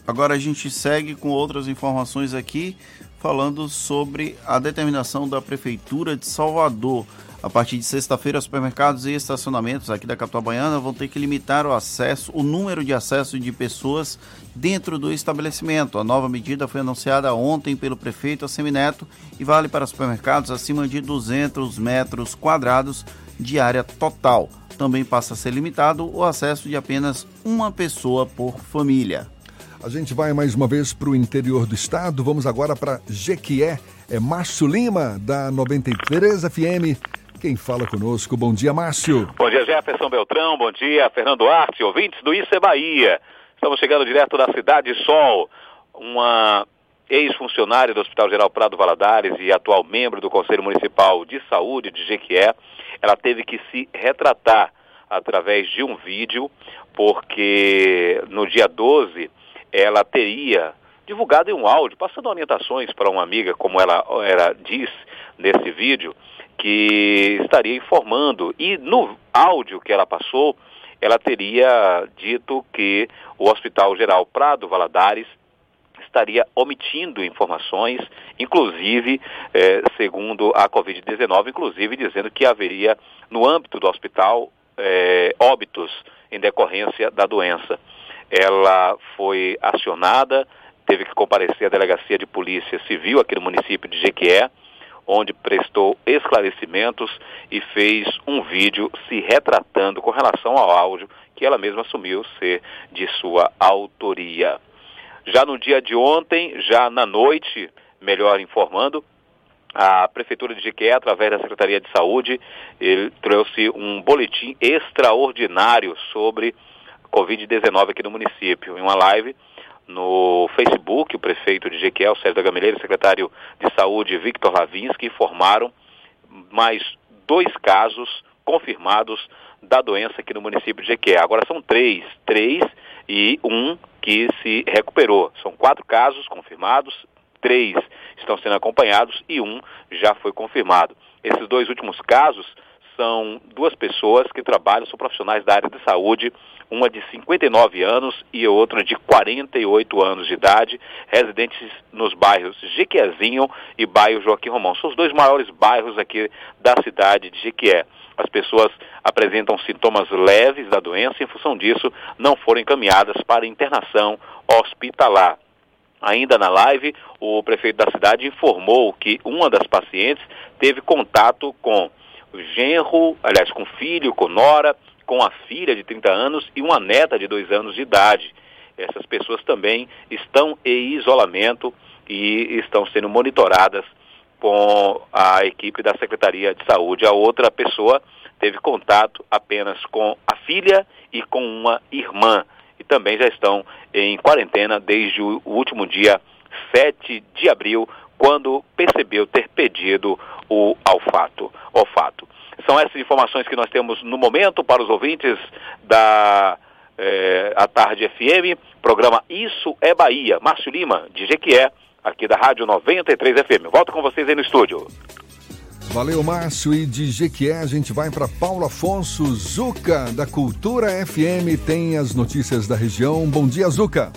Agora a gente segue com outras informações aqui, falando sobre a determinação da Prefeitura de Salvador. A partir de sexta-feira, supermercados e estacionamentos aqui da capital baiana vão ter que limitar o acesso, o número de acesso de pessoas dentro do estabelecimento. A nova medida foi anunciada ontem pelo prefeito Assemineto e vale para supermercados acima de 200 metros quadrados de área total. Também passa a ser limitado o acesso de apenas uma pessoa por família. A gente vai mais uma vez para o interior do estado. Vamos agora para Jequié. É Márcio Lima, da 93 FM Quem fala conosco? Bom dia, Márcio. Bom dia, Jefferson Beltrão. Bom dia, Fernando Arte, ouvintes do Isso é Bahia. Estamos chegando direto da Cidade Sol. Uma ex-funcionária do Hospital Geral Prado Valadares e atual membro do Conselho Municipal de Saúde de Jequié, ela teve que se retratar através de um vídeo, porque no dia 12 ela teria divulgado em um áudio, passando orientações para uma amiga, como ela, ela diz nesse vídeo, que estaria informando. E no áudio que ela passou, ela teria dito que o Hospital Geral Prado Valadares estaria omitindo informações, inclusive, eh, segundo a Covid-19, inclusive dizendo que haveria, no âmbito do hospital, eh, óbitos em decorrência da doença. Ela foi acionada, teve que comparecer à delegacia de polícia civil aqui no município de Jequié, onde prestou esclarecimentos e fez um vídeo se retratando com relação ao áudio que ela mesma assumiu ser de sua autoria. Já no dia de ontem, já na noite, melhor informando, a Prefeitura de Jequié, através da Secretaria de Saúde, trouxe um boletim extraordinário sobre Covid-19 aqui no município. Em uma live no Facebook, o prefeito de Jequié, o Sérgio da Gameleira, secretário de Saúde, Victor Lavinsky, informaram mais dois casos confirmados da doença aqui no município de Jequié. Agora são três, três e um que se recuperou. São quatro casos confirmados, três estão sendo acompanhados e um já foi confirmado. Esses dois últimos casos são duas pessoas que trabalham, são profissionais da área de saúde, uma de 59 anos e outra de 48 anos de idade, residentes nos bairros Jequiézinho e bairro Joaquim Romão. São os dois maiores bairros aqui da cidade de Jequié. As pessoas apresentam sintomas leves da doença e, em função disso, não foram encaminhadas para internação hospitalar. Ainda na live, o prefeito da cidade informou que uma das pacientes teve contato com genro, aliás, com filho, com nora, com a filha de 30 anos e uma neta de 2 anos de idade. Essas pessoas também estão em isolamento e estão sendo monitoradas com a equipe da Secretaria de Saúde. A outra pessoa teve contato apenas com a filha e com uma irmã. E também já estão em quarentena desde o último dia 7 de abril, quando percebeu ter pedido o olfato. olfato. São essas informações que nós temos no momento para os ouvintes da eh, A Tarde FM, programa Isso é Bahia. Márcio Lima, de Jequié, aqui da Rádio 93 FM. Volto com vocês aí no estúdio. Valeu, Márcio. E de Jequié a gente vai para Paulo Afonso Zuca, da Cultura FM. Tem as notícias da região. Bom dia, Zuca.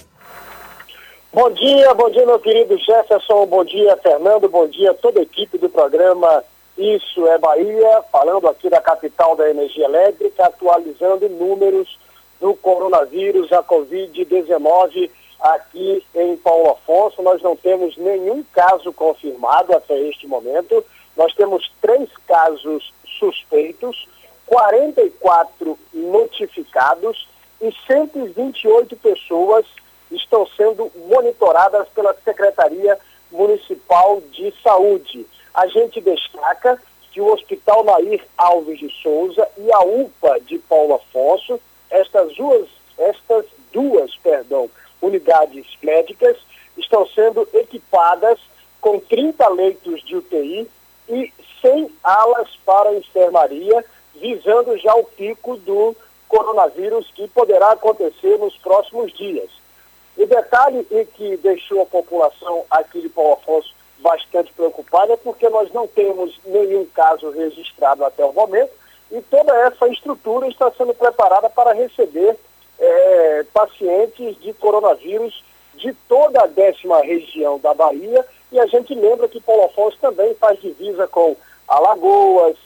Bom dia, bom dia, meu querido Jefferson. Bom dia, Fernando. Bom dia, toda a equipe do programa Isso é Bahia. Falando aqui da capital da energia elétrica, atualizando números do coronavírus, a Covid-19 aqui em Paulo Afonso. Nós não temos nenhum caso confirmado até este momento. Nós temos três casos suspeitos, 44 notificados e 128 pessoas estão sendo monitoradas pela Secretaria Municipal de Saúde. A gente destaca que o Hospital Nair Alves de Souza e a UPA de Paulo Afonso, estas duas, estas duas, perdão, unidades médicas estão sendo equipadas com 30 leitos de UTI e 100 alas para enfermaria, visando já o pico do coronavírus que poderá acontecer nos próximos dias. O detalhe em que deixou a população aqui de Paulo Afonso bastante preocupada é porque nós não temos nenhum caso registrado até o momento e toda essa estrutura está sendo preparada para receber é, pacientes de coronavírus de toda a décima região da Bahia e a gente lembra que Paulo Afonso também faz divisa com Alagoas,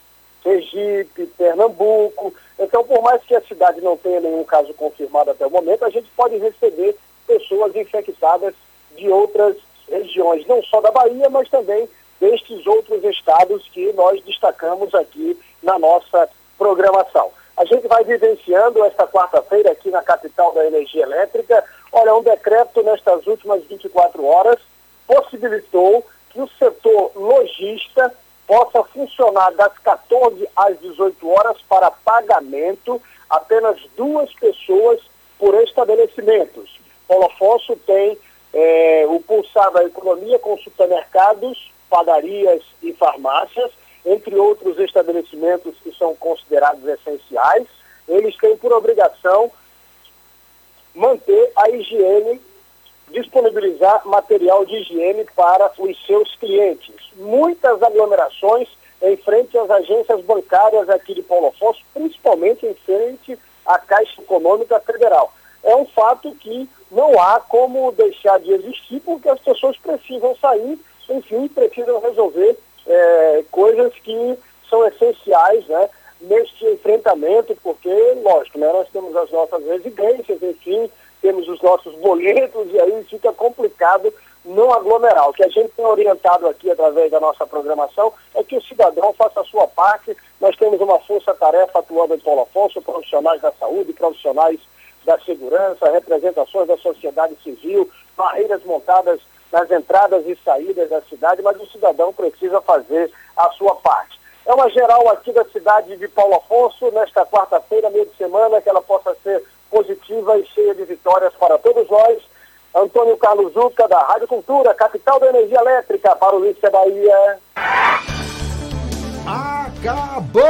Sergipe, Pernambuco. Então, por mais que a cidade não tenha nenhum caso confirmado até o momento, a gente pode receber pessoas infectadas de outras regiões, não só da Bahia, mas também destes outros estados que nós destacamos aqui na nossa programação. A gente vai vivenciando esta quarta-feira aqui na capital da energia elétrica. Olha, um decreto nestas últimas 24 horas possibilitou que o setor logista possa funcionar das 14 às 18 horas para pagamento apenas duas pessoas por estabelecimentos. Paulo Afonso tem é, o pulsar da economia com supermercados, padarias e farmácias, entre outros estabelecimentos que são considerados essenciais. Eles têm por obrigação manter a higiene, disponibilizar material de higiene para os seus clientes. Muitas aglomerações em frente às agências bancárias aqui de Paulo Afonso, principalmente em frente à Caixa Econômica Federal. É um fato que não há como deixar de existir, porque as pessoas precisam sair, enfim, precisam resolver é, coisas que são essenciais né, neste enfrentamento, porque, lógico, né, nós temos as nossas residências, enfim, temos os nossos boletos, e aí fica complicado não aglomerar. O que a gente tem orientado aqui através da nossa programação é que o cidadão faça a sua parte. Nós temos uma força-tarefa atuando em Paulo Afonso, profissionais da saúde, profissionais da segurança, representações da sociedade civil, barreiras montadas nas entradas e saídas da cidade, mas o cidadão precisa fazer a sua parte. É uma geral aqui da cidade de Paulo Afonso, nesta quarta-feira, meio de semana, que ela possa ser positiva e cheia de vitórias para todos nós. Antônio Carlos Zuca, da Rádio Cultura, capital da energia elétrica, para o Lícia Bahia. Acabou,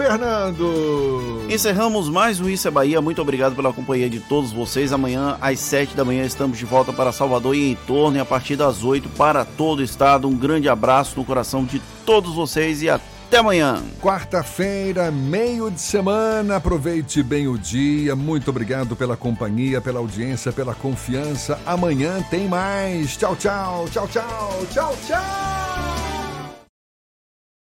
Fernando! Encerramos mais o Isso é Bahia. Muito obrigado pela companhia de todos vocês. Amanhã, às 7 da manhã, estamos de volta para Salvador e em torno, e a partir das 8 para todo o estado. Um grande abraço no coração de todos vocês e até amanhã. Quarta-feira, meio de semana. Aproveite bem o dia. Muito obrigado pela companhia, pela audiência, pela confiança. Amanhã tem mais. Tchau, tchau, tchau, tchau, tchau, tchau.